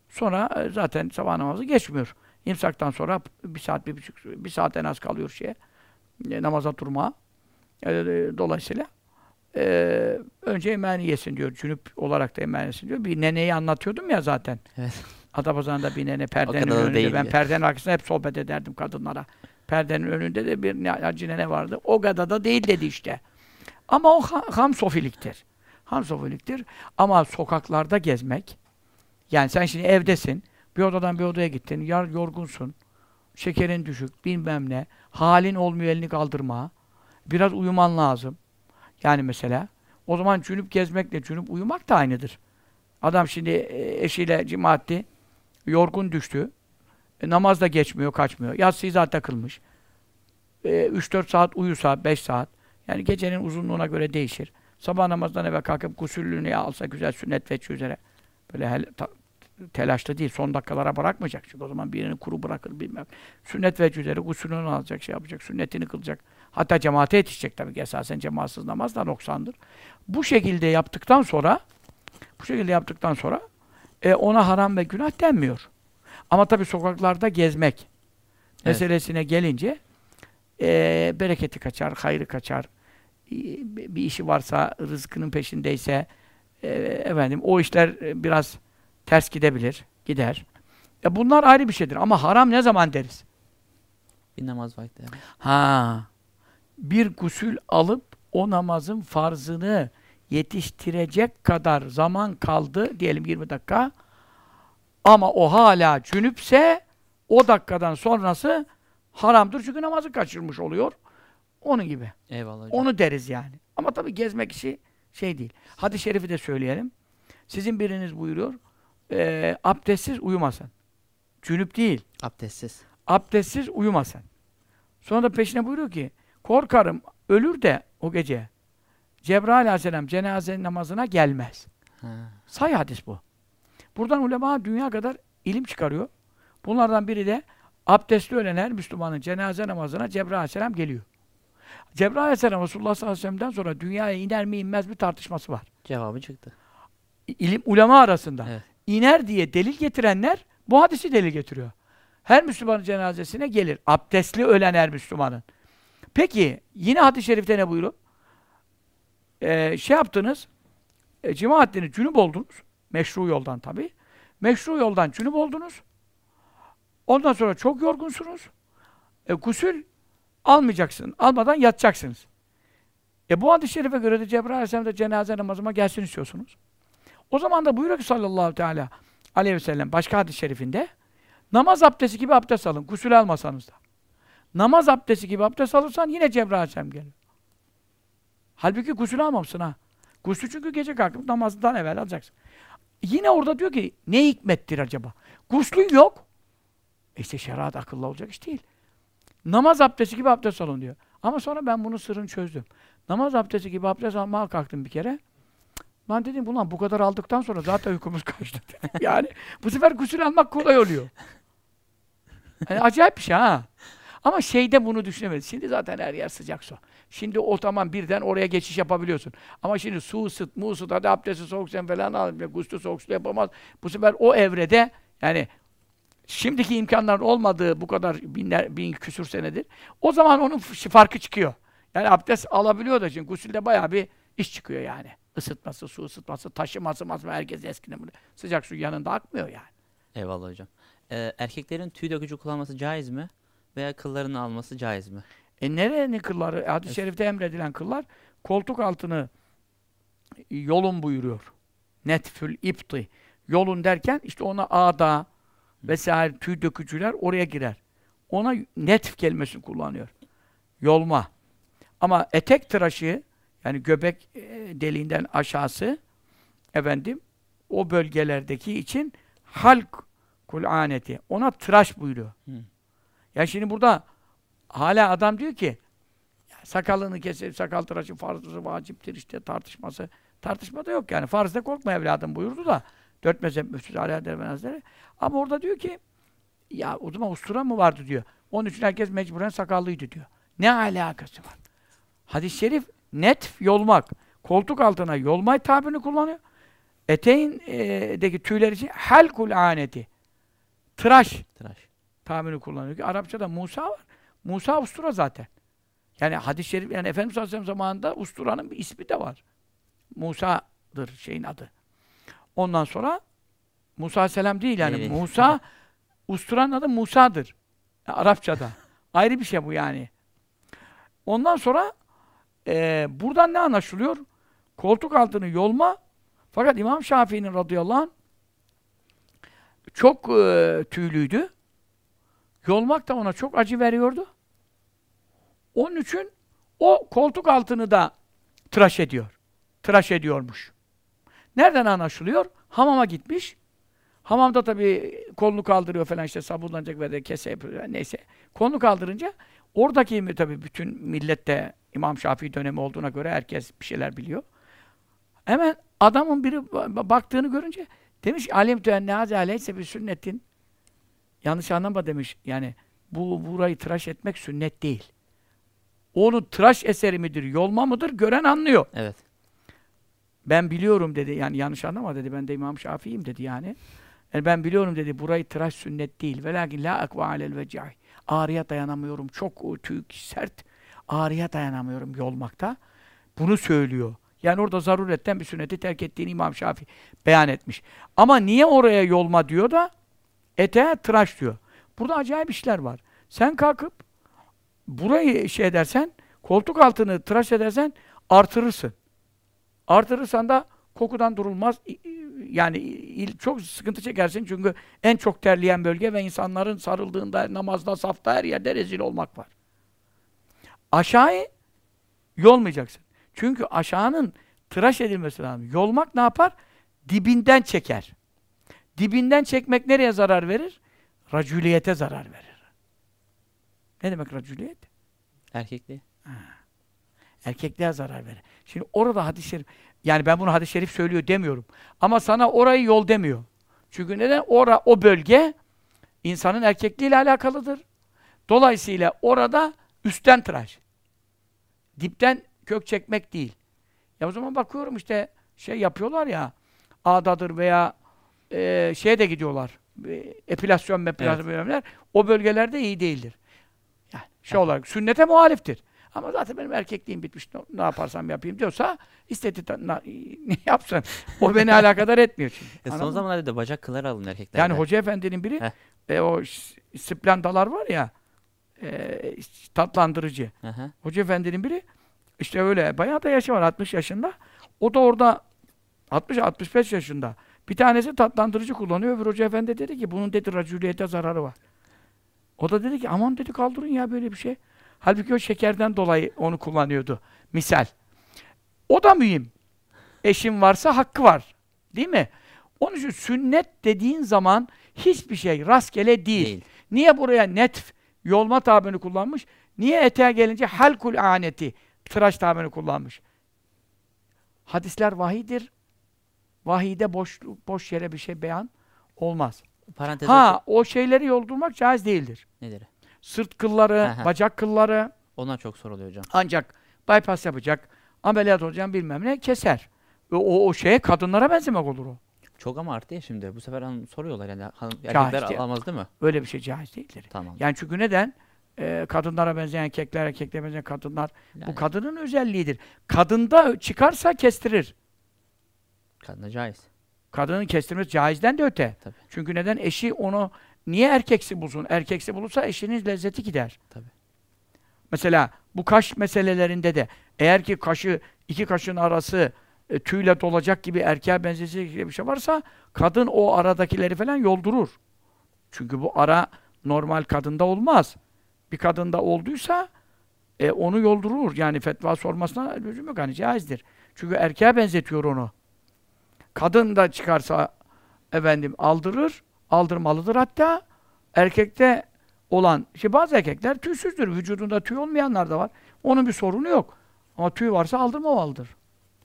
S2: Sonra e, zaten sabah namazı geçmiyor. İmsaktan sonra bir saat, bir buçuk, bir saat en az kalıyor şeye. E, namaza durma. E, e, dolayısıyla e, önce yemeğini yesin diyor. Cünüp olarak da yemeğini yesin diyor. Bir neneyi anlatıyordum ya zaten.
S1: Evet.
S2: Atapazarı'nda bir nene perdenin önünde. Ben
S1: ya.
S2: perdenin arkasında hep sohbet ederdim kadınlara. Perdenin önünde de bir hacı nene vardı. O kadar da değil dedi işte. Ama o ha- hamsofiliktir. Hamsofiliktir. Ama sokaklarda gezmek, yani sen şimdi evdesin, bir odadan bir odaya gittin, yar yorgunsun, şekerin düşük, bilmem ne, halin olmuyor elini kaldırma, biraz uyuman lazım. Yani mesela, o zaman cünüp gezmekle cünüp uyumak da aynıdır. Adam şimdi e, eşiyle cimaatti, yorgun düştü, e, namaz da geçmiyor, kaçmıyor. Yatsıyı zaten kılmış. E, 3-4 saat uyusa, 5 saat, yani gecenin uzunluğuna göre değişir. Sabah namazdan evvel kalkıp gusüllüğünü alsa güzel sünnet ve üzere, böyle hel, ta- telaşlı değil, son dakikalara bırakmayacak. Çünkü o zaman birini kuru bırakır bilmem. Sünnet ve üzere gusülünü alacak, şey yapacak, sünnetini kılacak. Hatta cemaate yetişecek tabii ki esasen cemaatsız namaz da noksandır. Bu şekilde yaptıktan sonra bu şekilde yaptıktan sonra e, ona haram ve günah denmiyor. Ama tabii sokaklarda gezmek meselesine gelince e, bereketi kaçar, hayrı kaçar. E, bir işi varsa, rızkının peşindeyse e, efendim o işler biraz ters gidebilir, gider. E, bunlar ayrı bir şeydir ama haram ne zaman deriz?
S1: Bir namaz vakti. yani.
S2: Ha. Bir gusül alıp o namazın farzını yetiştirecek kadar zaman kaldı diyelim 20 dakika. Ama o hala cünüpse o dakikadan sonrası haramdır çünkü namazı kaçırmış oluyor. Onun gibi.
S1: Eyvallah hocam.
S2: Onu deriz yani. Ama tabii gezmek işi şey değil. Hadis-i şerifi de söyleyelim. Sizin biriniz buyuruyor, eee abdestsiz uyumasın. Cünüp değil
S1: Abdestsiz.
S2: abdestsiz uyumasın. Sonra da peşine buyuruyor ki, korkarım ölür de o gece Cebrail aleyhisselam cenaze namazına gelmez.
S1: Ha.
S2: Say hadis bu. Buradan ulema dünya kadar ilim çıkarıyor. Bunlardan biri de abdestli ölen her Müslümanın cenaze namazına Cebrail aleyhisselam geliyor. Cebrail aleyhisselam Resulullah sallallahu aleyhi ve sellem'den sonra dünyaya iner mi inmez bir tartışması var.
S1: Cevabı çıktı.
S2: İlim ulema arasında.
S1: Evet.
S2: İner diye delil getirenler bu hadisi delil getiriyor. Her Müslümanın cenazesine gelir. Abdestli ölen her Müslümanın. Peki yine hadis-i şerifte ne buyuruyor? Ee, şey yaptınız, e, cima ettiniz, cünüp oldunuz. Meşru yoldan tabi. Meşru yoldan cünüp oldunuz. Ondan sonra çok yorgunsunuz. E, gusül almayacaksın. Almadan yatacaksınız. E bu hadis-i şerife göre de Cebrail Aleyhisselam da cenaze namazıma gelsin istiyorsunuz. O zaman da buyuruyor ki sallallahu teala aleyhi ve sellem başka hadis-i şerifinde namaz abdesti gibi abdest alın. Gusül almasanız da. Namaz abdesti gibi abdest alırsan yine Cebrail Aleyhisselam gelir. Halbuki gusül almamışsın ha. Gusül çünkü gece kalkıp namazdan evvel alacaksın. Yine orada diyor ki ne hikmettir acaba? Guslün yok. E işte şeriat akıllı olacak iş değil. Namaz abdesti gibi abdest alın diyor. Ama sonra ben bunun sırrını çözdüm. Namaz abdesti gibi abdest almaya kalktım bir kere. Lan dedim ulan bu kadar aldıktan sonra zaten uykumuz kaçtı. dedim. yani bu sefer gusül almak kolay oluyor. Yani acayip bir şey ha. Ama şeyde bunu düşünemedim. Şimdi zaten her yer sıcak su. Şimdi o tamam birden oraya geçiş yapabiliyorsun. Ama şimdi su ısıt, mu ısıt, hadi abdesti soğuk sen falan al, gusül soğuk su yapamaz. Bu sefer o evrede yani şimdiki imkanların olmadığı bu kadar binler, bin küsür senedir. O zaman onun farkı çıkıyor. Yani abdest alabiliyor da şimdi gusülde bayağı bir iş çıkıyor yani. Isıtması, su ısıtması, taşıması, masması herkes eskiden bunu. Sıcak su yanında akmıyor yani.
S1: Eyvallah hocam. Ee, erkeklerin tüy dökücü kullanması caiz mi? Veya kıllarını alması caiz mi?
S2: E nerenin kılları? Hadis-i şerifte emredilen kıllar koltuk altını yolun buyuruyor. Netfül ipti. Yolun derken işte ona ağda vesaire tüy dökücüler oraya girer. Ona netf kelimesini kullanıyor. Yolma. Ama etek tıraşı yani göbek e, deliğinden aşağısı efendim o bölgelerdeki için halk kul'aneti. Ona tıraş buyuruyor.
S1: Hı.
S2: Ya şimdi burada hala adam diyor ki sakalını kesip sakal tıraşı farzı vaciptir işte tartışması. Tartışma da yok yani. Farzda korkma evladım buyurdu da dört mezhep müftüsü Adem Hazretleri. Ama orada diyor ki ya o zaman ustura mı vardı diyor. Onun için herkes mecburen sakallıydı diyor. Ne alakası var? Hadis-i şerif net yolmak. Koltuk altına yolmay tabirini kullanıyor. Eteğin e, tüyler için helkul aneti. Tıraş
S1: Tıraş.
S2: tabirini kullanıyor. Ki Arapçada Musa var. Musa ustura zaten. Yani hadis-i şerif yani Efendimiz Aleyhisselam zamanında usturanın bir ismi de var. Musa'dır şeyin adı. Ondan sonra Musa Aleyhisselam değil yani.
S1: Evet.
S2: Musa usturanın adı Musa'dır. Yani Arapçada. Ayrı bir şey bu yani. Ondan sonra eee, buradan ne anlaşılıyor? Koltuk altını yolma fakat İmam Şafii'nin radıyallahu anh çok eee, tüylüydü. Yolmak da ona çok acı veriyordu. Onun için o koltuk altını da tıraş ediyor. Tıraş ediyormuş. Nereden anlaşılıyor? Hamama gitmiş. Hamamda tabii kolunu kaldırıyor falan işte sabunlanacak ve de kese yapıyor. Neyse. Kolunu kaldırınca oradaki tabii bütün millette İmam Şafii dönemi olduğuna göre herkes bir şeyler biliyor. Hemen adamın biri ba- baktığını görünce demiş alim tüenne haze aleyse bir sünnetin yanlış anlama demiş. Yani bu burayı tıraş etmek sünnet değil. Onu tıraş eseri midir, yolma mıdır gören anlıyor.
S1: Evet.
S2: Ben biliyorum dedi. Yani yanlış anlama dedi. Ben de İmam Şafii'yim dedi yani. Yani ben biliyorum dedi. Burayı tıraş sünnet değil. Velakin la akva alel vecai. Ağrıya dayanamıyorum. Çok tüy sert. Ağrıya dayanamıyorum yolmakta. Bunu söylüyor. Yani orada zaruretten bir sünneti terk ettiğini İmam Şafii beyan etmiş. Ama niye oraya yolma diyor da eteğe tıraş diyor. Burada acayip işler var. Sen kalkıp burayı şey edersen, koltuk altını tıraş edersen artırırsın. Artırırsan da kokudan durulmaz. Yani çok sıkıntı çekersin çünkü en çok terleyen bölge ve insanların sarıldığında, namazda, safta her yerde rezil olmak var. Aşağıyı yolmayacaksın. Çünkü aşağının tıraş edilmesi lazım. Yolmak ne yapar? Dibinden çeker. Dibinden çekmek nereye zarar verir? Racüliyete zarar verir. Ne demek racüliyet?
S1: Erkekliği.
S2: Erkekliğe zarar verir. Şimdi orada hadis-i şerif, yani ben bunu hadis-i şerif söylüyor demiyorum. Ama sana orayı yol demiyor. Çünkü neden? Ora, o bölge insanın erkekliğiyle alakalıdır. Dolayısıyla orada üstten tıraş. Dipten kök çekmek değil. Ya o zaman bakıyorum işte şey yapıyorlar ya ağdadır veya e, şeye de gidiyorlar. E, epilasyon mepilasyon bölümler. O bölgelerde iyi değildir. Yani şey olarak sünnete muhaliftir. Ama zaten benim erkekliğim bitmiş. Ne, yaparsam yapayım diyorsa istedi ne yapsın. O beni alakadar etmiyor çünkü.
S1: E, son zamanlarda da bacak kılları alın erkekler.
S2: Yani Hoca Efendi'nin biri
S1: Heh.
S2: e, o splendalar var ya e, tatlandırıcı.
S1: Hı.
S2: Hoca Efendi'nin biri işte öyle bayağı da yaşı var 60 yaşında. O da orada 60-65 yaşında. Bir tanesi tatlandırıcı kullanıyor. Öbür Hoca Efendi dedi ki bunun dedi racüliyete zararı var. O da dedi ki aman dedi kaldırın ya böyle bir şey. Halbuki o şekerden dolayı onu kullanıyordu. Misal. O da mühim. Eşin varsa hakkı var. Değil mi? Onun için sünnet dediğin zaman hiçbir şey rastgele değil.
S1: Değil.
S2: Niye buraya netf, yolma tabirini kullanmış? Niye eteğe gelince halkul aneti, tıraş tabirini kullanmış? Hadisler vahidir. Vahide boş, boş yere bir şey beyan olmaz.
S1: Parantez
S2: Ha, o şeyleri yoldurmak caiz değildir.
S1: nedir?
S2: Sırt kılları,
S1: Aha.
S2: bacak kılları
S1: Ondan çok soruluyor hocam.
S2: ancak bypass yapacak, ameliyat olacağım bilmem ne keser. Ve o, o şeye kadınlara benzemek olur o.
S1: Çok ama arttı ya şimdi. Bu sefer hanım soruyorlar yani. Hanım, erkekler
S2: değil.
S1: alamaz değil mi?
S2: Öyle bir şey caiz değildir.
S1: Tamam.
S2: Yani çünkü neden? Ee, kadınlara benzeyen erkekler, erkeklere benzeyen kadınlar. Bu
S1: Yani
S2: kadının özelliğidir. Kadında çıkarsa kestirir.
S1: kadına caiz.
S2: Kadının kestirmesi caizden de öte.
S1: Tabii.
S2: Çünkü neden? Eşi onu niye erkeksi bulsun? Erkeksi bulursa eşinin lezzeti gider.
S1: Tabii.
S2: Mesela bu kaş meselelerinde de eğer ki kaşı iki kaşın arası e, tüyle dolacak gibi erkeğe benzeyecek gibi bir şey varsa kadın o aradakileri falan yoldurur. Çünkü bu ara normal kadında olmaz. Bir kadında olduysa e, onu yoldurur. Yani fetva sormasına lüzum yok. Hani caizdir. Çünkü erkeğe benzetiyor onu. Kadın da çıkarsa efendim aldırır, aldırmalıdır hatta. Erkekte olan, işte bazı erkekler tüysüzdür. Vücudunda tüy olmayanlar da var. Onun bir sorunu yok. Ama tüy varsa aldırmamalıdır.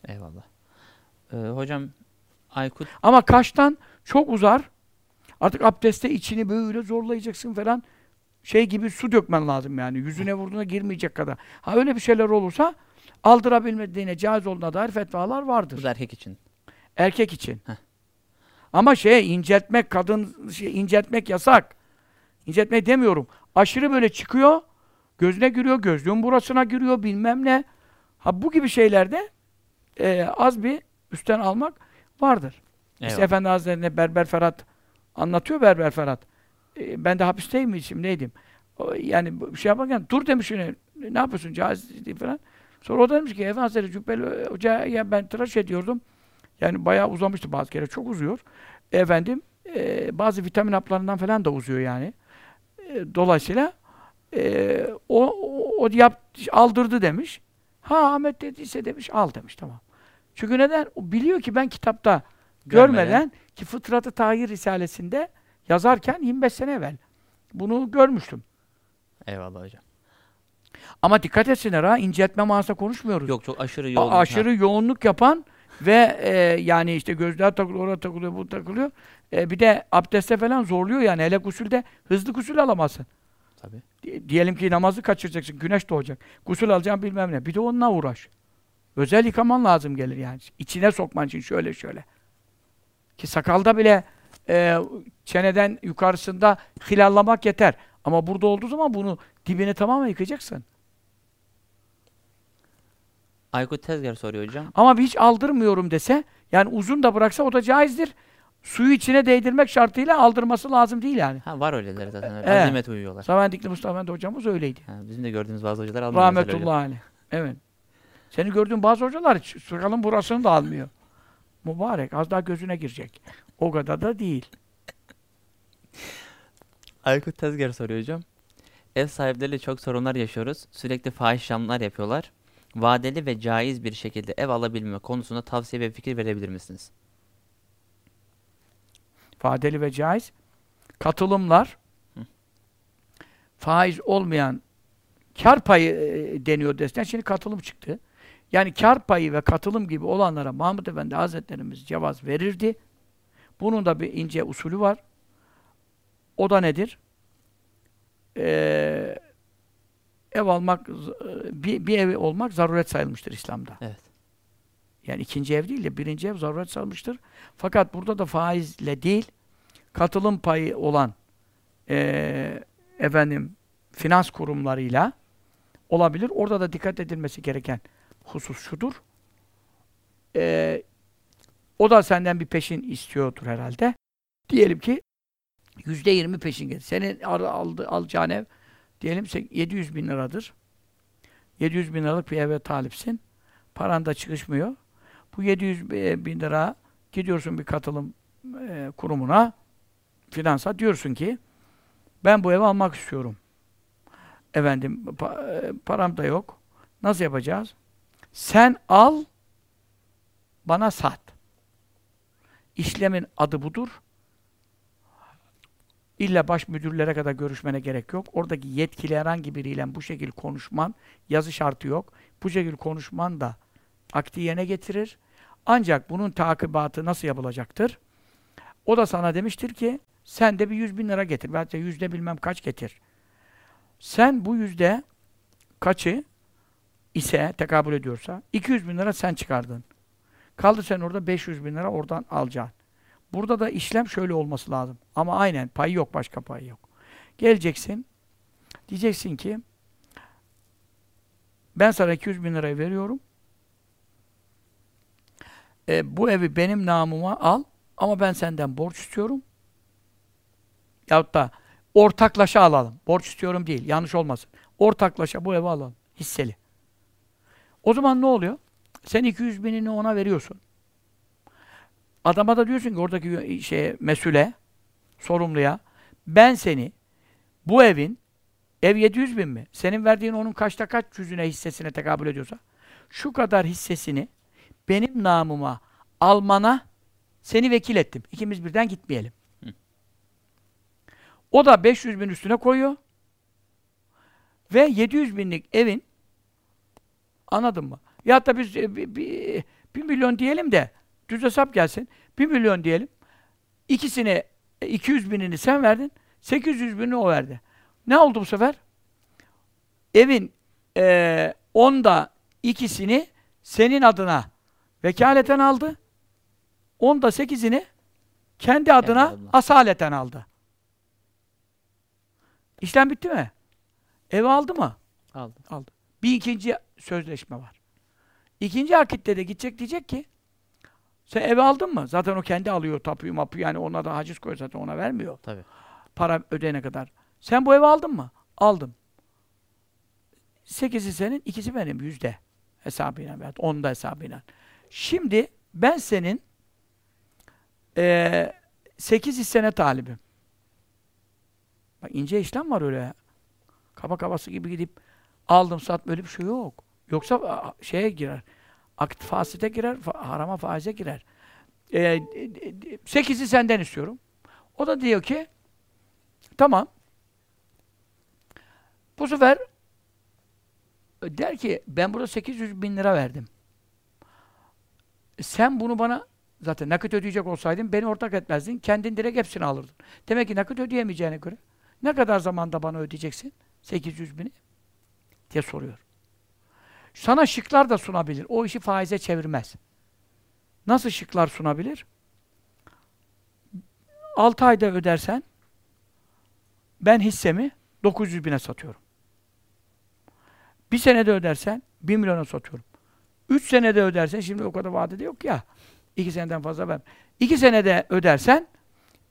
S1: Eyvallah. Ee, hocam Aykut
S2: Ama kaştan çok uzar. Artık abdestte içini böyle zorlayacaksın falan. Şey gibi su dökmen lazım yani. Yüzüne vurduğuna girmeyecek kadar. Ha öyle bir şeyler olursa aldırabilmediğine caiz olduğuna dair fetvalar vardır.
S1: bu da erkek için.
S2: Erkek için.
S1: Heh.
S2: Ama şey inceltmek, kadın şey, inceltmek yasak. İnceltmek demiyorum. Aşırı böyle çıkıyor, gözüne giriyor, gözlüğün burasına giriyor, bilmem ne. Ha bu gibi şeylerde e, az bir üstten almak vardır. İşte
S1: Eyvallah.
S2: Efendi Hazretleri'ne Berber Ferhat anlatıyor Berber Ferhat. E, ben de hapisteyim mi içimdeydim. O, yani bir şey yaparken dur demiş yine. Ne yapıyorsun caiz falan. Sonra o da demiş ki Efendi Hazretleri Cübbeli Hoca'ya ben tıraş ediyordum. Yani bayağı uzamıştı bazı kere. Çok uzuyor. Efendim e, bazı vitamin haplarından falan da uzuyor yani. E, dolayısıyla e, o, o, o yap, aldırdı demiş. Ha Ahmet dediyse demiş al demiş tamam. Çünkü neden? O biliyor ki ben kitapta görmeden,
S1: Görmeden.
S2: ki Fıtratı Tahir Risalesi'nde yazarken 25 sene evvel bunu görmüştüm.
S1: Eyvallah hocam.
S2: Ama dikkat etsinler ha inceltme manasında konuşmuyoruz.
S1: Yok çok aşırı
S2: A-
S1: yoğun.
S2: aşırı yoğunluk yapan ve e, yani işte gözler takılıyor, oraya takılıyor, bu takılıyor. E, bir de abdestte falan zorluyor yani. Hele gusülde hızlı gusül alamazsın.
S1: Tabii.
S2: Di- Diyelim ki namazı kaçıracaksın, güneş doğacak. Gusül alacaksın bilmem ne. Bir de onunla uğraş. Özel yıkaman lazım gelir yani. İçine sokman için şöyle şöyle. Ki sakalda bile e, çeneden yukarısında hilallamak yeter. Ama burada olduğu zaman bunu dibini tamamen yıkayacaksın.
S1: Aykut Tezger soruyor hocam.
S2: Ama hiç aldırmıyorum dese, yani uzun da bıraksa o da caizdir. Suyu içine değdirmek şartıyla aldırması lazım değil yani.
S1: Ha var öyleleri zaten. Öyle.
S2: Evet.
S1: Azimet uyuyorlar.
S2: Savendikli Mustafa Efendi hocamız öyleydi.
S1: Ha, bizim de gördüğümüz bazı hocalar öyle.
S2: Rahmetullahi aleyh. Evet. Seni gördüğün bazı hocalar sakalın burasını da almıyor. Mübarek. Az daha gözüne girecek. O kadar da değil.
S1: Aykut Tezger soruyor hocam. Ev sahipleriyle çok sorunlar yaşıyoruz. Sürekli fahiş yapıyorlar. Vadeli ve caiz bir şekilde ev alabilme konusunda tavsiye ve fikir verebilir misiniz?
S2: Fadeli ve caiz. Katılımlar
S1: Hı.
S2: faiz olmayan kar payı e, deniyor desen şimdi katılım çıktı. Yani kar payı ve katılım gibi olanlara Mahmud Efendi Hazretlerimiz cevaz verirdi. Bunun da bir ince usulü var. O da nedir? Ee, ev almak, e, bir, bir ev olmak zaruret sayılmıştır İslam'da.
S1: Evet.
S2: Yani ikinci ev değil de birinci ev zaruret sayılmıştır. Fakat burada da faizle değil, katılım payı olan eee, efendim finans kurumlarıyla olabilir. Orada da dikkat edilmesi gereken husus şudur. Eee, o da senden bir peşin istiyordur herhalde. Diyelim ki yüzde yirmi peşin getir. Senin al- aldı, alacağın ev diyelim se- 700 bin liradır. 700 bin liralık bir eve talipsin. Paran da çıkışmıyor. Bu 700 bi- bin lira gidiyorsun bir katılım e, kurumuna, finansa diyorsun ki ben bu evi almak istiyorum. Efendim pa- e, param da yok. Nasıl yapacağız? Sen al, bana sat. İşlemin adı budur. İlla baş müdürlere kadar görüşmene gerek yok. Oradaki yetkili herhangi biriyle bu şekilde konuşman, yazı şartı yok. Bu şekilde konuşman da akdi yerine getirir. Ancak bunun takibatı nasıl yapılacaktır? O da sana demiştir ki sen de bir yüz bin lira getir. Belki yüzde bilmem kaç getir. Sen bu yüzde kaçı ise tekabül ediyorsa 200 bin lira sen çıkardın. Kaldı sen orada 500 bin lira oradan alacaksın. Burada da işlem şöyle olması lazım. Ama aynen payı yok başka payı yok. Geleceksin diyeceksin ki ben sana 200 bin lirayı veriyorum. E, bu evi benim namıma al ama ben senden borç istiyorum. Yahut da ortaklaşa alalım. Borç istiyorum değil. Yanlış olmasın. ortaklaşa bu evi alalım. Hisseli. O zaman ne oluyor? Sen 200 binini ona veriyorsun. Adama da diyorsun ki oradaki şeye, mesule, sorumluya ben seni bu evin ev 700 bin mi? Senin verdiğin onun kaçta kaç yüzüne hissesine tekabül ediyorsa şu kadar hissesini benim namıma almana seni vekil ettim. İkimiz birden gitmeyelim.
S1: Hı.
S2: O da 500 bin üstüne koyuyor. Ve 700 binlik evin anladın mı? Ya da biz e, bir, bir, bir milyon diyelim de düz hesap gelsin. 1 milyon diyelim. İkisini e, 200 binini sen verdin. 800 binini o verdi. Ne oldu bu sefer? Evin e, onda ikisini senin adına vekaleten aldı. Onda sekizini kendi adına asaleten aldı. İşlem bitti mi? Ev aldı mı?
S1: Aldım.
S2: Aldı. Bir ikinci sözleşme var. İkinci akitte de gidecek diyecek ki sen ev aldın mı? Zaten o kendi alıyor tapuyu mapuyu yani ona da haciz koyuyor zaten ona vermiyor.
S1: Tabii.
S2: Para ödeyene kadar. Sen bu evi aldın mı? Aldım. Sekizi senin, ikisi benim yüzde hesabıyla veya onda hesabıyla. Şimdi ben senin eee sekiz hissene talibim. Bak ince işlem var öyle. Kaba kabası gibi gidip aldım sat böyle bir şey yok. Yoksa şeye girer. Akit fasite girer, harama faize girer. D- sekizi senden istiyorum. O da diyor ki tamam. Bu sefer der ki ben burada 800 bin lira verdim. Sen bunu bana zaten nakit ödeyecek olsaydın beni ortak etmezdin. Kendin direkt hepsini alırdın. Demek ki nakit ödeyemeyeceğine göre ne kadar zamanda bana ödeyeceksin? 800 bini diye soruyor. Sana şıklar da sunabilir. O işi faize çevirmez. Nasıl şıklar sunabilir? 6 ayda ödersen ben hissemi 900 bine satıyorum. Bir senede ödersen 1 milyona satıyorum. 3 senede ödersen, şimdi o kadar vadede yok ya. 2 seneden fazla ben. 2 senede ödersen,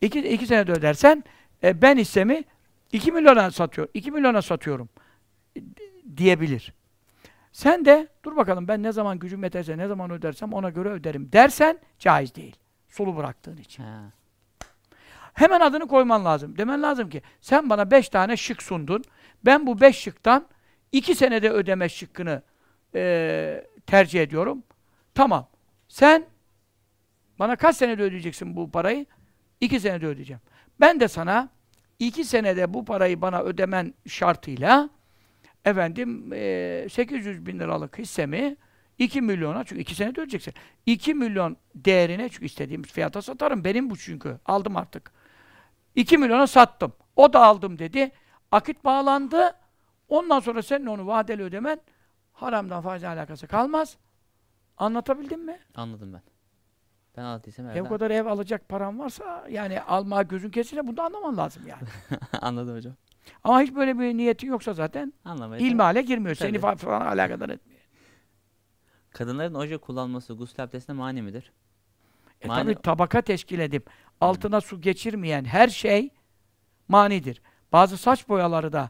S2: 2 2 senede ödersen e, ben hissemi 2 milyona satıyor. 2 milyona satıyorum diyebilir. Sen de dur bakalım ben ne zaman gücüm yeterse, ne zaman ödersem ona göre öderim dersen caiz değil. Sulu bıraktığın için.
S1: Ha.
S2: Hemen adını koyman lazım. Demen lazım ki sen bana beş tane şık sundun. Ben bu beş şıktan iki senede ödeme şıkkını eee, tercih ediyorum. Tamam. Sen bana kaç senede ödeyeceksin bu parayı? İki senede ödeyeceğim. Ben de sana iki senede bu parayı bana ödemen şartıyla efendim eee 800 bin liralık hissemi 2 milyona, çünkü 2 senede ödeyeceksin. 2 milyon değerine, çünkü istediğimiz fiyata satarım. Benim bu çünkü. Aldım artık. 2 milyona sattım. O da aldım dedi. Akit bağlandı. Ondan sonra senin onu vadeli ödemen haramdan faizle alakası kalmaz. Anlatabildim mi?
S1: Anladım ben. Ben anlattıysam
S2: Ev
S1: herhalde
S2: kadar ev alacak paran varsa yani almaya gözün kesine bunu anlaman lazım yani.
S1: anladım hocam.
S2: Ama hiç böyle bir niyetin yoksa zaten
S1: Anlamayı
S2: ilmihale girmiyor. Seni
S1: Tabii.
S2: fa- falan alakadar etmiyor.
S1: Kadınların oje kullanması gusül abdestine mani midir?
S2: E
S1: Mani-
S2: tabi tabaka teşkil edip altına su geçirmeyen her şey manidir. Bazı saç boyaları da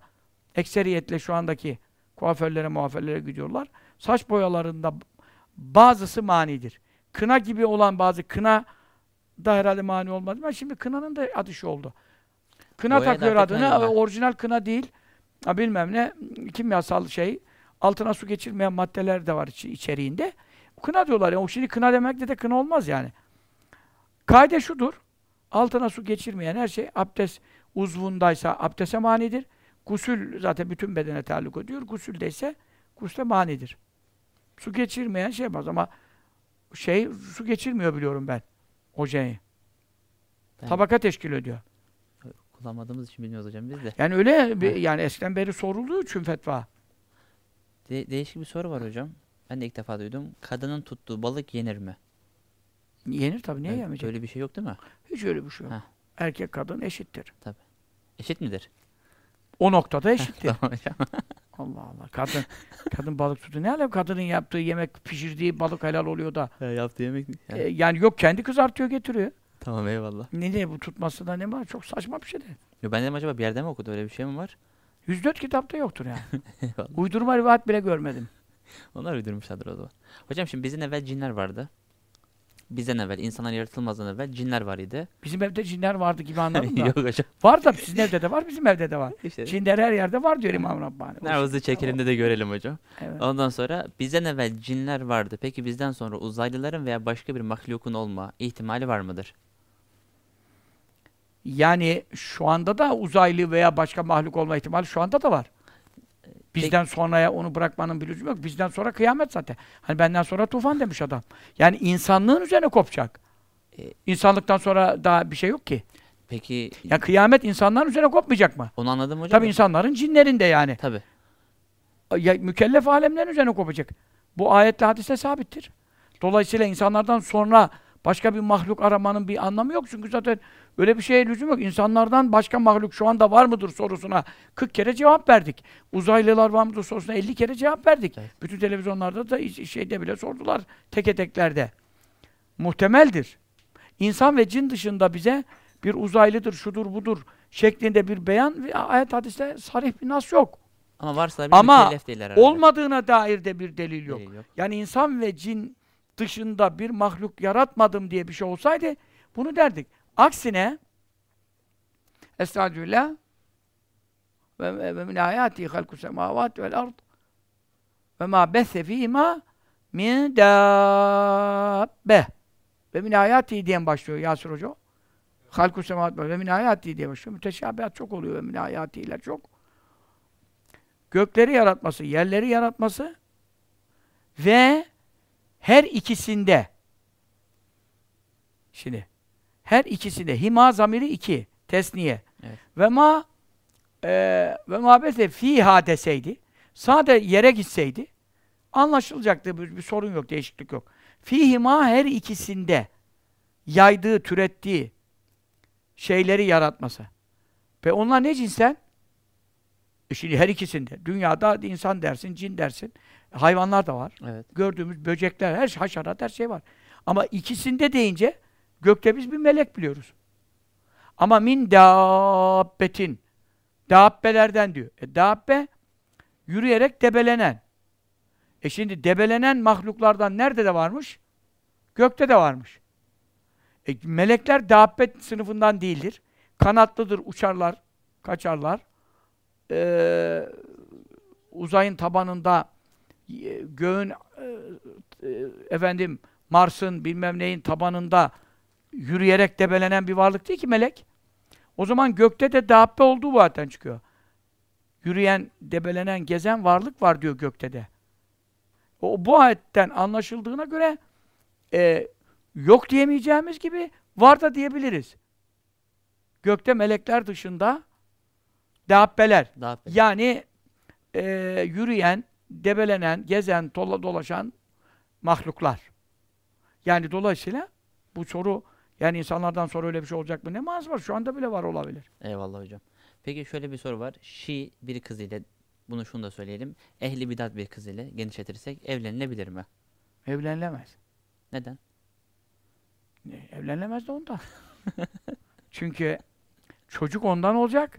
S2: ekseriyetle şu andaki kuaförlere muaförlere gidiyorlar. Saç boyalarında bazısı manidir. Kına gibi olan bazı kına da herhalde mani olmadı ama şimdi kınanın da adı şu oldu. Kına takıyor adını,
S1: kına
S2: orijinal kına değil. Ha bilmem ne, kimyasal şey. Altına su geçirmeyen maddeler de var içi- içeriğinde. Kına diyorlar ya. O şimdi kına demekle de kına olmaz yani. Kaide şudur. Altına su geçirmeyen her şey abdest uzvundaysa abdeste manidir. Gusül zaten bütün bedene taalluk ediyor. Gusüldeyse gusle manidir. Su geçirmeyen şey yapmaz ama şey su geçirmiyor biliyorum ben.
S1: Ben
S2: Tabaka teşkil ediyor.
S1: Kullanmadığımız için bilmiyoruz hocam biz de.
S2: Yani öyle bir, yani eskiden beri sorulduğu için fetva.
S1: De- değişik bir soru var hocam. Ben de ilk defa duydum. Kadının tuttuğu balık yenir mi?
S2: Yenir tabii. Niye
S1: Evet,
S2: yemeyecek?
S1: Böyle bir şey yok değil mi?
S2: Hiç öyle bir şey yok.
S1: Heh.
S2: Erkek kadın eşittir.
S1: Eşit midir?
S2: O noktada eşittir.
S1: Tamam hocam.
S2: Allah Allah. Kadın kadın balık tutu ne alem? Kadının yaptığı yemek pişirdiği balık helal oluyor da.
S1: Yaptığı yemek mi?
S2: E, yani yok kendi kızartıyor getiriyor.
S1: Tamam eyvallah.
S2: Ne diye bu tutması da ne var? Çok saçma bir şey de.
S1: Yo, ben dedim acaba bir yerde mi okudu öyle bir şey mi var?
S2: 104 kitapta yoktur yani.
S1: Eyvallah.
S2: Uydurma rivayet bile görmedim.
S1: Onlar uydurmuşlardır o zaman. Hocam şimdi bizden evvel cinler vardı. Bizden evvel, insanlar yaratılmazdan evvel cinler var idi.
S2: Bizim evde cinler vardı gibi anladım da.
S1: Yok hocam.
S2: var da sizin evde de var, bizim evde de var.
S1: İşte
S2: Cinler her yerde var diyor İmam Rabbani. O-
S1: Nervızı çekelim de de görelim hocam.
S2: Evet.
S1: Ondan sonra bizden evvel cinler vardı. Peki bizden sonra uzaylıların veya başka bir mahlukun olma ihtimali var mıdır?
S2: Yani şu anda da uzaylı veya başka mahluk olma ihtimali şu anda da var. Bizden sonraya onu bırakmanın bir lüzumu yok. Bizden sonra kıyamet zaten. Hani benden sonra tufan demiş adam. Yani insanlığın üzerine kopacak.
S1: E-
S2: İnsanlıktan sonra daha bir şey yok ki.
S1: Peki
S2: Ya kıyamet insanların üzerine kopmayacak mı?
S1: onu anladım hocam.
S2: Tabii insanların cinlerin de yani.
S1: Tabii.
S2: Ya, mükellef alemlerin üzerine kopacak. Bu ayetle hadiste sabittir. Dolayısıyla insanlardan sonra başka bir mahluk aramanın bir anlamı yok. Çünkü zaten öyle bir şeye lüzum yok. İnsanlardan başka mahluk şu anda var mıdır sorusuna 40 kere cevap verdik. Uzaylılar var mıdır sorusuna 50 kere cevap verdik.
S1: Evet.
S2: Bütün televizyonlarda da şeyde bile sordular. Teke teklerde. Muhtemeldir. İnsan ve cin dışında bize bir uzaylıdır, şudur budur şeklinde bir beyan ve ayet hadiste sarih bir nas yok.
S1: Ama varsa bir
S2: Ama. Olmadığına dair de bir delil yok.
S1: Delil yok.
S2: Yani insan ve cin dışında bir mahluk yaratmadım diye bir şey olsaydı bunu derdik. Aksine Estağfirullah ve, min ayati halku semavat vel ard ve ma besse fîmâ min dâbbe ve min ayati diye başlıyor Yasir Hoca. Halku semavat ve min ayati diye başlıyor. Müteşabihat çok oluyor ve min ayatiyle çok. Gökleri yaratması, yerleri yaratması ve her ikisinde şimdi her ikisinde. Hima zamiri iki. Tesniye.
S1: Evet.
S2: ve ma e, ve mabese fiha deseydi sade yere gitseydi anlaşılacaktı. Bir, bir sorun yok değişiklik yok. Fihima her ikisinde yaydığı türettiği şeyleri yaratması. Ve onlar ne cinsten? E şimdi her ikisinde. Dünyada insan dersin cin dersin. Hayvanlar da var.
S1: Evet.
S2: gördüğümüz böcekler, her şey, haşerat, her şey var. Ama ikisinde deyince gökte biz bir melek biliyoruz. Ama min dabbetin dabbelerden diyor. E dabbe yürüyerek debelenen. E şimdi debelenen mahluklardan nerede de varmış? Gökte de varmış. E melekler dabbe sınıfından değildir. Kanatlıdır, uçarlar, kaçarlar. Ee, uzayın tabanında e, göğün e, e, efendim Mars'ın bilmem neyin tabanında yürüyerek debelenen bir varlık değil ki melek. O zaman gökte de dabbe olduğu zaten çıkıyor. Yürüyen, debelenen, gezen varlık var diyor gökte de. O bu ayetten anlaşıldığına göre e, yok diyemeyeceğimiz gibi var da diyebiliriz. Gökte melekler dışında dabbeler.
S1: Daha
S2: Yani e, yürüyen, debelenen, gezen, dola, dolaşan mahluklar. Yani dolayısıyla bu soru yani insanlardan sonra öyle bir şey olacak mı? Ne manası var? Şu anda bile var olabilir.
S1: Eyvallah hocam. Peki şöyle bir soru var. Şii bir kız ile bunu şunu da söyleyelim. Ehli bidat bir kız ile genişletirsek evlenilebilir mi?
S2: Evlenilemez.
S1: Neden?
S2: Ne, Evlenilemez de ondan. Çünkü çocuk ondan olacak.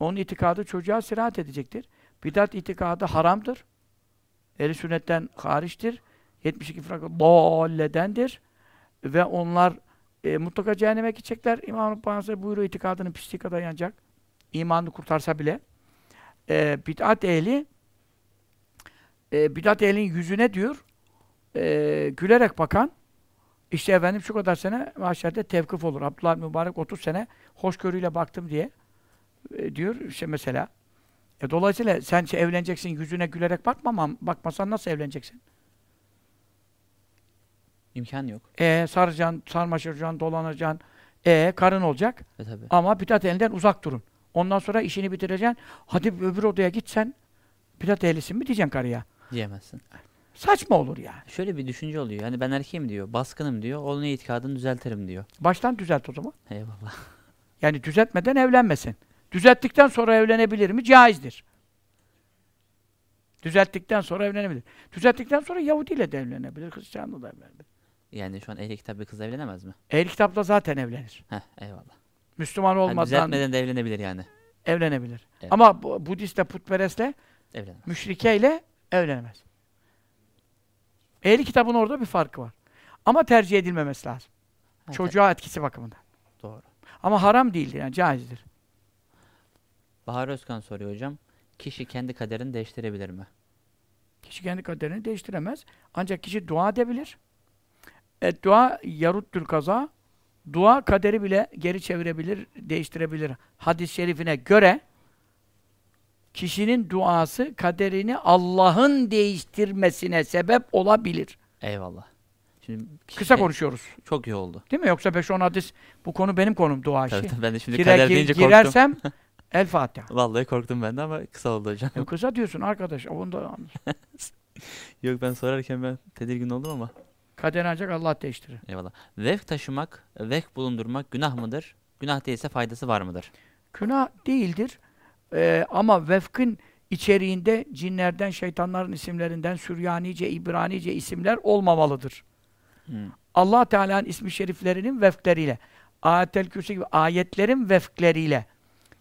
S2: Onun itikadı çocuğa sirahat edecektir. Bidat itikadı haramdır. Ehli sünnetten hariçtir. 72 fırka bolledendir. Ve onlar e, mutlaka cehenneme gidecekler. İmam Rabbani Hazretleri buyuruyor itikadının pisliği kadar yanacak. İmanını kurtarsa bile. E, bid'at ehli e, bid'at ehlinin yüzüne diyor e, gülerek bakan işte efendim şu kadar sene mahşerde tevkif olur. Abdullah Mübarek 30 sene hoşgörüyle baktım diye e, diyor işte mesela. E, dolayısıyla sen şey evleneceksin yüzüne gülerek bakmamam, bakmasan nasıl evleneceksin?
S1: İmkan yok.
S2: E saracaksın, sarmaşıracaksın, dolanacaksın. E karın olacak
S1: E tabi.
S2: ama bidat elinden uzak durun. Ondan sonra işini bitireceksin. Hadi öbür odaya git sen. Bidat ehlisin mi diyeceksin karıya.
S1: Diyemezsin.
S2: Saçma olur yani.
S1: Şöyle bir düşünce oluyor. Yani ben erkeğim diyor. Baskınım diyor. Onun itikadını düzeltirim diyor.
S2: Baştan düzelt o zaman.
S1: Eyvallah.
S2: Yani düzeltmeden evlenmesin. Düzelttikten sonra evlenebilir mi? Caizdir. Düzelttikten sonra evlenebilir. Düzelttikten sonra Yahudi ile de evlenebilir, Hristiyanla da evlenebilir.
S1: Yani şu an ehli kitap bir kız evlenemez mi?
S2: Ehl kitapta zaten evlenir.
S1: Heh eyvallah.
S2: Müslüman olmadan
S1: düzeltmeden de evlenebilir yani.
S2: evlenebilir.
S1: Evet.
S2: Ama bu, Budistle, putperestle,
S1: Evlenemez.
S2: müşrikeyle evlenemez. Ehli kitabın orada bir farkı var. Ama tercih edilmemesi lazım.
S1: Ha,
S2: Çocuğa etkisi bakımından.
S1: Doğru.
S2: Ama haram değildir yani caizdir.
S1: Bahar Özkan soruyor hocam. Kişi kendi kaderini değiştirebilir mi?
S2: Kişi kendi kaderini değiştiremez. Ancak kişi dua edebilir. E, dua yaruttül kaza. Dua kaderi bile geri çevirebilir, değiştirebilir. Hadis-i şerifine göre kişinin duası kaderini Allah'ın değiştirmesine sebep olabilir.
S1: Eyvallah. Şimdi
S2: Kısa
S1: ke-
S2: konuşuyoruz.
S1: Çok iyi oldu.
S2: Değil mi? Yoksa 5-10 hadis bu konu benim konum dua işi.
S1: Tabii, tabii, ben de şimdi
S2: Girer-
S1: kader deyince korktum.
S2: girersem El Fatiha.
S1: Vallahi korktum ben de ama kısa oldu hocam.
S2: Ya kısa diyorsun arkadaş. Onu da
S1: Yok ben sorarken ben tedirgin oldum ama.
S2: Kaderi ancak Allah değiştirir.
S1: Eyvallah. Vefk taşımak, vefk bulundurmak günah mıdır? Günah değilse faydası var mıdır?
S2: Günah değildir. Ee, ama vefkın içeriğinde cinlerden, şeytanların isimlerinden Süryanice, İbranice isimler olmamalıdır.
S1: Hmm.
S2: Allah Teala'nın ismi şeriflerinin vefkleriyle, Ayetel Kürsi gibi ayetlerin vefkleriyle.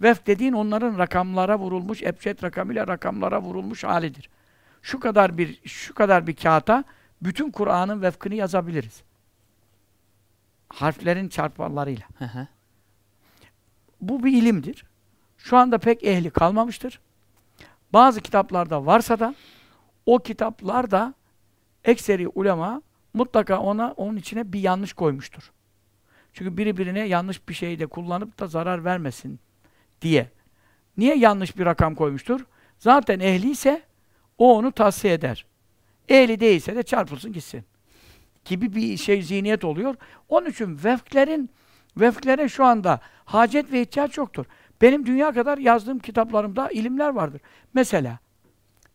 S2: Vefk dediğin onların rakamlara vurulmuş, ebced rakamıyla rakamlara vurulmuş halidir. Şu kadar bir şu kadar bir kağıta bütün Kur'an'ın vefkini yazabiliriz. Harflerin çarpmalarıyla.
S1: Hı hı.
S2: Bu bir ilimdir. Şu anda pek ehli kalmamıştır. Bazı kitaplarda varsa da o kitaplarda ekseri ulema mutlaka ona onun içine bir yanlış koymuştur. Çünkü biri birine yanlış bir şeyi de kullanıp da zarar vermesin diye. Niye yanlış bir rakam koymuştur? Zaten ehli ise o onu tavsiye eder. Ehli değilse de çarpılsın gitsin. Gibi bir şey zihniyet oluyor. Onun için vefklerin vefklere şu anda hacet ve ihtiyaç yoktur. Benim dünya kadar yazdığım kitaplarımda ilimler vardır. Mesela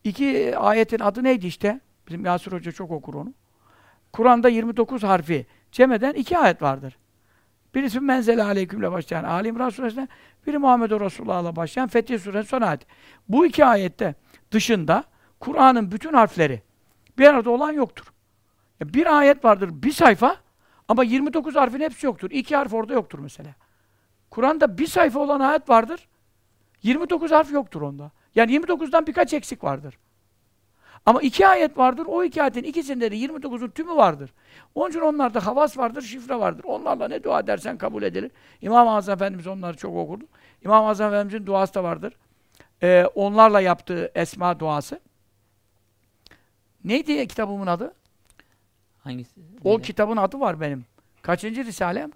S2: iki ayetin adı neydi işte? Bizim Yasir Hoca çok okur onu. Kur'an'da 29 harfi cem eden iki ayet vardır. Birisi Menzele Aleyküm'le başlayan Ali İmran Suresi'ne, biri Muhammed Resulullah'la başlayan Fetih Suresi son ayet. Bu iki ayette dışında Kur'an'ın bütün harfleri bir arada olan yoktur. Bir ayet vardır, bir sayfa ama 29 harfin hepsi yoktur. İki harf orada yoktur mesela. Kur'an'da bir sayfa olan ayet vardır, 29 harf yoktur onda. Yani 29'dan birkaç eksik vardır. Ama iki ayet vardır, o iki ayetin ikisinde de 29'un tümü vardır. Onun için onlarda havas vardır, şifre vardır. Onlarla ne dua edersen kabul edilir. İmam-ı Azam Efendimiz onları çok okurdu. İmam-ı Azam Efendimiz'in duası da vardır. Ee, onlarla yaptığı esma duası. Neydi kitabımın adı?
S1: Hangisi?
S2: O
S1: Neydi?
S2: kitabın adı var benim. Kaçıncı risalem?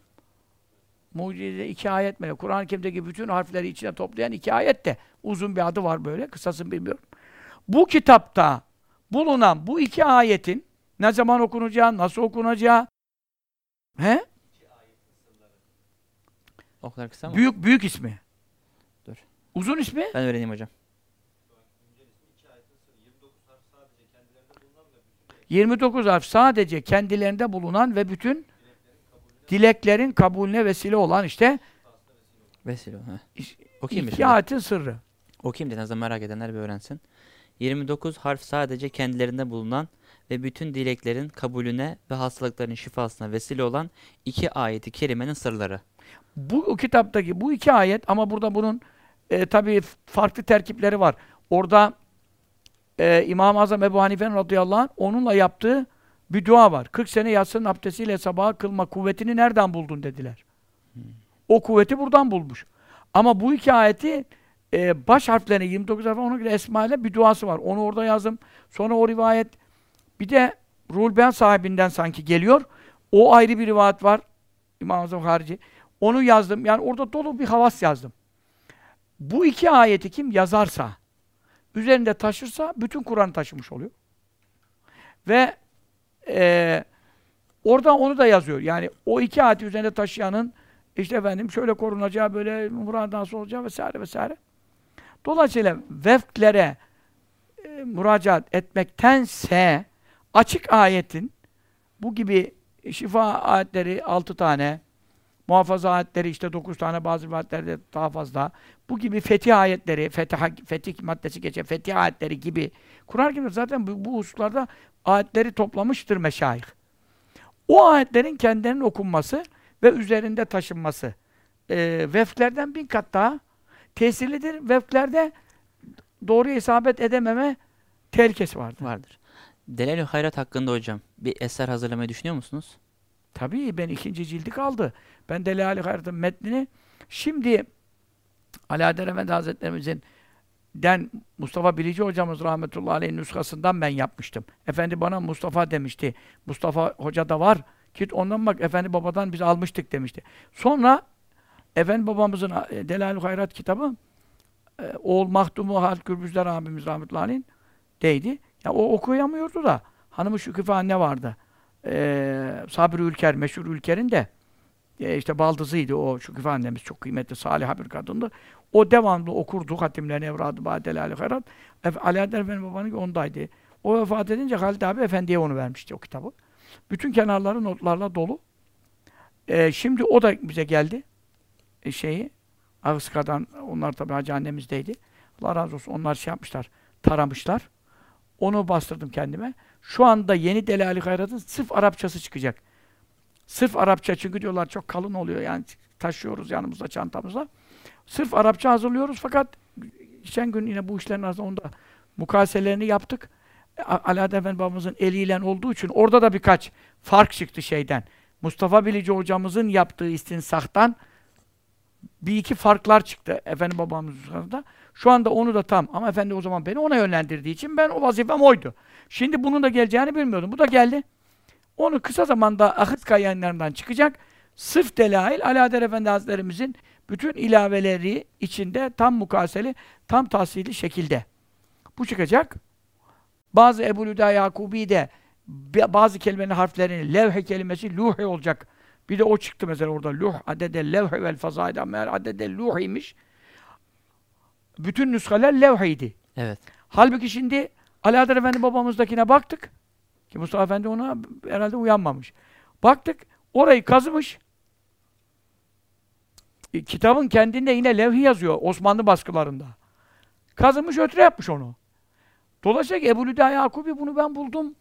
S2: Mucize iki ayet mi? Kur'an-ı Kerim'deki bütün harfleri içine toplayan iki ayet de uzun bir adı var böyle. Kısasını bilmiyorum. Bu kitapta bulunan bu iki ayetin ne zaman okunacağı, nasıl okunacağı he?
S1: O kadar kısa mı?
S2: Büyük büyük ismi.
S1: Dur.
S2: Uzun ismi?
S1: Ben öğreneyim hocam.
S2: 29 harf sadece kendilerinde bulunan ve bütün dileklerin kabulüne vesile olan işte
S1: Vesile. Okuyayım
S2: ayetin sırrı.
S1: Okuyayım azından merak edenler bir öğrensin. 29 harf sadece kendilerinde bulunan ve bütün dileklerin kabulüne ve hastalıkların şifasına vesile olan iki ayeti kerimenin sırları.
S2: Bu kitaptaki bu iki ayet ama burada bunun e, tabii farklı terkipleri var. Orada e, İmam-ı Azam Ebu Hanife'nin radıyallahu anh onunla yaptığı bir dua var. 40 sene yatsının abdestiyle sabaha kılma kuvvetini nereden buldun dediler. O kuvveti buradan bulmuş. Ama bu iki ayeti e, baş harflerini 29 harf ona göre Esma ile bir duası var. Onu orada yazdım. Sonra o rivayet bir de Ruhul Beyan sahibinden sanki geliyor. O ayrı bir rivayet var. İmam-ı Azam harici. Onu yazdım. Yani orada dolu bir havas yazdım. Bu iki ayeti kim yazarsa, üzerinde taşırsa bütün Kur'an taşımış oluyor. Ve eee orada onu da yazıyor. Yani o iki ayeti üzerinde taşıyanın işte efendim şöyle korunacağı, böyle muradan olacağı vesaire vesaire. Dolayısıyla vefklere e, müracaat etmektense açık ayetin bu gibi şifa ayetleri altı tane, muhafaza ayetleri işte dokuz tane, bazı ayetlerde daha fazla. Bu gibi fetih ayetleri, fetih, fetih maddesi geçen fetih ayetleri gibi Kur'an-ı Kerim zaten bu, bu hususlarda ayetleri toplamıştır meşayih. O ayetlerin kendilerinin okunması ve üzerinde taşınması e, vefklerden bin kat daha tesirlidir. Vefklerde doğru isabet edememe tehlikesi vardır.
S1: Vardır. Delal-i Hayrat hakkında hocam bir eser hazırlamayı düşünüyor musunuz?
S2: Tabii ben ikinci cildi kaldı. Ben Delali Hayrat'ın metnini şimdi Alaeddin Efendi Hazretlerimizin den Mustafa Bilici hocamız rahmetullahi aleyhin nüshasından ben yapmıştım. Efendi bana Mustafa demişti. Mustafa hoca da var. Git ondan bak Efendi babadan biz almıştık demişti. Sonra Efendi babamızın e, Delal-i Hayrat kitabı e, oğul Mahdumu Halit Gürbüzler abimiz rahmetullahi aleyhin deydi. Ya o okuyamıyordu da hanımı Şüküfe anne vardı. Ee, Sabri Ülker, meşhur Ülker'in de e, işte baldızıydı o Şüküfe annemiz. Çok kıymetli, salih bir kadındı. O devamlı okurdu hatimlerini, evradı, badelali hayrat. Efe, Alaaddin Efendi babanın ondaydı. O vefat edince Halid abi Efendi'ye onu vermişti o kitabı. Bütün kenarları notlarla dolu. Ee, şimdi o da bize geldi. E, şeyi, Ağızka'dan, onlar tabi Hacı annemizdeydi. Allah razı olsun. Onlar şey yapmışlar, taramışlar. Onu bastırdım kendime. Şu anda yeni Delali Hayrat'ın sırf Arapçası çıkacak. Sırf Arapça çünkü diyorlar çok kalın oluyor yani taşıyoruz yanımızda çantamızda. Sırf Arapça hazırlıyoruz fakat geçen gün yine bu işlerin arasında onda mukayeselerini yaptık. Alaaddin Efendi babamızın eliyle olduğu için orada da birkaç fark çıktı şeyden. Mustafa Bilici hocamızın yaptığı istinsahtan bir iki farklar çıktı Efendi babamızın arasında. Şu anda onu da tam ama efendi o zaman beni ona yönlendirdiği için ben o vazifem oydu. Şimdi bunun da geleceğini bilmiyordum. Bu da geldi. Onu kısa zamanda Ahıska yayınlarından çıkacak. Sırf delail Alaeddin Efendi Hazretlerimizin bütün ilaveleri içinde tam mukaseli, tam tahsili şekilde. Bu çıkacak. Bazı Ebu Lüda Yakubi de bazı kelimenin harflerini levhe kelimesi luhi olacak. Bir de o çıktı mesela orada luh adede levhe vel fazayda meğer adede luhiymiş. Bütün nüshaler levheydi.
S1: Evet.
S2: Halbuki şimdi Alaeddin Efendi babamızdakine baktık. Ki Mustafa Efendi ona herhalde uyanmamış. Baktık, orayı kazımış. E, kitabın kendinde yine levhi yazıyor Osmanlı baskılarında. Kazımış, ötre yapmış onu. Dolayısıyla Ebu Lüda Yakubi bunu ben buldum.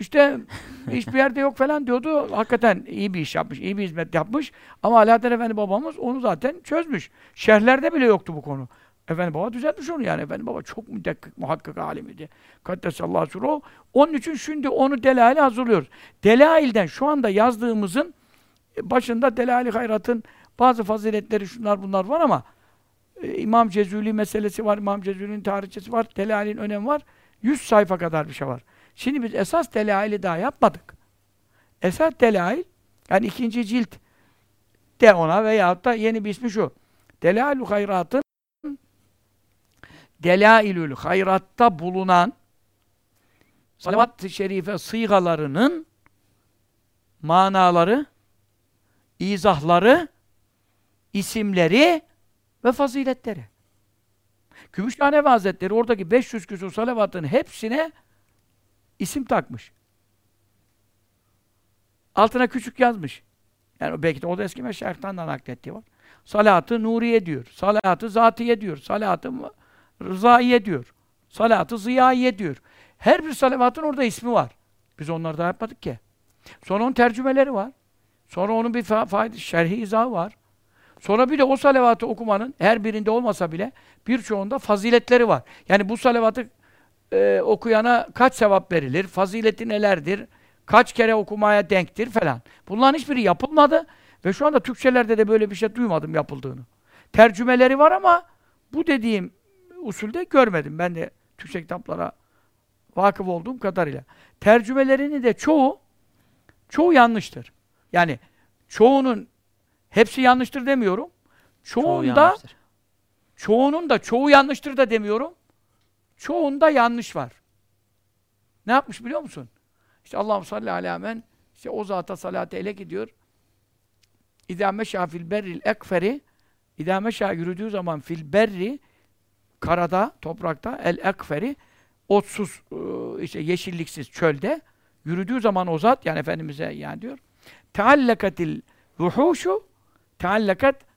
S2: İşte hiçbir yerde yok falan diyordu. Hakikaten iyi bir iş yapmış, iyi bir hizmet yapmış. Ama Alaaddin Efendi babamız onu zaten çözmüş. Şerhlerde bile yoktu bu konu. Efendi baba düzeltmiş onu yani. Efendi baba çok müdekkik, muhakkak alimiydi. Kaddesallahu suru. Onun için şimdi onu delaile hazırlıyoruz. Delailden şu anda yazdığımızın başında Delali Hayrat'ın bazı faziletleri şunlar bunlar var ama e, İmam Cezuli meselesi var, İmam Cezuli'nin tarihçesi var, Delali'nin önemi var. 100 sayfa kadar bir şey var. Şimdi biz esas Delail'i daha yapmadık. Esas Delail, yani ikinci cilt de ona veyahut da yeni bir ismi şu. Delail-i Hayrat'ın Delailül hayratta bulunan salavat-ı şerife sıygalarının manaları, izahları, isimleri ve faziletleri. Gümüşhane Hazretleri oradaki 500 küsur salavatın hepsine isim takmış. Altına küçük yazmış. Yani belki de o da eski meşayihtan da naklettiği var. Salatı Nuriye diyor. Salatı Zatiye diyor. Salatı Rızaiye diyor. Salatı Ziyaye diyor. Her bir salavatın orada ismi var. Biz onları da yapmadık ki. Sonra onun tercümeleri var. Sonra onun bir fayda, şerhi izahı var. Sonra bir de o salavatı okumanın her birinde olmasa bile birçoğunda faziletleri var. Yani bu salavatı e, okuyana kaç sevap verilir, fazileti nelerdir, kaç kere okumaya denktir falan. Bunların hiçbiri yapılmadı ve şu anda Türkçelerde de böyle bir şey duymadım yapıldığını. Tercümeleri var ama bu dediğim usulde görmedim. Ben de Türkçe kitaplara vakıf olduğum kadarıyla. Tercümelerini de çoğu çoğu yanlıştır. Yani çoğunun hepsi yanlıştır demiyorum. Çoğunda çoğu çoğunun da çoğu yanlıştır da demiyorum. Çoğunda yanlış var. Ne yapmış biliyor musun? İşte Allahu salli ala men işte o zata salatı ele gidiyor. İdâ meşâ fil berril ekferi İdâ meşâ yürüdüğü zaman fil berri karada, toprakta el ekferi otsuz, ıı, işte yeşilliksiz çölde yürüdüğü zaman o zat yani Efendimiz'e yani diyor teallakatil ruhuşu teallakat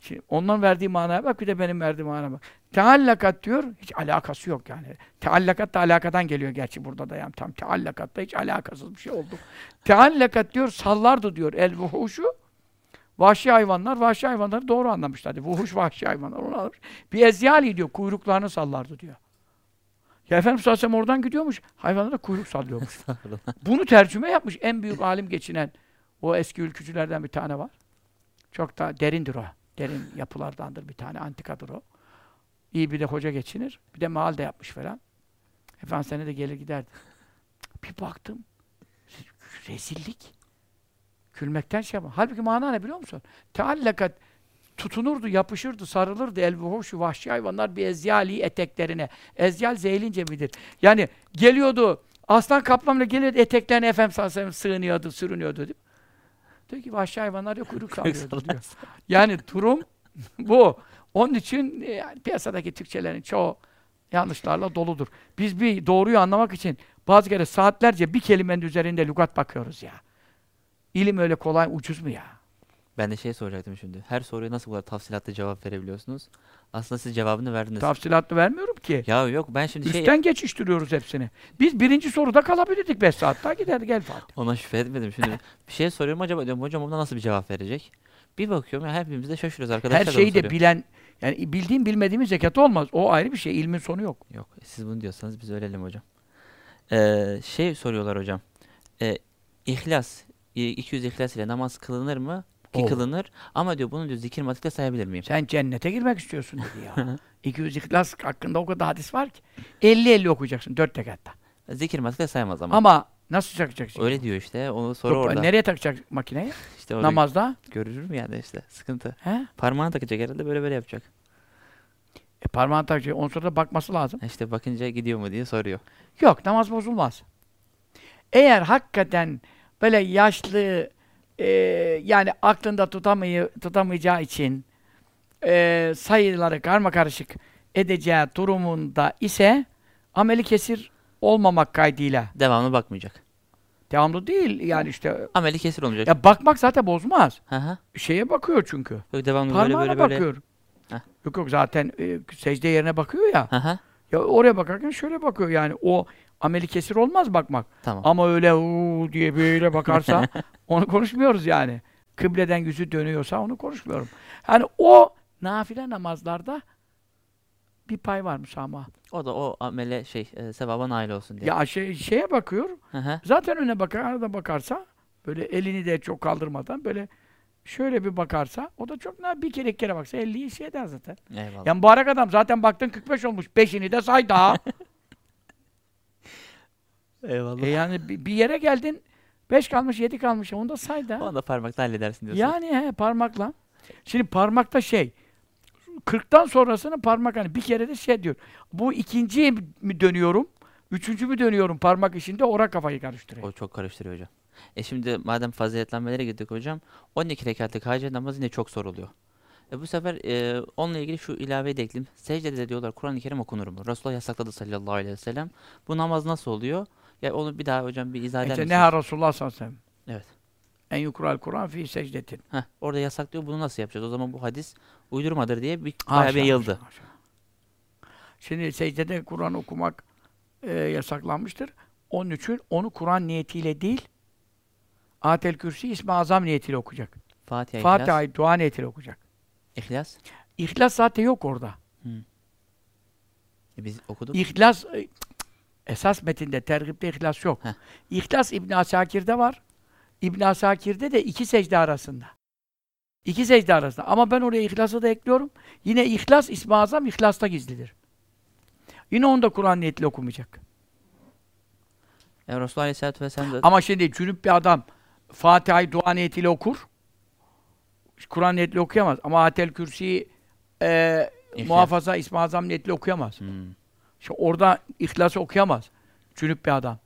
S2: Şimdi ondan verdiği manaya bak bir de benim verdiğim manaya bak. Teallakat diyor, hiç alakası yok yani. Teallakat da alakadan geliyor gerçi burada da yani tam teallakat da hiç alakasız bir şey oldu. Teallakat diyor, sallardı diyor el vuhuşu. Vahşi hayvanlar, vahşi hayvanları doğru anlamışlar. diyor. Vuhuş vahşi hayvanlar. Onu almış. Bir ezyali diyor. Kuyruklarını sallardı diyor. Ya Efendimiz sallallahu aleyhi ve sellem oradan gidiyormuş. Hayvanlara kuyruk sallıyormuş. Bunu tercüme yapmış. En büyük alim geçinen o eski ülkücülerden bir tane var. Çok da derindir o. Derin yapılardandır bir tane. Antikadır o. İyi bir de hoca geçinir. Bir de maal de yapmış falan. Efendim sene de gelir giderdi. Bir baktım. Rezillik. Külmekten şey yapma. Halbuki mana ne biliyor musun? Teallakat tutunurdu, yapışırdı, sarılırdı el hoşu vahşi hayvanlar bir ezyali eteklerine. Ezyal zeylin cemidir. Yani geliyordu, aslan kaplanla geliyordu, eteklerine efendim sallallahu sığınıyordu, sürünüyordu. Diyor. diyor ki vahşi hayvanlar ya kuyruk sallıyordu diyor. Yani durum bu. Onun için e, piyasadaki Türkçelerin çoğu yanlışlarla doludur. Biz bir doğruyu anlamak için bazı kere saatlerce bir kelimenin üzerinde lügat bakıyoruz ya. İlim öyle kolay, ucuz mu ya?
S1: Ben de şey soracaktım şimdi. Her soruya nasıl bu kadar tafsilatlı cevap verebiliyorsunuz? Aslında siz cevabını verdiniz.
S2: Tafsilatlı vermiyorum ki.
S1: Ya yok ben şimdi şey
S2: Üstten geçiştiriyoruz hepsini. Biz birinci soruda kalabilirdik 5 saat daha giderdi gel Fatih.
S1: ona şüphe etmedim. Şimdi bir şey soruyorum acaba diyorum hocam buna nasıl bir cevap verecek? Bir bakıyorum ya hepimiz de şaşırıyoruz arkadaşlar.
S2: Her şeyi de bilen, yani bildiğim bilmediğimin zekatı olmaz. O ayrı bir şey. İlmin sonu yok.
S1: Yok siz bunu diyorsanız biz ölelim hocam. Ee, şey soruyorlar hocam. Ee, ihlas, 200 ihlas ile namaz kılınır mı? Ki
S2: Olur.
S1: kılınır. Ama diyor bunu diyor zikir matikle sayabilir miyim?
S2: Sen cennete girmek istiyorsun dedi ya. 200 ihlas hakkında o kadar hadis var ki. 50-50 okuyacaksın 4 rekatta.
S1: Zikir matikle sayamaz ama.
S2: Ama nasıl takacaksın?
S1: Öyle diyor işte. Onu soru orada.
S2: Nereye takacak makineyi?
S1: İşte orada
S2: Namazda.
S1: görülür mü yani işte sıkıntı.
S2: He?
S1: Parmağını takacak herhalde böyle böyle yapacak.
S2: E, parmağını takacak. Ondan sonra da bakması lazım.
S1: İşte bakınca gidiyor mu diye soruyor.
S2: Yok namaz bozulmaz. Eğer hakikaten böyle yaşlı e, yani aklında tutamay tutamayacağı için e, sayıları karma karışık edeceği durumunda ise ameli kesir olmamak kaydıyla.
S1: Devamlı bakmayacak.
S2: Devamlı değil yani işte.
S1: Ameli kesir olmayacak.
S2: Ya bakmak zaten bozmaz.
S1: Hı hı.
S2: Şeye bakıyor çünkü.
S1: Yok devamlı böyle
S2: Parmağına
S1: böyle böyle.
S2: bakıyor.
S1: Heh.
S2: Yok yok zaten e, secde yerine bakıyor ya.
S1: Hı hı.
S2: Ya oraya bakarken şöyle bakıyor yani o ameli kesir olmaz bakmak.
S1: Tamam.
S2: Ama öyle uuu diye böyle bakarsa onu konuşmuyoruz yani. Kıbleden yüzü dönüyorsa onu konuşmuyorum. Yani o nafile namazlarda bir pay var müsamaha.
S1: O da o amele şey e, sevaba nail olsun diye.
S2: Ya şey, şeye bakıyor. Zaten öne bakar, arada bakarsa böyle elini de çok kaldırmadan böyle şöyle bir bakarsa o da çok ne bir kere iki kere baksa 50'yi şey eder zaten.
S1: Eyvallah.
S2: Ya mübarek adam zaten baktın 45 olmuş. Beşini de say daha.
S1: Eyvallah.
S2: e yani bir yere geldin 5 kalmış 7 kalmış. Onu da say da.
S1: Onu da parmakla halledersin diyorsun.
S2: Yani he parmakla. Şimdi parmakta şey 40'tan sonrasını parmak hani bir kere de şey diyor. Bu ikinciye mi dönüyorum? Üçüncü mü dönüyorum parmak işinde? Ora kafayı karıştırıyor.
S1: O çok karıştırıyor hocam. E şimdi madem faziletlenmelere gittik hocam 12 rekatlık hacet namazı yine çok soruluyor. E bu sefer e, onunla ilgili şu ilaveyi de ekleyeyim. Secdede de diyorlar Kur'an-ı Kerim okunur mu? Resulullah yasakladı sallallahu aleyhi ve sellem. Bu namaz nasıl oluyor? Ya onu bir daha hocam bir izah eder
S2: İşte
S1: misiniz?
S2: ne ha Resulullah sallallahu aleyhi ve sellem.
S1: Evet.
S2: En yukural Kur'an fi secdetin.
S1: Heh, orada yasaklıyor. Bunu nasıl yapacağız? O zaman bu hadis uydurmadır diye bir
S2: Haşa,
S1: bayağı bir
S2: haşa, haşa. Şimdi secdede Kur'an okumak e, yasaklanmıştır. Onun için onu Kur'an niyetiyle değil, Atel Kürsi İsmi Azam niyetiyle okuyacak.
S1: Fatiha.
S2: Fatiha'yı dua niyetiyle okuyacak.
S1: İhlas.
S2: İhlas zaten yok orada.
S1: E biz okuduk.
S2: İhlas e, esas metinde tergipte ihlas yok.
S1: Heh.
S2: İhlas İbn Asakir'de var. İbn Asakir'de de iki secde arasında. İki secde arasında. Ama ben oraya ihlası da ekliyorum. Yine ihlas İsmi Azam ihlasta gizlidir. Yine onu da Kur'an niyetiyle okumayacak.
S1: E, Resulullah aleyhisselatü vesselam da
S2: Ama şimdi cünüp bir adam Fatiha'yı dua niyetiyle okur. Kur'an niyetiyle okuyamaz. Ama Atel Kürsi'yi e,
S1: İhlas.
S2: muhafaza İsmi Azam niyetiyle okuyamaz.
S1: Hmm,
S2: İşte orada ihlası okuyamaz. Cünüp bir adam.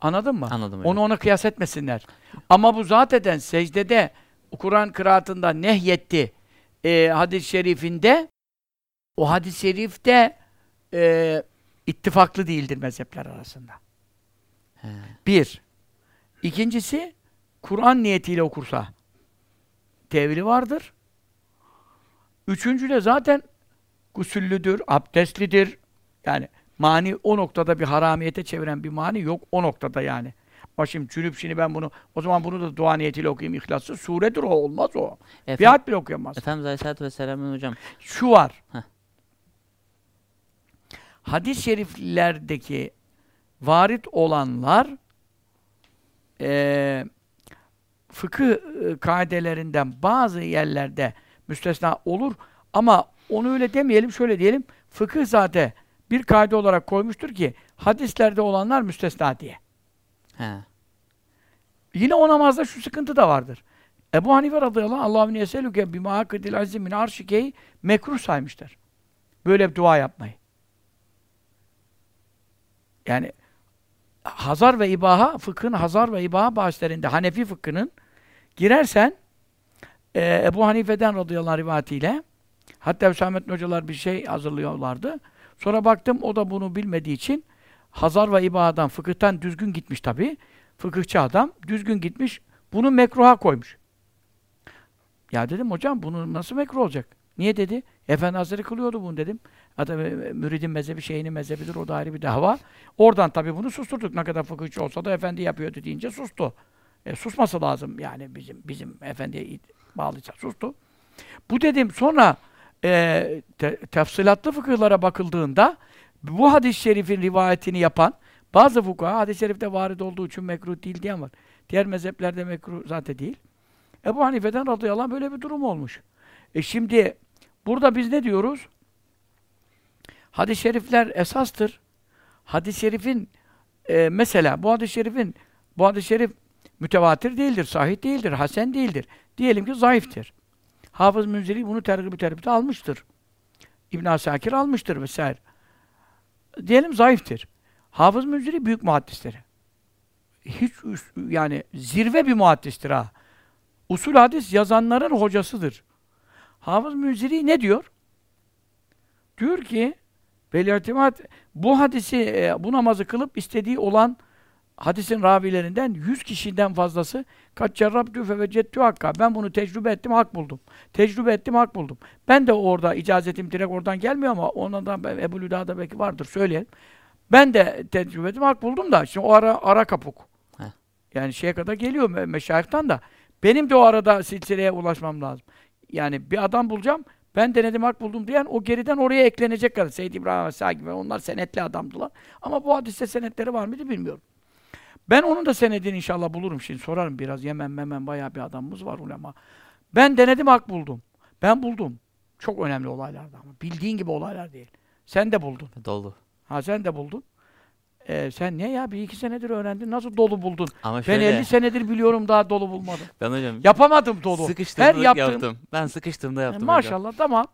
S2: Anladın mı?
S1: anladım hocam.
S2: Onu ona kıyas etmesinler. Ama bu zaten secdede Kur'an kıraatında nehyetti e, hadis-i şerifinde o hadis-i şerifte e, ittifaklı değildir mezhepler arasında.
S1: He.
S2: Bir. İkincisi Kur'an niyetiyle okursa tevili vardır. Üçüncü de zaten gusüllüdür, abdestlidir. Yani mani o noktada bir haramiyete çeviren bir mani yok o noktada yani. Başım cünüp şimdi ben bunu, o zaman bunu da dua niyetiyle okuyayım ihlassız. Suredir o, olmaz o. Bir
S1: Efendim,
S2: ayet bile okuyamaz.
S1: Efendimiz Aleyhisselatü Vesselam'ın hocam.
S2: Şu var.
S1: Heh.
S2: Hadis-i şeriflerdeki varit olanlar eee fıkıh e, kaidelerinden bazı yerlerde müstesna olur ama onu öyle demeyelim, şöyle diyelim. Fıkıh zaten bir kaide olarak koymuştur ki hadislerde olanlar müstesna diye.
S1: He.
S2: Yine o namazda şu sıkıntı da vardır. Ebu Hanife radıyallahu anh Allahümme yeselüke bima hakidil azim min arşikeyi mekruh saymışlar. Böyle bir dua yapmayı. Yani hazar ve ibaha, fıkhın hazar ve ibaha bahslerinde Hanefi fıkhının girersen e, Ebu Hanife'den radıyallahu anh rivayetiyle hatta Hüsamettin hocalar bir şey hazırlıyorlardı. Sonra baktım o da bunu bilmediği için hazar ve ibahadan, fıkıhtan düzgün gitmiş tabii. Fıkıhçı adam düzgün gitmiş. Bunu mekruha koymuş. Ya dedim hocam bunu nasıl mekruh olacak? Niye dedi? Efendi Hazretleri kılıyordu bunu dedim. Adam e, müridin mezhebi şeyinin mezhebidir o da ayrı bir dava. Oradan tabii bunu susturduk. Ne kadar fıkıhçı olsa da efendi yapıyordu deyince sustu. E, susması lazım yani bizim bizim efendiye bağlıysa sustu. Bu dedim sonra e, te, tefsilatlı fıkıhlara bakıldığında bu hadis-i şerifin rivayetini yapan bazı fukaha hadis-i şerifte varid olduğu için mekruh değil diyen var. Diğer mezheplerde mekruh zaten değil. Ebu Hanife'den radıyallahu anh böyle bir durum olmuş. E şimdi burada biz ne diyoruz? Hadis-i şerifler esastır. Hadis-i şerifin e, mesela bu hadis-i şerifin bu hadis-i şerif mütevatir değildir, sahih değildir, hasen değildir. Diyelim ki zayıftır. Hafız Münziri bunu tergib-i terhibde almıştır. İbn Asakir almıştır vesaire. Diyelim zayıftır. Hafız Münziri büyük muhaddisleri. Hiç üst- yani zirve bir muhaddistir ha. Usul hadis yazanların hocasıdır. Hafız Münziri ne diyor? Diyor ki Belirtimat bu hadisi, e, bu namazı kılıp istediği olan hadisin ravilerinden 100 kişiden fazlası kaç cerrabtü fevecettü hakka. Ben bunu tecrübe ettim, hak buldum. Tecrübe ettim, hak buldum. Ben de orada icazetim direkt oradan gelmiyor ama ondan da Ebu Lüda'da belki vardır söyleyelim. Ben de tecrübe ettim, hak buldum da şimdi o ara ara kapuk.
S1: Heh.
S2: Yani şeye kadar geliyor me meşayihtan da. Benim de o arada silsileye ulaşmam lazım. Yani bir adam bulacağım. Ben denedim hak buldum diyen o geriden oraya eklenecek kadar. Seyyid İbrahim Vesaire gibi onlar senetli adamdılar. Ama bu hadiste senetleri var mıydı bilmiyorum. Ben onun da senedini inşallah bulurum şimdi. Sorarım biraz. Yemen memen bayağı bir adamımız var ulema. Ben denedim hak buldum. Ben buldum. Çok önemli olaylardı ama. Bildiğin gibi olaylar değil. Sen de buldun.
S1: Dolu.
S2: Ha sen de buldun. Ee, sen niye ya? Bir iki senedir öğrendin. Nasıl dolu buldun?
S1: Ama
S2: Ben
S1: şöyle,
S2: 50 senedir biliyorum daha dolu bulmadım.
S1: ben hocam
S2: Yapamadım dolu.
S1: sıkıştığımda
S2: Her yaptığım-
S1: yaptım. Ben sıkıştığımda
S2: E,
S1: yaptım hocam.
S2: maşallah tamam.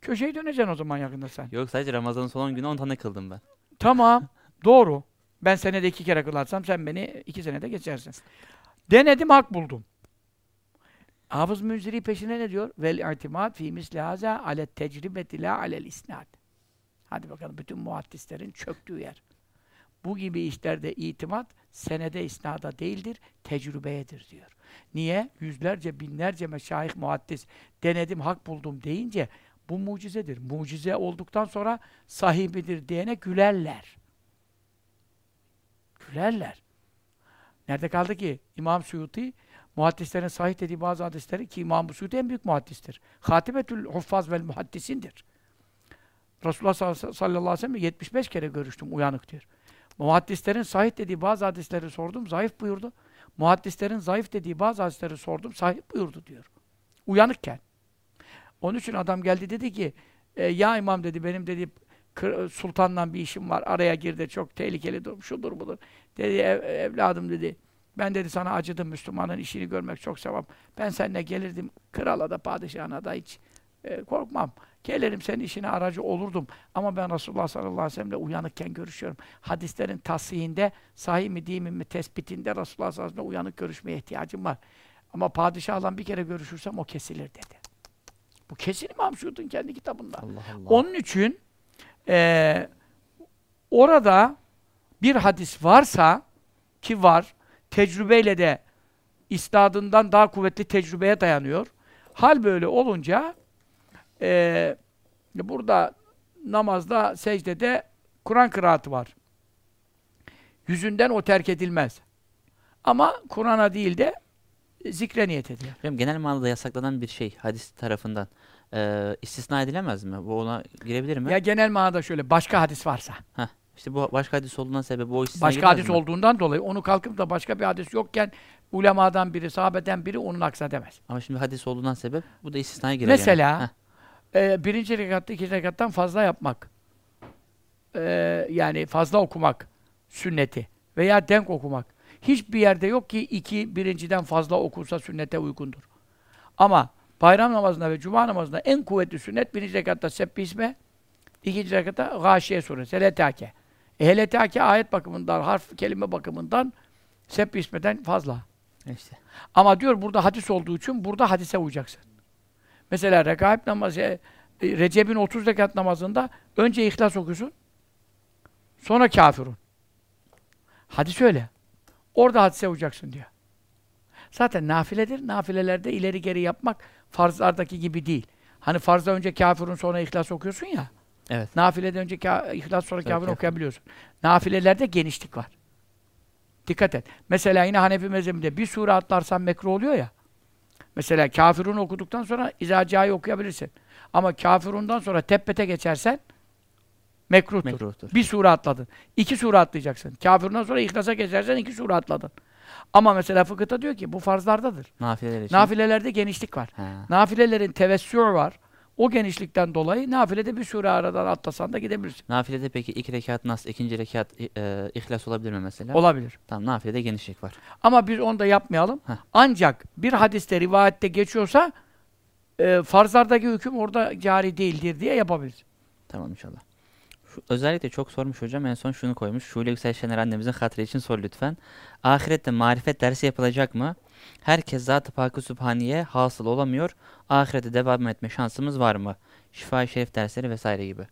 S2: Köşeyi döneceksin o zaman yakında sen.
S1: Yok sadece Ramazan'ın son 10 günü 10 tane kıldım ben.
S2: Tamam. Doğru. Ben senede iki kere kılarsam sen beni iki senede geçersin. Denedim hak buldum. Hafız Münziri peşine ne diyor? Vel i'timad fi misli haza ale tecribeti la alel isnad. Hadi bakalım bütün muhaddislerin çöktüğü yer. Bu gibi işlerde itimat senede isnada değildir, tecrübeyedir diyor. Niye? Yüzlerce, binlerce meşayih muhaddis denedim, hak buldum deyince bu mucizedir. Mucize olduktan sonra sahibidir diyene gülerler. Gülerler. Nerede kaldı ki? İmam Suyuti muhaddislerin sahih dediği bazı hadisleri ki İmam Suyuti en büyük muhaddistir. Hatibetül huffaz vel muhaddisindir. Resulullah sallallahu aleyhi ve sellem 75 kere görüştüm uyanık diyor. Muhaddislerin sahih dediği bazı hadisleri sordum, zayıf buyurdu. Muhaddislerin zayıf dediği bazı hadisleri sordum, sahih buyurdu diyor. Uyanıkken. Onun için adam geldi dedi ki, e, ya imam dedi, benim dedi, sultanla bir işim var, araya girdi, çok tehlikeli durum, şudur budur. Dedi, "Ev- evladım dedi, ben dedi sana acıdım, Müslümanın işini görmek çok sevap. Ben seninle gelirdim, krala da padişahına da hiç e, korkmam. Gelirim senin işine aracı olurdum. Ama ben Resulullah sallallahu aleyhi ve sellem'le uyanıkken görüşüyorum. Hadislerin tasihinde, sahih mi değil mi mi tespitinde Resulullah sallallahu aleyhi ve sellem'le uyanık görüşmeye ihtiyacım var. Ama padişahla bir kere görüşürsem o kesilir dedi. Bu kesin İmam Şuud'un kendi kitabında.
S1: Allah Allah.
S2: Onun için eee, orada bir hadis varsa ki var, tecrübeyle de istadından daha kuvvetli tecrübeye dayanıyor. Hal böyle olunca eee, burada namazda, secdede Kur'an kıraatı var. Yüzünden o terk edilmez. Ama Kur'an'a değil de zikre niyet ediyor.
S1: Hocam genel manada yasaklanan bir şey hadis tarafından e, istisna edilemez mi? Bu ona girebilir mi?
S2: Ya genel manada şöyle başka hadis varsa.
S1: İşte bu başka hadis olduğundan sebep o istisna
S2: Başka hadis
S1: mi?
S2: olduğundan dolayı onu kalkıp da başka bir hadis yokken ulemadan biri, sahabeden biri onun aksine demez.
S1: Ama şimdi hadis olduğundan sebep bu da istisnaya girer yani.
S2: Mesela
S1: Heh,
S2: e, birinci rekatta ikinci rekattan fazla yapmak. E, yani fazla okumak sünneti veya denk okumak. Hiçbir yerde yok ki iki birinciden fazla okunsa sünnete uygundur. Ama bayram namazında ve cuma namazında en kuvvetli sünnet birinci rekatta sebbisme, ikinci rekatta gâşiye suresi, heletâke. E, heletâke ayet bakımından, harf, kelime bakımından sebbismeden fazla.
S1: işte.
S2: Ama diyor burada hadis olduğu için burada hadise uyacaksın. Mesela rekaib namazı, e, Recep'in 30 rekat namazında önce İhlas okuyorsun, sonra kafirun. Hadis öyle. Orada hadise uyacaksın diyor. Zaten nafiledir. Nafilelerde ileri geri yapmak farzlardaki gibi değil. Hani farzda önce kafirun sonra İhlas okuyorsun ya.
S1: Evet.
S2: Nafilede önce ka- İhlas sonra kafirun
S1: kafir.
S2: okuyabiliyorsun. Nafilelerde genişlik var. Dikkat et. Mesela yine Hanefi mezhebinde bir sure atlarsan mekruh oluyor ya. Mesela kafirun okuduktan sonra İzacâ'yı okuyabilirsin. Ama kafirundan sonra teppete geçersen mekruhtur.
S1: Mekruhtur.
S2: Bir sure atladın. İki sure atlayacaksın. Kafirundan sonra İhlas'a geçersen iki sure atladın. Ama mesela fıkıhta diyor ki bu farzlardadır.
S1: Nafileler için.
S2: Nafilelerde genişlik var.
S1: Ha.
S2: Nafilelerin tevessü var. O genişlikten dolayı nafilede bir sure aradan atlasan da gidebilirsin.
S1: Nafilede peki iki rekat nas, ikinci rekat e, ihlas olabilir mi mesela?
S2: Olabilir.
S1: Tamam nafilede genişlik var.
S2: Ama biz onu da yapmayalım.
S1: Heh.
S2: Ancak bir hadiste, rivayette geçiyorsa e, farzlardaki hüküm orada cari değildir diye yapabiliriz.
S1: Tamam inşallah. Özellikle çok sormuş hocam en son şunu koymuş. Şule Yüksel Şener annemizin hatırı için sor lütfen. Ahirette marifet dersi yapılacak mı? Herkes Zat-ı Pakı Sübhaniye hasıl olamıyor. Ahirete devam etme şansımız var mı? Şifa-i Şerif dersleri vesaire gibi.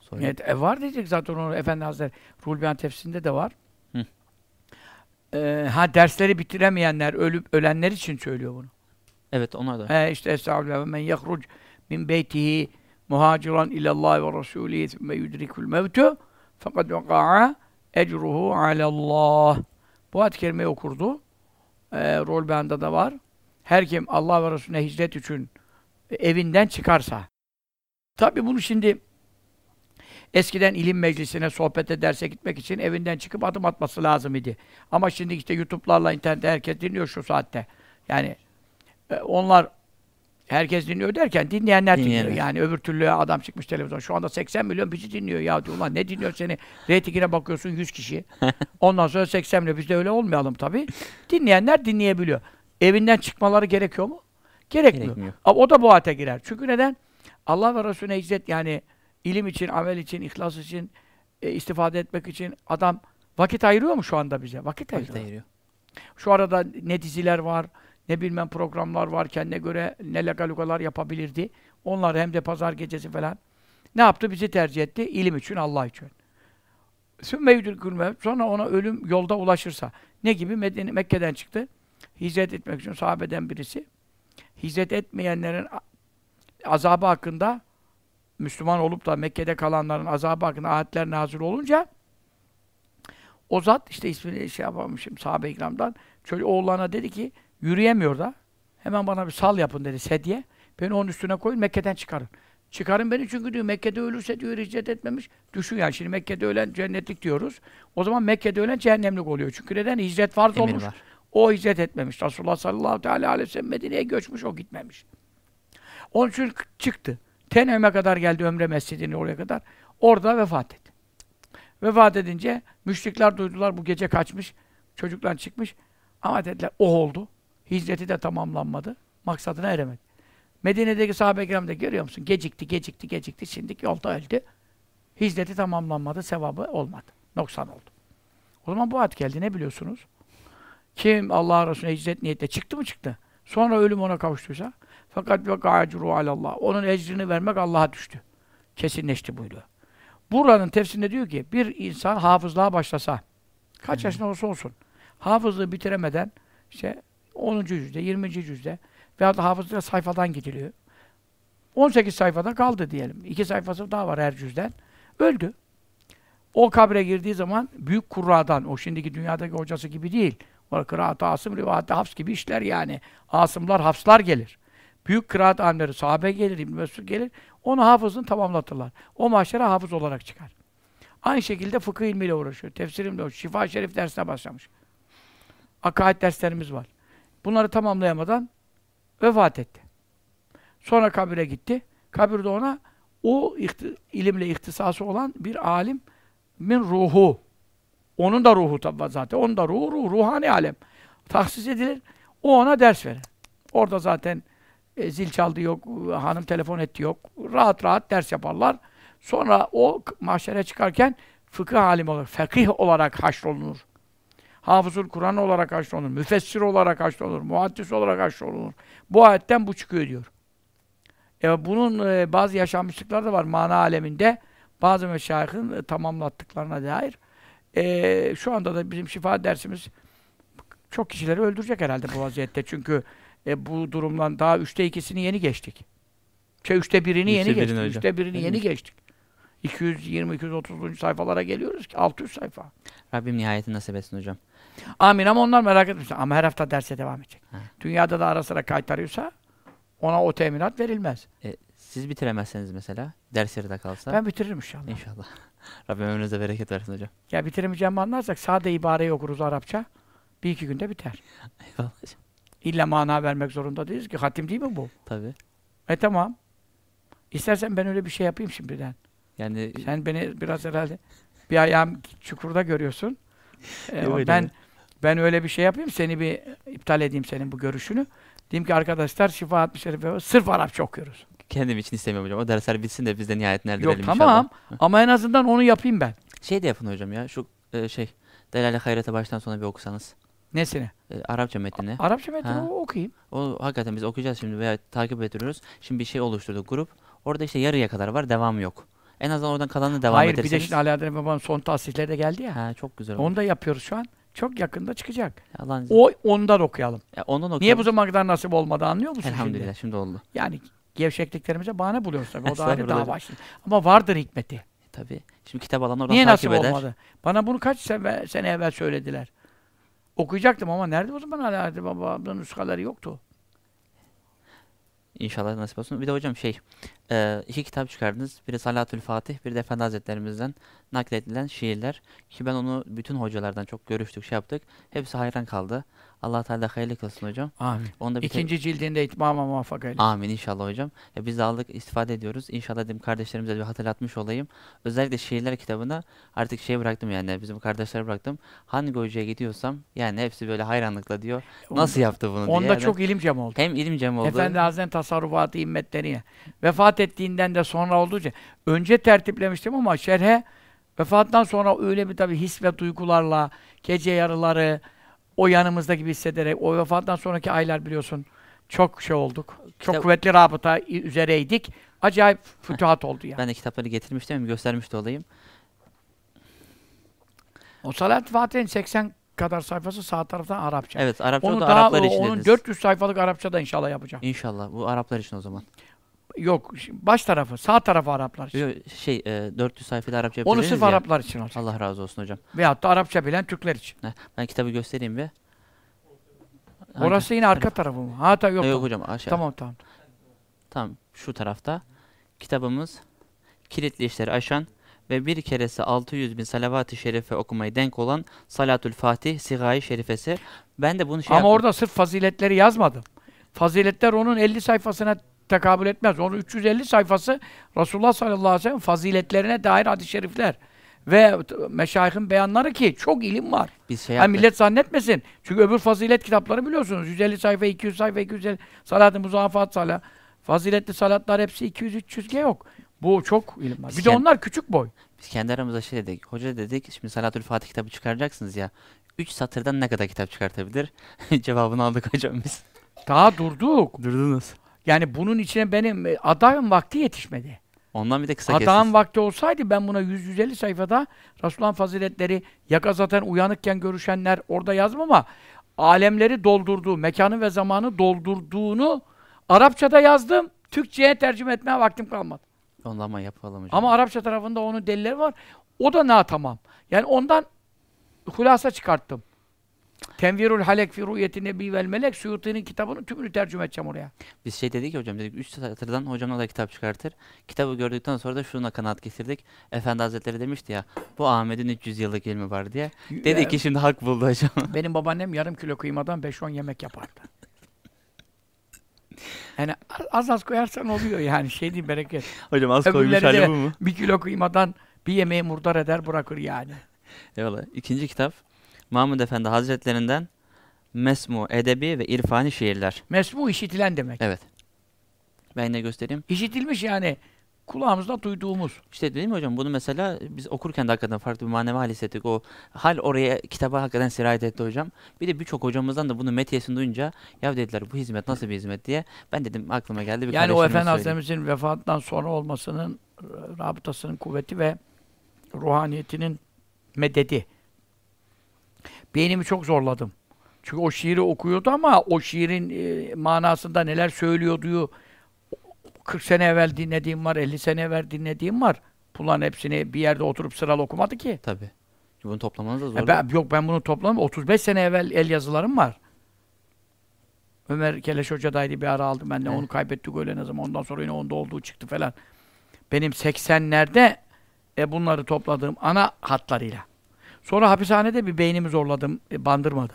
S1: Soruyor.
S2: Evet, e, var diyecek zaten onu Efendi Hazretleri Ruhul Beyan tefsirinde de var.
S1: Hı.
S2: E, ha dersleri bitiremeyenler, ölüp ölenler için söylüyor bunu.
S1: Evet ona da.
S2: E, işte Estağfirullah men yehruc min beytihi muhaciran ilallah ve rasulihi thumme yudrikul mevtu fakat veka'a ecruhu alallah. Bu ayet-i kerimeyi okurdu. E, Rol Beyan'da da var. Her kim Allah ve Resulüne hicret için evinden çıkarsa. Tabi bunu şimdi eskiden ilim meclisine, sohbete, derse gitmek için evinden çıkıp adım atması lazım idi. Ama şimdi işte YouTube'larla, internette herkes dinliyor şu saatte. Yani e, onlar herkes dinliyor derken dinleyenler dinliyor.
S1: Dinleyenler.
S2: Yani öbür türlü adam çıkmış televizyon. Şu anda 80 milyon bizi dinliyor ya diyor. Ulan ne dinliyor seni? Reytingine bakıyorsun 100 kişi. Ondan sonra 80 milyon. Biz de öyle olmayalım tabii. Dinleyenler dinleyebiliyor. Evinden çıkmaları gerekiyor mu? Gerekmiyor.
S1: Gerekmiyor.
S2: Ama o da bu ayete girer. Çünkü neden? Allah ve Resulüne hicret yani ilim için, amel için, ihlas için, e, istifade etmek için adam vakit ayırıyor mu şu anda bize? Vakit
S1: Vakit
S2: ayırıyor.
S1: ayırıyor.
S2: Şu arada ne diziler var, ne bilmem programlar var, kendine göre ne lagalugalar yapabilirdi. Onlar hem de pazar gecesi falan. Ne yaptı? Bizi tercih etti. İlim için, Allah için. Sonra ona ölüm yolda ulaşırsa. Ne gibi? Medine, Mekke'den çıktı. Hicret etmek için sahabeden birisi. Hicret etmeyenlerin azabı hakkında Müslüman olup da Mekke'de kalanların azabı hakkında ayetler nazil olunca o zat işte ismini şey yapamamışım sahabe-i kiramdan çocuk oğullarına dedi ki yürüyemiyor da hemen bana bir sal yapın dedi sedye. Beni onun üstüne koyun Mekke'den çıkarın. Çıkarın beni çünkü diyor Mekke'de ölürse diyor hicret etmemiş. Düşün yani şimdi Mekke'de ölen cennetlik diyoruz. O zaman Mekke'de ölen cehennemlik oluyor. Çünkü neden? Hicret farz
S1: Emir
S2: olmuş.
S1: var.
S2: O hicret etmemiş. Resulullah sallallahu teala aleyhi ve sellem Medine'ye göçmüş, o gitmemiş. Onun için çıktı. Tenevme kadar geldi Ömre Mescidi'ne oraya kadar. Orada vefat etti. Vefat edince müşrikler duydular bu gece kaçmış. Çocuklar çıkmış. Ama dediler o oldu. Hicreti de tamamlanmadı. Maksadına eremedi. Medine'deki sahabe-i kiram da görüyor musun? Gecikti, gecikti, gecikti. Şimdi yolda öldü. Hicreti tamamlanmadı. Sevabı olmadı. Noksan oldu. O zaman bu ayet geldi. Ne biliyorsunuz? Kim Allah Resulüne hicret niyetle çıktı mı çıktı. Sonra ölüm ona kavuştuysa fakat ve gâcuru alallah. Onun ecrini vermek Allah'a düştü. Kesinleşti buyuruyor. Buranın tefsirinde diyor ki bir insan hafızlığa başlasa kaç yaşında olursa olsun hafızlığı bitiremeden işte 10. yüzde, 20. yüzde veyahut da hafızlığa sayfadan gidiliyor. 18 sayfada kaldı diyelim. İki sayfası daha var her cüzden. Öldü. O kabre girdiği zaman büyük kurradan, o şimdiki dünyadaki hocası gibi değil. Sonra kıraat Asım, rivayet Hafs gibi işler yani. Asımlar, Hafslar gelir. Büyük kıraat alimleri, sahabe gelir, İbn Mesud gelir. Onu hafızını tamamlatırlar. O mahşere hafız olarak çıkar. Aynı şekilde fıkıh ilmiyle uğraşıyor. Tefsirimle uğraşıyor. Şifa Şerif dersine başlamış. Akaid derslerimiz var. Bunları tamamlayamadan vefat etti. Sonra kabire gitti. Kabirde ona o ihti- ilimle ihtisası olan bir alimin ruhu. Onun da ruhu tabi zaten. Onun da ruhu, ruh, ruhani alem. Tahsis edilir. O ona ders verir. Orada zaten e, zil çaldı yok, hanım telefon etti yok. Rahat rahat ders yaparlar. Sonra o mahşere çıkarken fıkıh alim olarak, fakih olarak haşrolunur. Hafızul Kur'an olarak haşrolunur. Müfessir olarak haşrolunur. Muhaddis olarak haşrolunur. Bu ayetten bu çıkıyor diyor. E, bunun e, bazı yaşanmışlıkları da var mana aleminde. Bazı meşayihin e, tamamlattıklarına dair. E, şu anda da bizim şifa dersimiz çok kişileri öldürecek herhalde bu vaziyette. Çünkü e, bu durumdan daha üçte ikisini yeni geçtik. Şey üçte birini yeni
S1: Üçte birini
S2: geçtik.
S1: hocam.
S2: Üçte birini yeni geçtik. 220-230. sayfalara geliyoruz ki 600 sayfa.
S1: Rabbim nihayetini nasip etsin hocam.
S2: Amin ama onlar merak etmesin. Ama her hafta derse devam edecek.
S1: Ha.
S2: Dünyada da ara sıra kaytarıyorsa ona o teminat verilmez.
S1: E, siz bitiremezseniz mesela, ders yarıda kalsa.
S2: Ben bitiririm inşallah.
S1: İnşallah. Rabbim ömrünüze bereket versin hocam.
S2: Ya bitiremeyeceğimi anlarsak sade ibareyi okuruz Arapça. Bir iki günde biter.
S1: Eyvallah hocam.
S2: İlla mana vermek zorunda değiliz ki. Hatim değil mi bu?
S1: Tabii.
S2: E tamam. İstersen ben öyle bir şey yapayım şimdiden.
S1: Yani
S2: Sen beni biraz herhalde bir ayağım çukurda görüyorsun. Ee, ben ben öyle bir şey yapayım, seni bir iptal edeyim senin bu görüşünü. Diyeyim ki arkadaşlar Şifa 60 Şerife sırf Arapça okuyoruz.
S1: kendim için istemiyorum hocam. O dersler bitsin de biz de nihayetini
S2: Yok
S1: erdirelim
S2: tamam
S1: inşallah.
S2: ama en azından onu yapayım ben.
S1: Şey de yapın hocam ya. Şu e, şey Delale Hayret'e baştan sona bir okusanız.
S2: Nesini?
S1: E, Arapça metnini.
S2: Arapça metni
S1: Ha.
S2: okuyayım.
S1: O hakikaten biz okuyacağız şimdi veya takip ediyoruz. Şimdi bir şey oluşturduk grup. Orada işte yarıya kadar var, devamı yok. En azından oradan kalanını devam
S2: Hayır bir de
S1: ederseniz.
S2: şimdi Ali Adem Baba'nın son tahsisleri de geldi ya.
S1: Ha çok güzel.
S2: Onu da yapıyoruz şu an. Çok yakında çıkacak.
S1: Allah'ın
S2: O ondan okuyalım.
S1: Ya ondan
S2: Niye
S1: okuyalım.
S2: bu zamana kadar nasip olmadı anlıyor musun
S1: Elhamdülillah
S2: şimdi?
S1: şimdi oldu.
S2: Yani gevşekliklerimize bahane buluyoruz tabii. O da ayrı
S1: Estağfurullah
S2: dava şimdi. Ama vardır hikmeti.
S1: E, Tabii. Şimdi kitap alan oradan
S2: Niye
S1: takip
S2: nasip
S1: eder.
S2: olmadı? Bana bunu kaç sene, sene evvel söylediler. Okuyacaktım ama nerede o zaman Ali Adem Baba'nın nuskaları yoktu.
S1: İnşallah nasip olsun. Bir de hocam şey, e, iki kitap çıkardınız. Biri Salatül Fatih, biri de Efendi Hazretlerimizden nakledilen şiirler. Ki ben onu bütün hocalardan çok görüştük, şey yaptık. Hepsi hayran kaldı. Allah Teala hayırlı kılsın hocam.
S2: Amin.
S1: Onu da bir
S2: İkinci cildinde itmama muvaffak eylesin.
S1: Amin inşallah hocam. Ya biz de aldık, istifade ediyoruz. İnşallah dedim kardeşlerimize de bir hatırlatmış olayım. Özellikle şiirler kitabına artık şey bıraktım yani bizim kardeşlere bıraktım. Hangi hocaya gidiyorsam yani hepsi böyle hayranlıkla diyor. Nasıl yaptı bunu diye.
S2: Onda çok ilim cem oldu.
S1: hem ilim cem oldu.
S2: Efendi Hazretleri tasarrufatı himmetleriye. Vefat ettiğinden de sonra olduğu için. Önce tertiplemiştim ama şerhe vefattan sonra öyle bir tabii his ve duygularla gece yarıları o yanımızda gibi hissederek o vefattan sonraki aylar biliyorsun çok şey olduk. Çok
S1: Kitap-
S2: kuvvetli rabıta üzereydik. Acayip fütuhat oldu yani.
S1: Ben de kitapları getirmiştim göstermiş de olayım.
S2: O Salat Fatih'in 80 kadar sayfası sağ taraftan Arapça.
S1: Evet Arapça
S2: Onu
S1: da
S2: daha
S1: Araplar için
S2: onun
S1: dediniz.
S2: 400 sayfalık Arapça da inşallah yapacağım.
S1: İnşallah bu Araplar için o zaman.
S2: Yok baş tarafı, sağ tarafı Araplar için.
S1: Şey e, 400 sayfada Arapça
S2: Onu sırf
S1: ya.
S2: Araplar için olacak.
S1: Allah razı olsun hocam.
S2: Veyahut da Arapça bilen Türkler için.
S1: Heh, ben kitabı göstereyim bir. Hangi-
S2: Orası yine arka tarafı mı? Ha ta yok.
S1: Yok, hocam aşağı.
S2: Tamam tamam.
S1: Tamam şu tarafta. Kitabımız kilitli işleri aşan ve bir keresi 600 bin salavat-ı şerife okumayı denk olan Salatül Fatih Sigai Şerifesi. Ben de bunu şey
S2: Ama
S1: yaptım.
S2: orada sırf faziletleri yazmadım. Faziletler onun 50 sayfasına tekabül etmez. Onun 350 sayfası Resulullah sallallahu aleyhi ve sellem faziletlerine dair hadis-i şerifler. Ve meşayihin beyanları ki çok ilim var.
S1: Biz şey
S2: Ha,
S1: yaptık.
S2: millet zannetmesin. Çünkü öbür fazilet kitapları biliyorsunuz. 150 sayfa, 200 sayfa, 250 salat-ı muzafat salat. Faziletli salatlar hepsi 200-300 ge yok. Bu çok ilim var.
S1: Biz
S2: Bir de onlar küçük boy.
S1: Biz kendi aramızda şey dedik. Hoca dedik şimdi Salatül Fatih kitabı çıkaracaksınız ya. 3 satırdan ne kadar kitap çıkartabilir? Cevabını aldık hocam biz.
S2: Daha durduk.
S1: Durdunuz.
S2: Yani bunun içine benim e, adamın vakti yetişmedi.
S1: Ondan bir de kısa
S2: Adamın
S1: kestiniz.
S2: vakti olsaydı ben buna 100-150 sayfada Resulullah'ın faziletleri, yaka zaten uyanıkken görüşenler orada yazdım ama alemleri doldurduğu, mekanı ve zamanı doldurduğunu Arapçada yazdım. Türkçe'ye tercüme etmeye vaktim kalmadı.
S1: Ondan ama yapalım hocam.
S2: Ama Arapça tarafında onun delilleri var. O da na tamam. Yani ondan hulasa çıkarttım. Tenvirul Halek fi Ru'yeti Nebi vel Melek Suyuti'nin kitabının tümünü tercüme edeceğim oraya.
S1: Biz şey dedik hocam dedik 3 satırdan hocamla da kitap çıkartır. Kitabı gördükten sonra da şuna kanaat getirdik. Efendi Hazretleri demişti ya bu Ahmet'in 300 yıllık ilmi var diye. Dedik ki şimdi hak buldu hocam.
S2: Benim babaannem yarım kilo kıymadan 5-10 yemek yapardı. Yani az az koyarsan oluyor yani şey değil bereket.
S1: hocam az koymuş
S2: Öbürleri
S1: hali
S2: de-
S1: bu mu?
S2: Bir kilo kıymadan bir yemeği murdar eder bırakır yani.
S1: Eyvallah. İkinci kitap Mahmud Efendi Hazretlerinden Mesmu, Edebi ve İrfani Şiirler.
S2: Mesmu işitilen demek.
S1: Evet. Ben yine göstereyim.
S2: İşitilmiş yani kulağımızda duyduğumuz.
S1: İşte dedim mi hocam bunu mesela biz okurken de hakikaten farklı bir manevi hal hissettik. O hal oraya kitaba hakikaten sirayet etti hocam. Bir de birçok hocamızdan da bunu metiyesini duyunca ya dediler bu hizmet nasıl bir hizmet diye. Ben dedim aklıma geldi bir
S2: Yani o Efendi. Hazretimizin vefatından sonra olmasının e, rabıtasının kuvveti ve ruhaniyetinin mededi. Beynimi çok zorladım. Çünkü o şiiri okuyordu ama o şiirin e, manasında neler söylüyordu 40 sene evvel dinlediğim var, 50 sene evvel dinlediğim var. Bunların hepsini bir yerde oturup sıralı okumadı ki.
S1: Tabii. Bunu toplamanız da zor.
S2: E ben, yok ben bunu topladım. 35 sene evvel el yazılarım var. Ömer Keleş Hoca'daydı bir ara aldım. Ben de
S1: Evet.
S2: onu kaybettik öyle ne zaman. Ondan sonra yine onda olduğu çıktı falan. Benim 80'lerde e, bunları topladığım ana hatlarıyla. Sonra hapishanede bir beynimi zorladım e, bandırmada.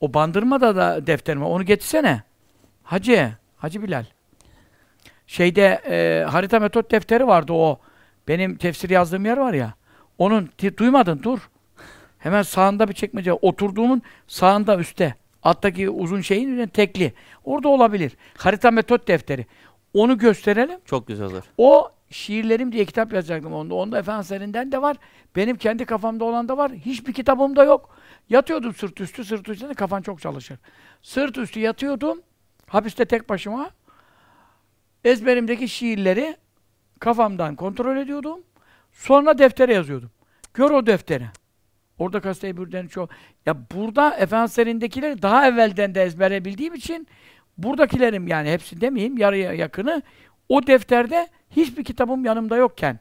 S2: O bandırmada da defterime onu getirsene. Hacı, Hacı Bilal. Şeyde e, harita metot defteri vardı o. Benim tefsir yazdığım yer var ya. Onun duymadın dur. Hemen sağında bir çekmece. Oturduğumun sağında üstte. Alttaki uzun şeyin üzerine tekli. Orada olabilir. Harita metot defteri. Onu gösterelim.
S1: Çok güzel olur.
S2: O şiirlerim diye kitap yazacaktım onda. Onda Efendilerinden de var. Benim kendi kafamda olan da var. Hiçbir kitabımda yok. Yatıyordum sırt üstü, sırt üstü de kafan çok çalışır. Sırt üstü yatıyordum. Hapiste tek başıma. Ezberimdeki şiirleri kafamdan kontrol ediyordum. Sonra deftere yazıyordum. Gör o defteri. Orada Kastet'i Bürden'i çok... Ya burada Efendilerindekileri daha evvelden de ezbere bildiğim için buradakilerim yani hepsi demeyeyim yarıya yakını o defterde hiçbir kitabım yanımda yokken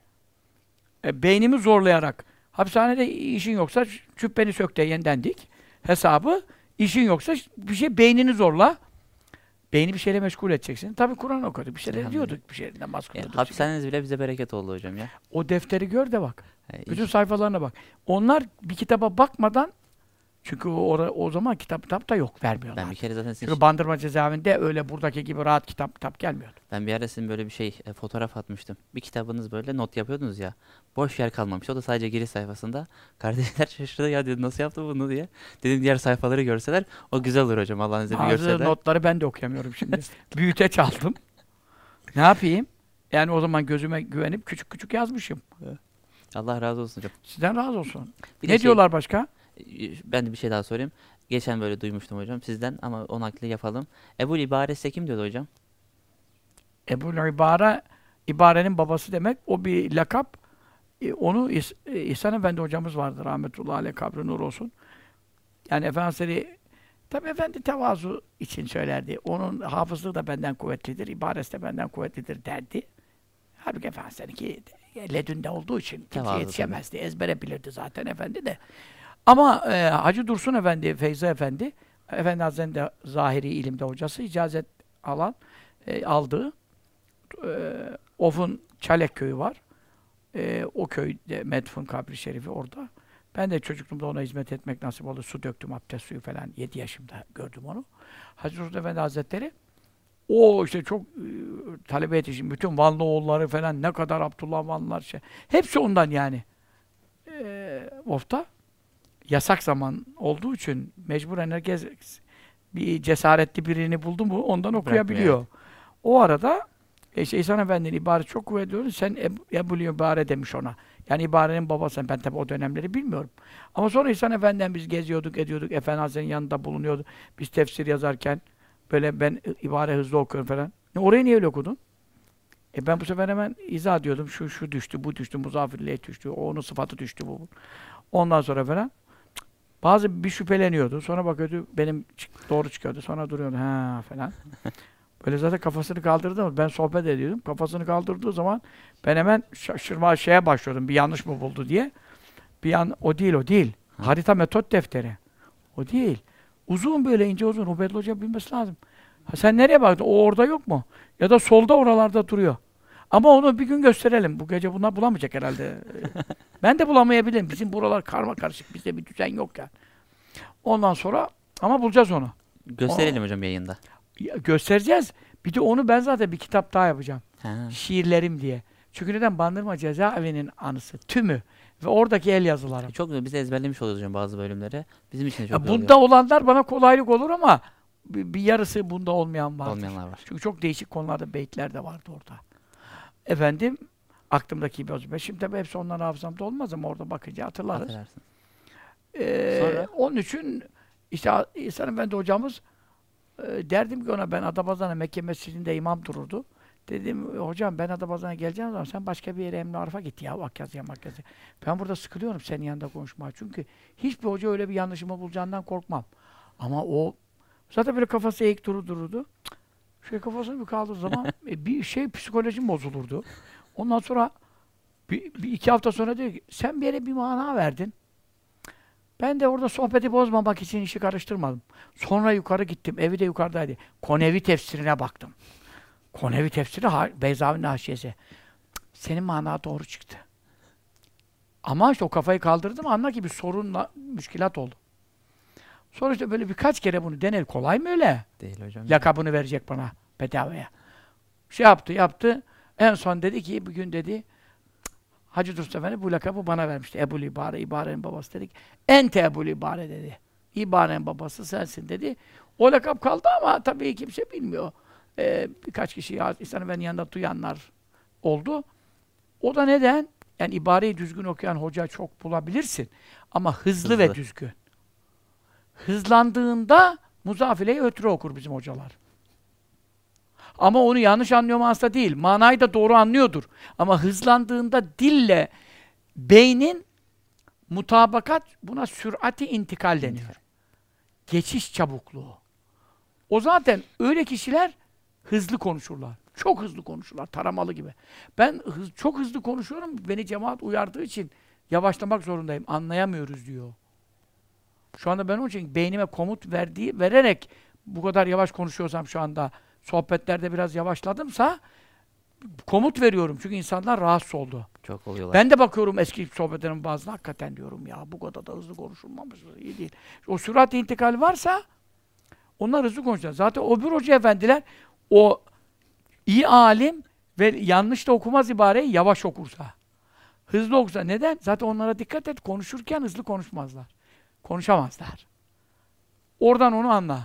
S2: e, beynimi zorlayarak hapishanede işin yoksa cübbeni sök de yeniden dik hesabı işin yoksa bir şey beynini zorla beyni bir şeyle meşgul edeceksin. Tabii Kur'an okuduk. Bir şeyler
S1: Elhamdülillah.
S2: diyorduk. Bir şeylerden
S1: Ya,
S2: bahsediyorduk.
S1: hapishaneniz bile bize bereket oldu hocam ya.
S2: O defteri gör de bak.
S1: E,
S2: Bütün sayfalarına bak. Onlar bir kitaba bakmadan çünkü o, ora- o zaman kitap kitap da yok vermiyorlar.
S1: ben bir kere zaten sizin
S2: Çünkü Bandırma cezaevinde öyle buradaki gibi rahat kitap kitap gelmiyordu.
S1: Ben bir ara sizin böyle bir şey e, fotoğraf atmıştım. Bir kitabınız böyle not yapıyordunuz ya. Boş yer kalmamış. O da sadece giriş sayfasında. Kardeşler şaşırdı ya dedi nasıl yaptı bunu diye. Dedim diğer sayfaları görseler o güzel olur hocam Allah'ın izniyle görseler.
S2: notları ben de okuyamıyorum şimdi. Büyüteç aldım. Ne yapayım? Yani o zaman gözüme güvenip küçük küçük yazmışım.
S1: Allah razı olsun hocam.
S2: Sizden razı olsun.
S1: Bir
S2: ne
S1: şey,
S2: diyorlar başka?
S1: Ben de bir şey daha sorayım. Geçen böyle duymuştum hocam sizden ama o nakli yapalım. Ebu İbaresi kim diyordu hocam?
S2: Ebu İbare, İbare'nin babası demek. O bir lakap. E, onu e, İhsan Efendi hocamız vardı. Rahmetullahi aleyh kabri nur olsun. Yani Efendimiz Tabi efendi tevazu için söylerdi. Onun hafızlığı da benden kuvvetlidir, ibaresi de benden kuvvetlidir derdi. Halbuki Efendimiz seninki ledünde olduğu için kimse yetişemezdi. Ezbere bilirdi zaten efendi de. Ama e, Hacı Dursun Efendi, Feyza Efendi, Efendi Hazretleri'nin de zahiri ilimde hocası, icazet alan, e, aldığı e, Of'un Çalek köyü var. E, o köyde Medfun kabri şerifi orada. Ben de çocukluğumda ona hizmet etmek nasip oldu. Su döktüm, abdest suyu falan. 7 yaşımda gördüm onu. Hacı Dursun Efendi Hazretleri o işte çok e, talebe yetişim. Bütün Vanlı oğulları falan ne kadar Abdullah Vanlılar şey. Hepsi ondan yani. E, Of'ta yasak zaman olduğu için mecburen herkes bir cesaretli birini buldu mu ondan okuyabiliyor. O arada işte İhsan Efendi'nin ibare çok kuvvetli oldu. Sen Ebu, İbare demiş ona. Yani ibarenin babası. Ben tabi o dönemleri bilmiyorum. Ama sonra İhsan Efendi'den biz geziyorduk, ediyorduk. Efendi Hazretleri'nin yanında bulunuyordu. Biz tefsir yazarken böyle ben ibare hızlı okuyorum falan. Ne, orayı niye öyle okudun? E ben bu sefer hemen izah ediyordum. Şu şu düştü, bu düştü, muzafirliğe düştü, onun sıfatı düştü bu. Ondan sonra falan bazı bir şüpheleniyordu. Sonra bakıyordu benim çık- doğru çıkıyordu. Sonra duruyordu ha falan. Böyle zaten kafasını kaldırdı ama ben sohbet ediyordum. Kafasını kaldırdığı zaman ben hemen şaşırma şeye başlıyordum. Bir yanlış mı buldu diye. Bir yan o değil o değil.
S1: Ha.
S2: Harita metot defteri. O değil. Uzun böyle ince uzun. Ubeydullah Hoca bilmesi lazım. Ha, sen nereye baktın? O orada yok mu? Ya da solda oralarda duruyor. Ama onu bir gün gösterelim. Bu gece bunlar bulamayacak herhalde. ben de bulamayabilirim. Bizim buralar karma karışık. Bizde bir düzen yok yani. Ondan sonra ama bulacağız onu.
S1: Gösterelim hocam yayında.
S2: Ya, göstereceğiz. Bir de onu ben zaten bir kitap daha yapacağım.
S1: Ha.
S2: Şiirlerim diye. Çünkü neden? Bandırma Cezaevi'nin anısı. Tümü. Ve oradaki el yazıları.
S1: Çok güzel. Biz ezberlemiş oluyoruz hocam bazı bölümleri. Bizim için de çok
S2: Ya
S1: güzel
S2: bunda olanlar bana kolaylık olur ama bir, bir yarısı bunda olmayan
S1: oluyor.
S2: vardır.
S1: olmayanlar var.
S2: Çünkü çok değişik konularda beyitler de vardı orada. Efendim, aklımdaki bir. Şimdi tabii hepsi onların hafızamda olmaz ama orada bakınca hatırlarız.
S1: Hatırlarsın.
S2: Ee,
S1: Sonra?
S2: Onun için işte İhsan Efendi hocamız e, derdim ki ona ben Adapazarı'na Mekke Mescidi'nde imam dururdu. Dedim hocam ben Adapazarı'na geleceğim zaman sen başka bir yere Emre Arif'a git ya Vakyazı'ya Makyazı'ya. Ben burada sıkılıyorum senin yanında konuşmaya. Çünkü hiçbir hoca öyle bir yanlışımı bulacağından korkmam. Ama o zaten böyle kafası eğik durur dururdu. Cık, Şöyle kafasını bir kaldığı zaman e, bir şey psikolojim bozulurdu. Ondan sonra bir, bir iki hafta sonra diyor ki sen bir yere bir mana verdin. Ben de orada sohbeti bozmamak için işi karıştırmadım. Sonra yukarı gittim. Evi de yukarıdaydı. Konevi tefsirine baktım. Konevi tefsiri ha Beyzavi'nin haşiyesi. Senin mana doğru çıktı. Ama işte o kafayı kaldırdım anla ki bir sorunla müşkilat oldu. Sonra işte böyle birkaç kere bunu denedi. Kolay mı öyle?
S1: Değil hocam.
S2: Lakabını verecek bana bedavaya. Şey yaptı, yaptı. En son dedi ki, bugün dedi, Hacı Dursun Efendi bu lakabı bana vermişti. Ebul İbare, İbare'nin babası dedik. Ente Ebul İbare dedi. İbare'nin babası sensin dedi. O lakap kaldı ama tabii kimse bilmiyor. Ee, birkaç kişi ya, İhsan Efendi'nin yanında duyanlar oldu. O da neden? Yani ibareyi düzgün okuyan hoca çok bulabilirsin. Ama hızlı, ve
S1: Hızlı.
S2: düzgün. Hızlandığında muzafileyi ötürü okur bizim hocalar. Ama onu yanlış anlıyor mu hasta değil. Manayı da doğru anlıyordur. Ama hızlandığında dille beynin mutabakat buna sürati intikal deniyor. Geçiş çabukluğu. O zaten öyle kişiler hızlı konuşurlar. Çok hızlı konuşurlar. Taramalı gibi. Ben hız- çok hızlı konuşuyorum. Beni cemaat uyardığı için yavaşlamak zorundayım. Anlayamıyoruz diyor. Şu anda ben onun için beynime komut verdiği, vererek bu kadar yavaş konuşuyorsam şu anda sohbetlerde biraz yavaşladımsa komut veriyorum. Çünkü insanlar rahatsız oldu.
S1: Çok oluyorlar.
S2: Ben de bakıyorum eski sohbetlerin bazılarına hakikaten diyorum ya bu kadar da hızlı konuşulmamış. iyi değil. O sürat intikal varsa onlar hızlı konuşuyorlar. Zaten öbür hoca efendiler o iyi alim ve yanlış da okumaz ibareyi yavaş okursa. Hızlı okursa. Neden? Zaten onlara dikkat et. Konuşurken hızlı konuşmazlar. Konuşamazlar. Oradan onu anla.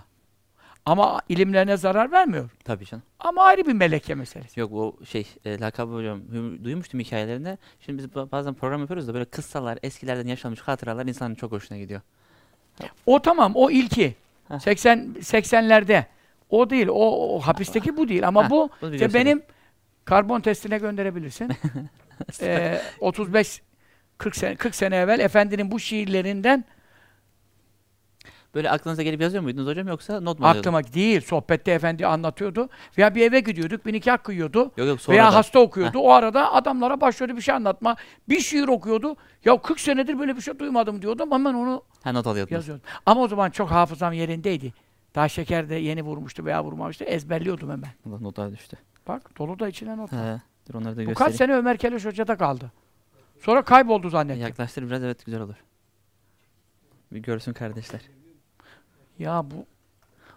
S2: Ama ilimlerine zarar vermiyor.
S1: Tabii canım.
S2: Ama ayrı bir meleke meselesi.
S1: Yok o şey e, lakabı hocam duymuştum hikayelerinde. Şimdi biz ba- bazen program yapıyoruz da böyle kıssalar, eskilerden yaşanmış hatıralar insanın çok hoşuna gidiyor.
S2: O tamam, o ilki.
S1: Heh.
S2: 80 80'lerde. O değil, o, o hapisteki bu değil. Ama
S1: Heh,
S2: bu işte benim karbon testine gönderebilirsin. ee, 35 40 sene 40 sene evvel efendinin bu şiirlerinden
S1: Böyle aklınıza gelip yazıyor muydunuz hocam yoksa not mu alıyordunuz?
S2: aklıma değil. Sohbette efendi anlatıyordu. Veya bir eve gidiyorduk, bir nikah kıyıyordu.
S1: Yok yok
S2: Veya hasta okuyordu. O arada adamlara başlıyordu bir şey anlatma. Bir şiir okuyordu. Ya 40 senedir böyle bir şey duymadım diyordum. Hemen onu
S1: Ha not alıyordunuz.
S2: yazıyordum. Ama o zaman çok hafızam yerindeydi. Daha şeker de yeni vurmuştu veya vurmamıştı. Ezberliyordum hemen.
S1: Allah notlar düştü.
S2: Bak dolu da içine not.
S1: He. Dur onları da
S2: Bu kaç
S1: göstereyim.
S2: sene Ömer Keleş Hoca'da kaldı. Sonra kayboldu zannettim.
S1: Yaklaştır biraz evet güzel olur. Bir görsün kardeşler.
S2: Ya bu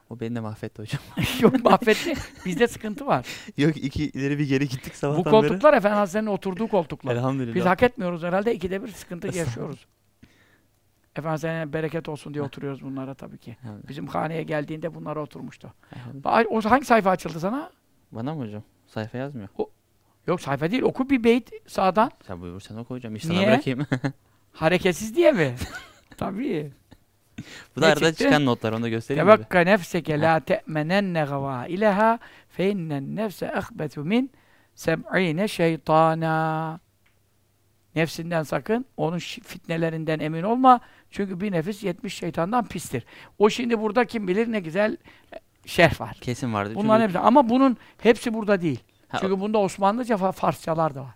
S1: O beni de mahvetti hocam.
S2: yok mahvetti. Bizde sıkıntı var.
S1: yok iki ileri bir geri gittik
S2: Bu
S1: sabahtan
S2: koltuklar Efendi Hazretleri'nin oturduğu koltuklar.
S1: Elhamdülillah.
S2: Biz hak etmiyoruz herhalde. ikide bir sıkıntı yaşıyoruz. Efendi Hazretleri'ne bereket olsun diye oturuyoruz bunlara tabii ki. Bizim haneye geldiğinde bunlara oturmuştu. Ba- O hangi sayfa açıldı sana?
S1: Bana mı hocam? Sayfa yazmıyor.
S2: Yok sayfa değil. Oku bir beyt sağdan.
S1: Sen buyur sen oku hocam. İş
S2: Niye?
S1: bırakayım.
S2: Hareketsiz diye mi? tabii.
S1: Bu da çıkan notlar onu da göstereyim mi?
S2: Tevekka nefseke la te'menenne gavaileha fe innen nefse ehbetu min seb'ine şeytana. Nefsinden sakın, onun fitnelerinden emin olma. Çünkü bir nefis 70 şeytandan pistir. O şimdi burada kim bilir ne güzel e, şerh var.
S1: Kesin vardı.
S2: Bunların
S1: Çünkü
S2: hepsi. Ama bunun hepsi burada değil.
S1: Ha,
S2: Çünkü bunda Osmanlıca, fa- Farsçalar da var.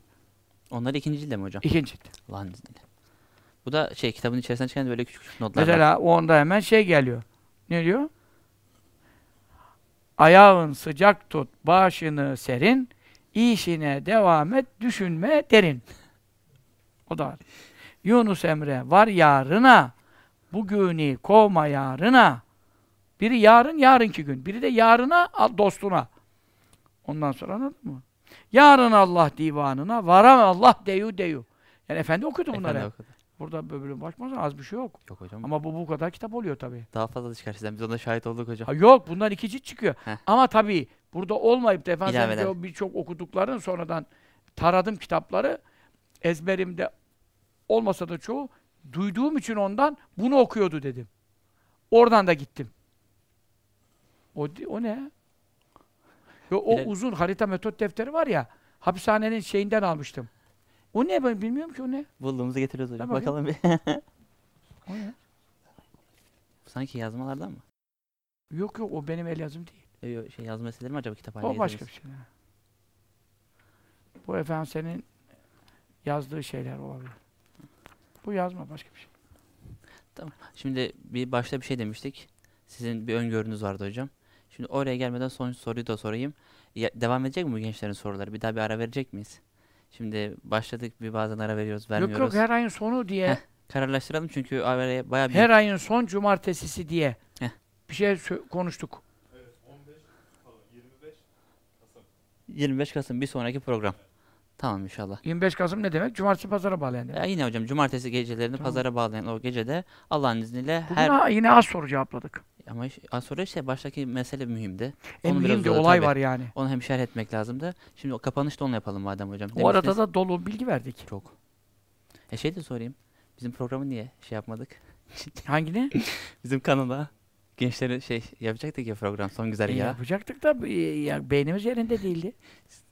S1: onlar ikinci cilde mi hocam?
S2: İkinci cilt.
S1: Allah'ın izniyle. Bu da şey kitabın içerisinden çıkan böyle küçük küçük notlar.
S2: Mesela onda hemen şey geliyor. Ne diyor? Ayağın sıcak tut, başını serin, işine devam et, düşünme derin. O da var. Yunus Emre var yarına, bugünü kovma yarına. Biri yarın, yarınki gün. Biri de yarına, dostuna. Ondan sonra anladın mı? Yarın Allah divanına, varam Allah deyu deyu. Yani efendi okudu bunları.
S1: Efendim o kadar.
S2: Burada böyle bakmazsan az bir şey yok.
S1: Yok hocam.
S2: Ama bu bu kadar kitap oluyor tabii.
S1: Daha fazla da çıkar sizden. Biz ona şahit olduk hocam.
S2: Ha yok bundan iki cilt çıkıyor.
S1: Heh.
S2: Ama tabii burada olmayıp da efendim birçok okudukların sonradan taradım kitapları ezberimde olmasa da çoğu duyduğum için ondan bunu okuyordu dedim. Oradan da gittim. O, o ne? Yo, o
S1: Bilal-
S2: uzun harita metot defteri var ya hapishanenin şeyinden almıştım. O ne ben bilmiyorum ki o ne?
S1: Bulduğumuzu getiriyoruz hocam.
S2: bakayım.
S1: Bakalım bir.
S2: O ne?
S1: Sanki yazmalardan mı?
S2: Yok yok o benim el yazım değil.
S1: Yo, Şey yazma meseleleri mi acaba kitap haline
S2: O başka bir şey. Bu efendim senin yazdığı şeyler olabilir. Bu yazma başka bir şey.
S1: Şimdi bir başta bir şey demiştik. Sizin bir öngörünüz vardı hocam. Şimdi oraya gelmeden son soruyu da sorayım. Ya, devam edecek mi bu gençlerin soruları? Bir daha bir ara verecek miyiz? Şimdi başladık bir bazen ara veriyoruz, vermiyoruz.
S2: Yok yok her ayın sonu diye,
S1: Heh, Kararlaştıralım çünkü araya bayağı bir
S2: her ayın son cumartesisi diye
S1: Heh.
S2: bir şey sö- konuştuk.
S1: 25 Kasım bir sonraki program. Tamam inşallah.
S2: 25 Kasım ne demek? Cumartesi pazara bağlayan demek.
S1: Ya yine hocam cumartesi gecelerini
S2: Tamam.
S1: pazara bağlayan o gecede Allah'ın izniyle
S2: Bugün
S1: her
S2: ha- yine az soru cevapladık.
S1: ama iş- az sonra işte baştaki mesele mühimdi.
S2: En
S1: Onu biraz
S2: mühim de
S1: uzadı
S2: olay var yani.
S1: Onu hem şerh etmek lazımdı. Şimdi o kapanışta onu yapalım madem hocam.
S2: O arada
S1: Demiştiniz-
S2: da dolu bilgi verdik.
S1: çok. E şey de sorayım. Bizim programı niye şey yapmadık?
S2: Hangini?
S1: Bizim kanala gençleri şey yapacaktık ya program son güzel
S2: E,
S1: ya.
S2: yapacaktık da e, ya, beynimiz yerinde değildi.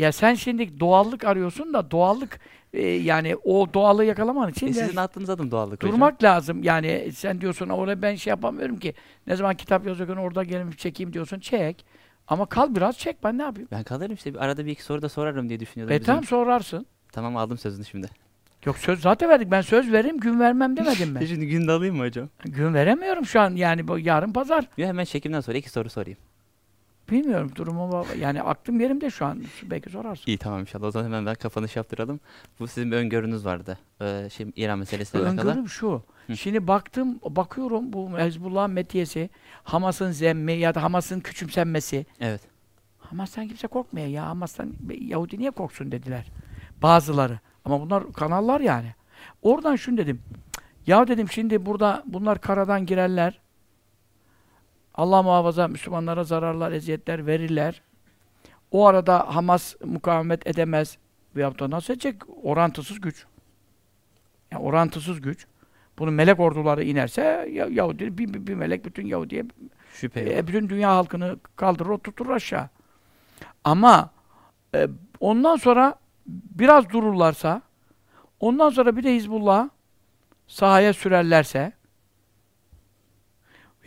S2: Ya sen şimdi doğallık arıyorsun da doğallık e, yani o doğallığı yakalaman için
S1: E,
S2: de
S1: sizin attığınız adım doğallık hocam.
S2: durmak lazım. Yani sen diyorsun oraya ben şey yapamıyorum ki. Ne zaman kitap yazıyorken orada gelip çekeyim diyorsun çek. Ama kal biraz çek ben ne yapayım?
S1: Ben kalırım işte. Bir arada bir iki soru da sorarım diye düşünüyordum.
S2: E
S1: Bizim-
S2: tamam sorarsın.
S1: Tamam aldım sözünü şimdi.
S2: Yok söz zaten verdik. Ben söz veririm gün vermem demedim ben.
S1: Şimdi günde alayım mı hocam?
S2: gün veremiyorum şu an yani bu yarın pazar.
S1: Ya hemen çekimden sonra iki soru sorayım.
S2: Bilmiyorum durumu yani aklım yerimde şu an. Belki sorarsın.
S1: İyi tamam inşallah. O zaman hemen ben kapanış yaptıralım. Bu sizin bir öngörünüz vardı. Ee, şey İran meselesiyle alakalı.
S2: Öngörüm şu.
S1: Hı.
S2: Şimdi baktım, bakıyorum bu Hezbollah'ın metiyesi, Hamas'ın zemmi ya da Hamas'ın küçümsenmesi.
S1: Evet.
S2: Hamas'tan kimse korkmuyor ya. Hamas'tan Yahudi niye korksun dediler. Bazıları. Ama bunlar kanallar yani. Oradan şunu dedim. Ya dedim şimdi burada bunlar karadan girerler. Allah muhafaza Müslümanlara zararlar, eziyetler verirler. O arada Hamas mukavemet edemez. Veyahut da nasıl edecek? Orantısız güç. Yani orantısız güç. Bunun melek orduları inerse ya- Yahudi bir, bir, bir melek bütün Yahudi'ye
S1: Şüphe
S2: e, bütün dünya halkını kaldırır, oturtur aşağı. Ama e, ondan sonra biraz dururlarsa, ondan sonra bir de Hizbullah sahaya sürerlerse,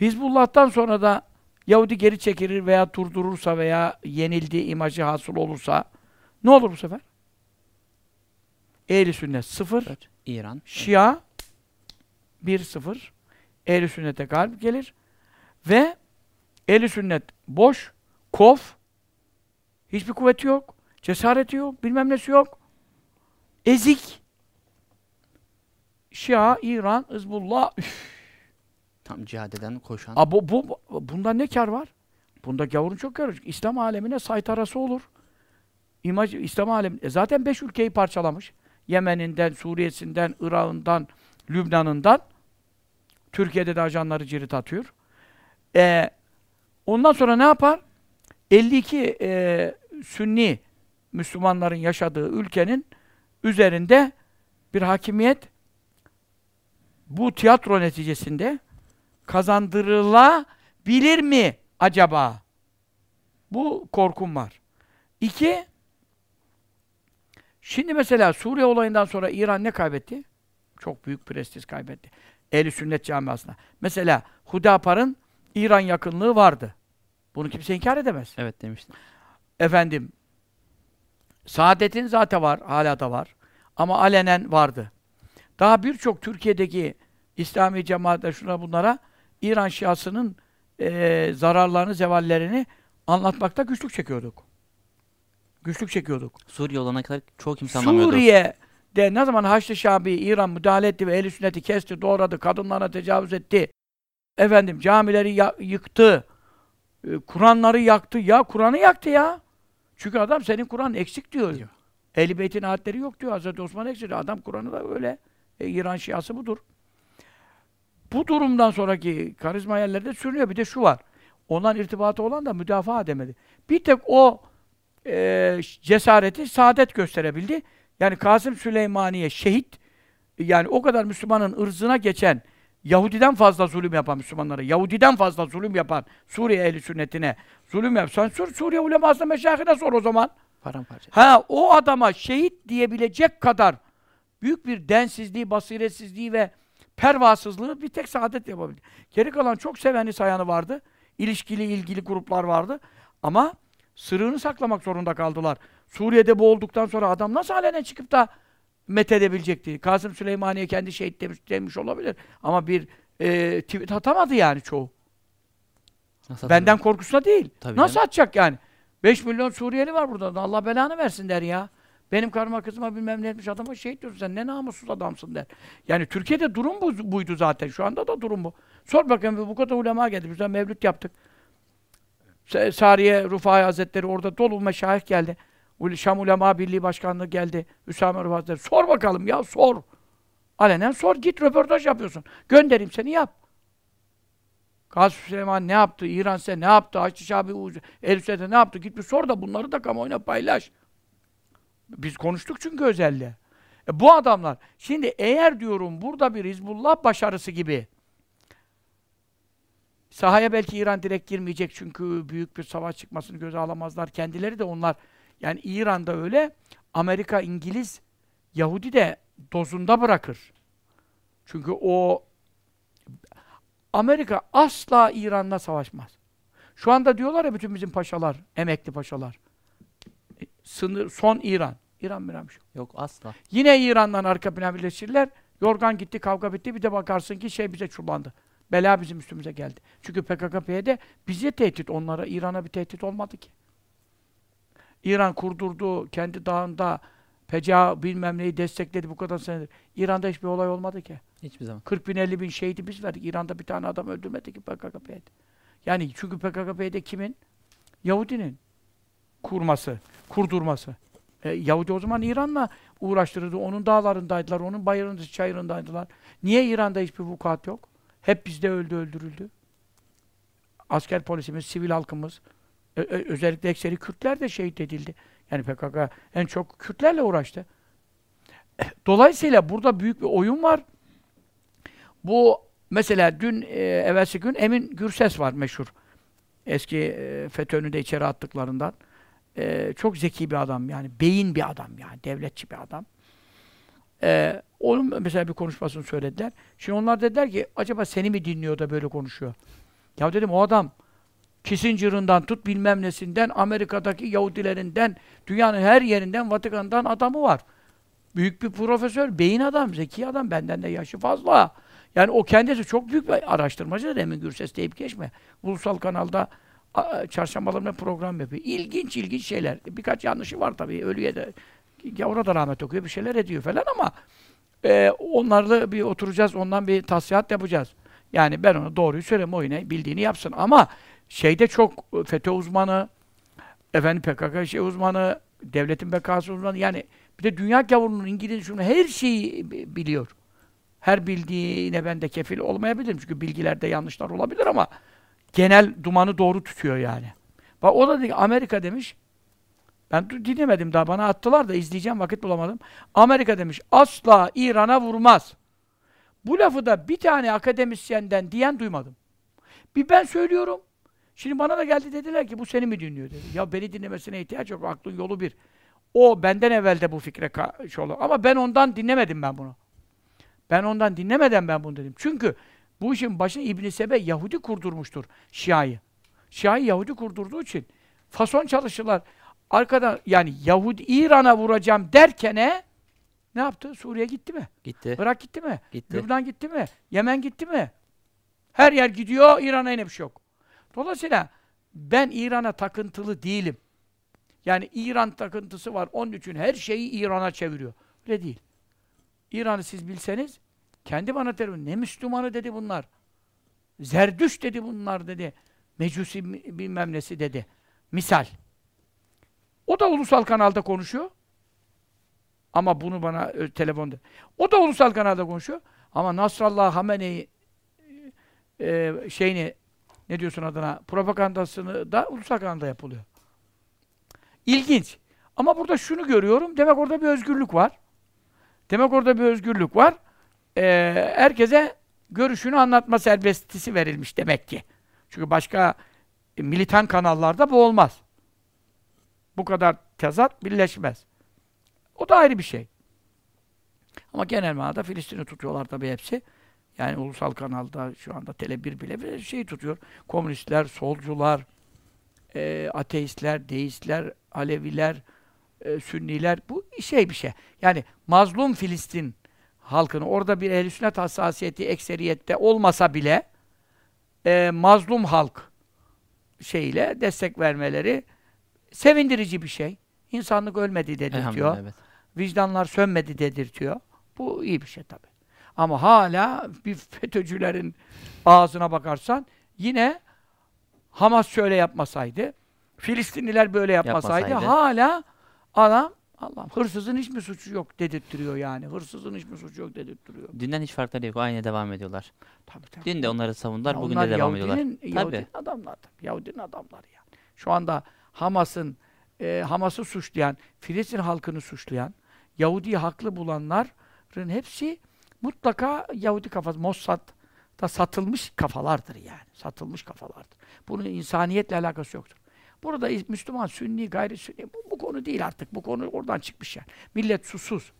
S2: Hizbullah'tan sonra da Yahudi geri çekilir veya durdurursa veya yenildiği imajı hasıl olursa ne olur bu sefer? Ehli sünnet sıfır,
S1: Dört. İran.
S2: Şia 1-0 Ehl-i sünnete galip gelir ve Ehl-i sünnet boş, kof hiçbir kuvveti yok, cesareti yok, bilmem nesi yok. Ezik. Şia, İran, Hizbullah. Üf.
S1: Tam cihad eden koşan.
S2: A, bu, bu, bundan ne kar var? Bunda gavurun çok karı. İslam alemine saytarası olur. İmaj, İslam alemi. E zaten beş ülkeyi parçalamış. Yemen'inden, Suriye'sinden, Irak'ından, Lübnan'ından. Türkiye'de de ajanları cirit atıyor. E, ondan sonra ne yapar? 52 e, Sünni Müslümanların yaşadığı ülkenin üzerinde bir hakimiyet bu tiyatro neticesinde kazandırılabilir mi acaba? Bu korkum var. İki, şimdi mesela Suriye olayından sonra İran ne kaybetti? Çok büyük prestij kaybetti. Ehl-i sünnet camiasına. Mesela Hudapar'ın İran yakınlığı vardı. Bunu kimse inkar edemez.
S1: Evet demiştin.
S2: Efendim, Saadet'in zaten var, hala da var. Ama alenen vardı. Daha birçok Türkiye'deki İslami cemaatler şuna bunlara İran Şiasının e, zararlarını, zevallerini anlatmakta güçlük çekiyorduk. Güçlük çekiyorduk.
S1: Suriye olana kadar çoğu kimse anlamıyordu.
S2: Suriye'de ne zaman Haçlı Şabi İran müdahale etti ve ehl sünneti kesti, doğradı, kadınlara tecavüz etti. Efendim camileri ya- yıktı. e, Kur'anları yaktı. Ya Kur'an'ı yaktı ya. Çünkü adam senin Kur'an eksik diyor.
S1: Diyor.
S2: Ehl-i Beyt'in ayetleri yok diyor. Hazreti Osman eksik diyor. Adam Kur'an'ı da öyle. E, İran Şiası budur. Bu durumdan sonraki karizma yerlerde sürünüyor. Bir de şu var. Ondan irtibatı olan da müdafaa edemedi. Bir tek o e, cesareti saadet gösterebildi. Yani Kasım Süleymaniye şehit yani o kadar Müslümanın ırzına geçen Yahudiden fazla zulüm yapan Müslümanlara, Yahudiden fazla zulüm yapan Suriye ehli sünnetine zulüm yapsan Sur Suriye ulemasına meşayihine sor o zaman.
S1: Paramparça.
S2: Ha o adama şehit diyebilecek kadar büyük bir densizliği, basiretsizliği ve pervasızlığı bir tek saadet yapabildi. Geri kalan çok seveni sayanı vardı. İlişkili ilgili gruplar vardı. Ama sırrını saklamak zorunda kaldılar. Suriye'de bu olduktan sonra adam nasıl alenen çıkıp da methedebilecekti? Kasım Süleymaniye kendi şehit demiş, demiş olabilir. Ama bir e, tweet atamadı yani çoğu.
S1: Nasıl
S2: Benden korkusuna değil.
S1: Tabii
S2: Nasıl
S1: canım.
S2: atacak yani? 5 milyon Suriyeli var burada. Allah belanı versin der ya. Benim karıma kızıma bilmem ne etmiş adama şehit diyorsun sen ne namussuz adamsın der. Yani Türkiye'de durum bu, buydu zaten. Şu anda da durum bu. Sor bakayım bu kadar ulema geldi. Biz de mevlüt yaptık. Sa- Sariye Rufai Hazretleri orada dolu meşayih geldi. Şam Ulema Birliği Başkanlığı geldi. Hüsame Rufai Hazretleri. Sor bakalım ya sor. Alenen sor git röportaj yapıyorsun. Göndereyim seni yap. Kasım Süleyman ne yaptı? İran ne yaptı? Haçlı Şabi Elisede ne yaptı? Git bir sor da bunları da kamuoyuna paylaş. Biz konuştuk çünkü özelde. E bu adamlar, şimdi eğer diyorum burada bir Hizbullah başarısı gibi sahaya belki İran direkt girmeyecek çünkü büyük bir savaş çıkmasını göze alamazlar. Kendileri de onlar, yani İran'da öyle, Amerika, İngiliz, Yahudi de dozunda bırakır. Çünkü o Amerika asla İran'la savaşmaz. Şu anda diyorlar ya bütün bizim paşalar, emekli paşalar. Sınır, son İran. İran bir şey yok.
S1: Yok asla.
S2: Yine İran'dan arka plan birleşirler. Yorgan gitti, kavga bitti. Bir de bakarsın ki şey bize çullandı. Bela bizim üstümüze geldi. Çünkü PKK-PYD bize tehdit, onlara, İran'a bir tehdit olmadı ki. İran kurdurdu, kendi dağında PCA bilmem neyi destekledi bu kadar senedir. İran'da hiçbir olay olmadı ki.
S1: Hiçbir zaman.
S2: 40 bin 50 bin şehidi biz verdik. İran'da bir tane adam öldürmedi ki PKK-PYD. Yani çünkü PKK-PYD kimin? Yahudinin kurması, kurdurması. E, Yahudi o zaman İran'la uğraştırırdı. Onun dağlarındaydılar, onun bayırında, çayırındaydılar. Niye İran'da hiçbir vukuat yok? Hep bizde öldü, öldürüldü. Asker polisimiz, sivil halkımız, ö- özellikle ekseri Kürtler de şehit edildi. Yani PKK en çok Kürtlerle uğraştı. Dolayısıyla burada büyük bir oyun var. Bu mesela dün, e, evvelsi gün Emin Gürses var meşhur. Eski e, FETÖ'nü de içeri attıklarından. E, çok zeki bir adam yani. Beyin bir adam yani. Devletçi bir adam. E, onun mesela bir konuşmasını söylediler. Şimdi onlar dediler ki acaba seni mi dinliyor da böyle konuşuyor? Ya dedim o adam Kissinger'ından tut bilmem nesinden, Amerika'daki Yahudilerinden, dünyanın her yerinden, Vatikan'dan adamı var. Büyük bir profesör, beyin adam, zeki adam, benden de yaşı fazla. Yani o kendisi çok büyük bir araştırmacıdır Emin Gürses deyip geçme. Ulusal kanalda a- çarşambalarında program yapıyor. İlginç ilginç şeyler. Birkaç yanlışı var tabii. Ölüye de gavura da rahmet okuyor. Bir şeyler ediyor falan ama e, onlarla bir oturacağız. Ondan bir tasfihat yapacağız. Yani ben ona doğruyu söyleyeyim. O yine bildiğini yapsın. Ama şeyde çok FETÖ uzmanı, efendim PKK şey uzmanı, devletin bekası uzmanı yani bir de dünya gavurunun İngiliz şunu her şeyi bi- biliyor. Her bildiğine ben de kefil olmayabilirim çünkü bilgilerde yanlışlar olabilir ama genel dumanı doğru tutuyor yani. Bak o da dedi, Amerika demiş. Ben dinlemedim daha bana attılar da izleyeceğim vakit bulamadım. Amerika demiş asla İran'a vurmaz. Bu lafı da bir tane akademisyenden diyen duymadım. Bir ben söylüyorum. Şimdi bana da geldi dediler ki bu seni mi dinliyor dedi. Ya beni dinlemesine ihtiyaç yok. Aklın yolu bir. O benden evvel de bu fikre ka- şey olur. Ama ben ondan dinlemedim ben bunu. Ben ondan dinlemeden ben bunu dedim. Çünkü bu işin başını İbn Sebe Yahudi kurdurmuştur Şia'yı. Şia'yı Yahudi kurdurduğu için fason çalışırlar. Arkadan yani Yahudi İran'a vuracağım derkene ne yaptı? Suriye gitti mi?
S1: Gitti.
S2: Irak gitti mi?
S1: Gitti.
S2: Lübnan gitti mi? Yemen gitti mi? Her yer gidiyor, İran'a yine bir şey yok. Dolayısıyla ben İran'a takıntılı değilim. Yani İran takıntısı var. Onun için her şeyi İran'a çeviriyor. Öyle değil. İran'ı siz bilseniz kendi bana terör ne Müslümanı dedi bunlar. Zerdüş dedi bunlar dedi. Mecusi bilmem nesi dedi. Misal. O da ulusal kanalda konuşuyor. Ama bunu bana ö, telefonda. O da ulusal kanalda konuşuyor. Ama Nasrallah Hamene'yi e, şeyini ne diyorsun adına propagandasını da ulusal kanalda yapılıyor. İlginç. Ama burada şunu görüyorum. Demek orada bir özgürlük var. Demek orada bir özgürlük var. Ee, herkese görüşünü anlatma serbestisi verilmiş demek ki. Çünkü başka e, militan kanallarda bu olmaz. Bu kadar tezat birleşmez. O da ayrı bir şey. Ama genel manada Filistin'i tutuyorlar tabii hepsi. Yani ulusal kanalda şu anda Tele1 bile bir şey tutuyor. Komünistler, solcular, e, ateistler, deistler, Aleviler, e, Sünniler bu şey bir şey. Yani mazlum Filistin halkını orada bir ehl sünnet hassasiyeti ekseriyette olmasa bile e, mazlum halk şeyle destek vermeleri sevindirici bir şey. İnsanlık ölmedi dedirtiyor.
S1: Evet.
S2: Vicdanlar sönmedi dedirtiyor. Bu iyi bir şey tabii. Ama hala bir FETÖ'cülerin ağzına bakarsan yine Hamas şöyle yapmasaydı, Filistinliler böyle yapmasaydı,
S1: Yapmasaydı.
S2: hala adam Allah'ım hırsızın hiç mi suçu yok dedirttiriyor yani. Hırsızın hiç mi suçu yok dedirttiriyor.
S1: Dünden hiç farkları yok. Aynı devam ediyorlar.
S2: Tabii tabii.
S1: Dün de onları savundular.
S2: Ya
S1: Bugün de devam ediyorlar.
S2: Yahudinin,
S1: Tabii.
S2: Yahudinin adamlar tabii. Yahudinin adamları yani. Şu anda Hamas'ın e, Hamas'ı suçlayan, Filistin halkını suçlayan, Yahudi'yi haklı bulanların hepsi mutlaka Yahudi kafası, Mossad'da satılmış kafalardır yani. Satılmış kafalardır. Bunun insaniyetle alakası yoktur. Burada Müslüman, Sünni, gayri Sünni bu, bu konu değil artık. Bu konu oradan çıkmış yani. Millet susuz.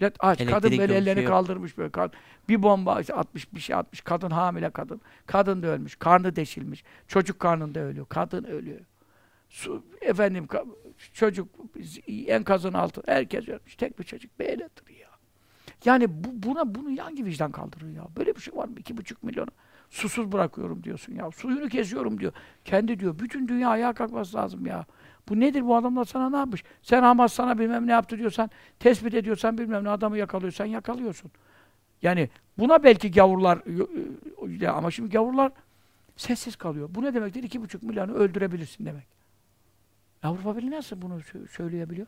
S2: Millet aç. kadın
S1: Elektrik
S2: böyle
S1: yok, bir
S2: ellerini
S1: yok.
S2: kaldırmış böyle. kad- Bir bomba işte atmış, bir şey atmış. Kadın hamile kadın. Kadın da ölmüş. Karnı deşilmiş. Çocuk karnında ölüyor. Kadın ölüyor. Su, efendim ka- çocuk enkazın altı. Herkes ölmüş. Tek bir çocuk beyledir ya. Yani bu, buna bunu hangi vicdan kaldırır ya? Böyle bir şey var mı? İki buçuk milyonu susuz bırakıyorum diyorsun ya. Suyunu kesiyorum diyor. Kendi diyor. Bütün dünya ayağa kalkması lazım ya. Bu nedir bu adamlar sana ne yapmış? Sen Hamas sana bilmem ne yaptı diyorsan, tespit ediyorsan bilmem ne adamı yakalıyorsan yakalıyorsun. Yani buna belki gavurlar ya ama şimdi gavurlar sessiz kalıyor. Bu ne demektir? İki buçuk milyonu öldürebilirsin demek. Avrupa Birliği nasıl bunu sö- söyleyebiliyor?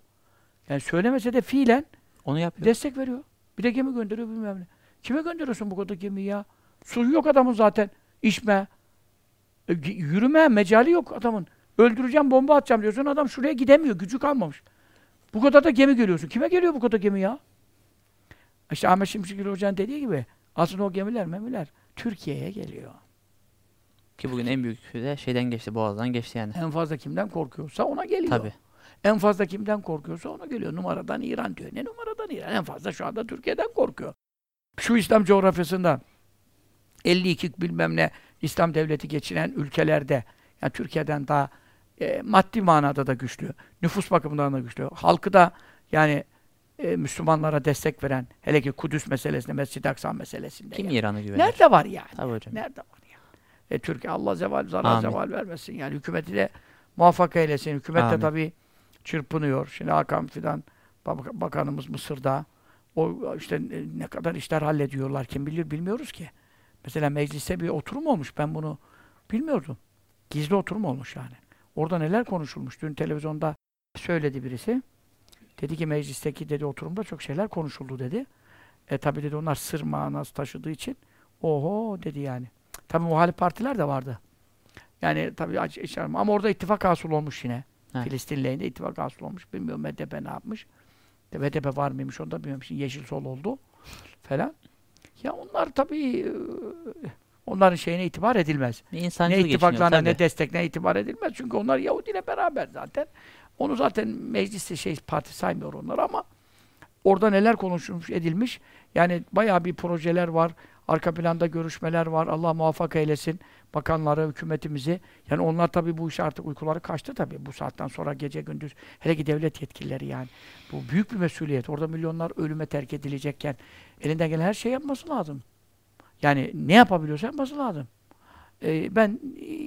S2: Yani söylemese de fiilen
S1: Onu yapıyor.
S2: destek veriyor. Bir de gemi gönderiyor bilmem ne. Kime gönderiyorsun bu kadar gemiyi ya? Suyu yok adamın zaten. İçme. E, yürüme, mecali yok adamın. Öldüreceğim, bomba atacağım diyorsun. Adam şuraya gidemiyor. Gücü kalmamış. Bu kadar da gemi görüyorsun. Kime geliyor bu kadar gemi ya? İşte Ahmet Şimşekil Hoca'nın dediği gibi aslında o gemiler, memiler Türkiye'ye geliyor.
S1: Ki bugün en büyük de şeyden geçti. Boğaz'dan geçti yani.
S2: En fazla kimden korkuyorsa ona geliyor.
S1: Tabii.
S2: En fazla kimden korkuyorsa ona geliyor. Numaradan İran diyor. Ne numaradan İran? En fazla şu anda Türkiye'den korkuyor. Şu İslam coğrafyasında 52 bilmem ne İslam devleti geçiren ülkelerde yani Türkiye'den daha e, maddi manada da güçlü, nüfus bakımından da güçlü, halkı da yani e, Müslümanlara destek veren, hele ki Kudüs meselesinde, Mescid-i Aksa meselesinde.
S1: Kim
S2: yani.
S1: İran'a güvenir?
S2: Nerede var yani?
S1: Tabii hocam.
S2: Nerede var ya? E, Türkiye Allah zeval, zarar
S1: Amin.
S2: zeval vermesin. Yani hükümeti de muvaffak eylesin. Hükümet de
S1: Amin.
S2: tabii çırpınıyor. Şimdi Hakan Fidan bak- bakanımız Mısır'da. O işte ne kadar işler hallediyorlar kim bilir bilmiyoruz ki. Mesela mecliste bir oturum olmuş. Ben bunu bilmiyordum. Gizli oturum olmuş yani. Orada neler konuşulmuş? Dün televizyonda söyledi birisi. Dedi ki meclisteki dedi oturumda çok şeyler konuşuldu dedi. E tabi dedi onlar sır manası taşıdığı için oho dedi yani. Tabi muhalif partiler de vardı. Yani tabi ama orada ittifak hasıl olmuş yine.
S1: Evet.
S2: Filistin lehinde ittifak hasıl olmuş. Bilmiyorum HDP ne yapmış. HDP var mıymış onu da bilmiyorum. Şimdi yeşil sol oldu falan. Ya onlar tabii onların şeyine itibar edilmez. Ne ittifaklarına ne desteklerine itibar edilmez. Çünkü onlar Yahudi ile beraber zaten. Onu zaten mecliste şey parti saymıyor onlar ama orada neler konuşulmuş edilmiş. Yani bayağı bir projeler var. Arka planda görüşmeler var. Allah muvaffak eylesin bakanları, hükümetimizi. Yani onlar tabii bu iş artık uykuları kaçtı tabii. Bu saatten sonra gece gündüz hele ki devlet yetkilileri yani. Bu büyük bir mesuliyet. Orada milyonlar ölüme terk edilecekken elinden gelen her şey yapması lazım. Yani ne yapabiliyorsa yapması lazım. Ee, ben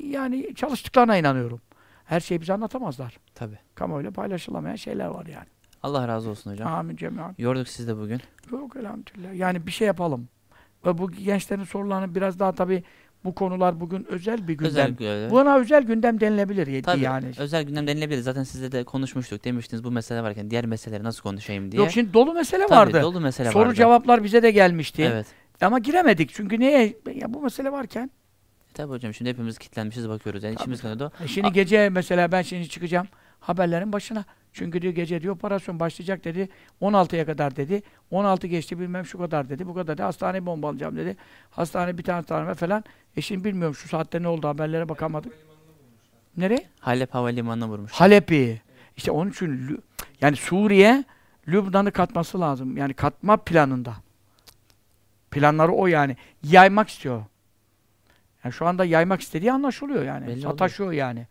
S2: yani çalıştıklarına inanıyorum. Her şeyi bize anlatamazlar.
S1: Tabii.
S2: Kamuoyuyla paylaşılamayan şeyler var yani.
S1: Allah razı olsun hocam.
S2: Amin cemiyan.
S1: Yorduk sizi de bugün.
S2: Yok elhamdülillah. Yani bir şey yapalım. Ve bu gençlerin sorularını biraz daha tabii bu konular bugün özel bir gündem.
S1: Özel, özel,
S2: Buna özel gündem denilebilir
S1: Tabii,
S2: yani.
S1: özel gündem denilebilir. Zaten sizle de konuşmuştuk. Demiştiniz bu mesele varken diğer meseleleri nasıl konuşayım diye.
S2: Yok şimdi dolu mesele
S1: Tabii,
S2: vardı.
S1: dolu mesele
S2: Soru
S1: vardı.
S2: cevaplar bize de gelmişti.
S1: Evet.
S2: Ama giremedik. Çünkü niye? Ya bu mesele varken.
S1: E Tabii hocam şimdi hepimiz kilitlenmişiz bakıyoruz. Yani içimiz kanıyordu.
S2: E şimdi gece mesela ben şimdi çıkacağım haberlerin başına. Çünkü diyor gece diyor operasyon başlayacak dedi. 16'ya kadar dedi. 16 geçti bilmem şu kadar dedi. Bu kadar dedi. Hastaneyi bombalayacağım dedi. Hastane bir tane hastane falan. E şimdi bilmiyorum şu saatte ne oldu haberlere bakamadık. Nereye?
S1: Halep Havalimanı'na vurmuş.
S2: Halep'i. İşte onun için yani Suriye Lübnan'ı katması lazım. Yani katma planında. Planları o yani. Yaymak istiyor. Yani şu anda yaymak istediği anlaşılıyor yani.
S1: Belli
S2: Sataşıyor yani.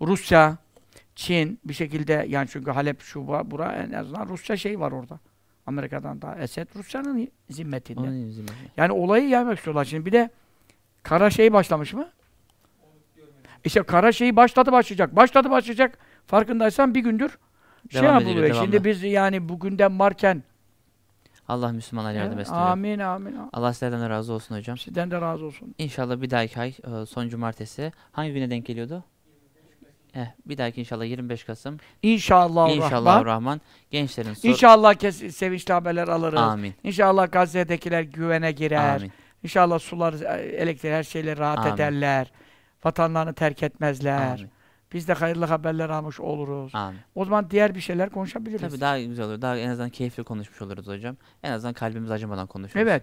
S2: Rusya, Çin bir şekilde yani çünkü Halep şu bu- bura en azından Rusya şey var orada. Amerika'dan da Esed Rusya'nın zimmetinde.
S1: Onun yüzünden.
S2: Yani olayı yaymak istiyorlar. Şimdi bir de kara şey başlamış mı? İşte kara şeyi başladı başlayacak. Başladı başlayacak. Farkındaysan bir gündür şey
S1: Devam
S2: yapılıyor.
S1: ediyor,
S2: Şimdi biz yani bugünden varken
S1: Allah Müslümanlara yardım etsin.
S2: amin amin. amin.
S1: Allah sizlerden de razı olsun hocam.
S2: Sizden de razı olsun.
S1: İnşallah bir dahaki ay e, son cumartesi hangi güne denk geliyordu? Eh, bir dahaki inşallah 25 Kasım.
S2: İnşallah
S1: İnşallah
S2: Rahman.
S1: Rahman gençlerin sor
S2: İnşallah kes sevinçli haberler alırız.
S1: Amin.
S2: İnşallah Gazze'dekiler güvene girer.
S1: Amin.
S2: İnşallah sular, e, elektrik her şeyle rahat
S1: Amin.
S2: ederler. Vatanlarını terk etmezler.
S1: Amin.
S2: Biz de hayırlı haberler almış oluruz.
S1: Amin.
S2: O zaman diğer bir şeyler konuşabiliriz.
S1: Tabii daha güzel olur. Daha en azından keyifli konuşmuş oluruz hocam. En azından kalbimiz acımadan konuşuruz.
S2: Evet.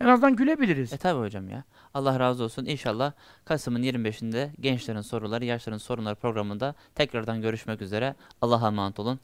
S2: En azından gülebiliriz.
S1: E tabi hocam ya. Allah razı olsun. İnşallah Kasım'ın 25'inde gençlerin soruları, yaşların sorunları programında tekrardan görüşmek üzere. Allah'a emanet olun.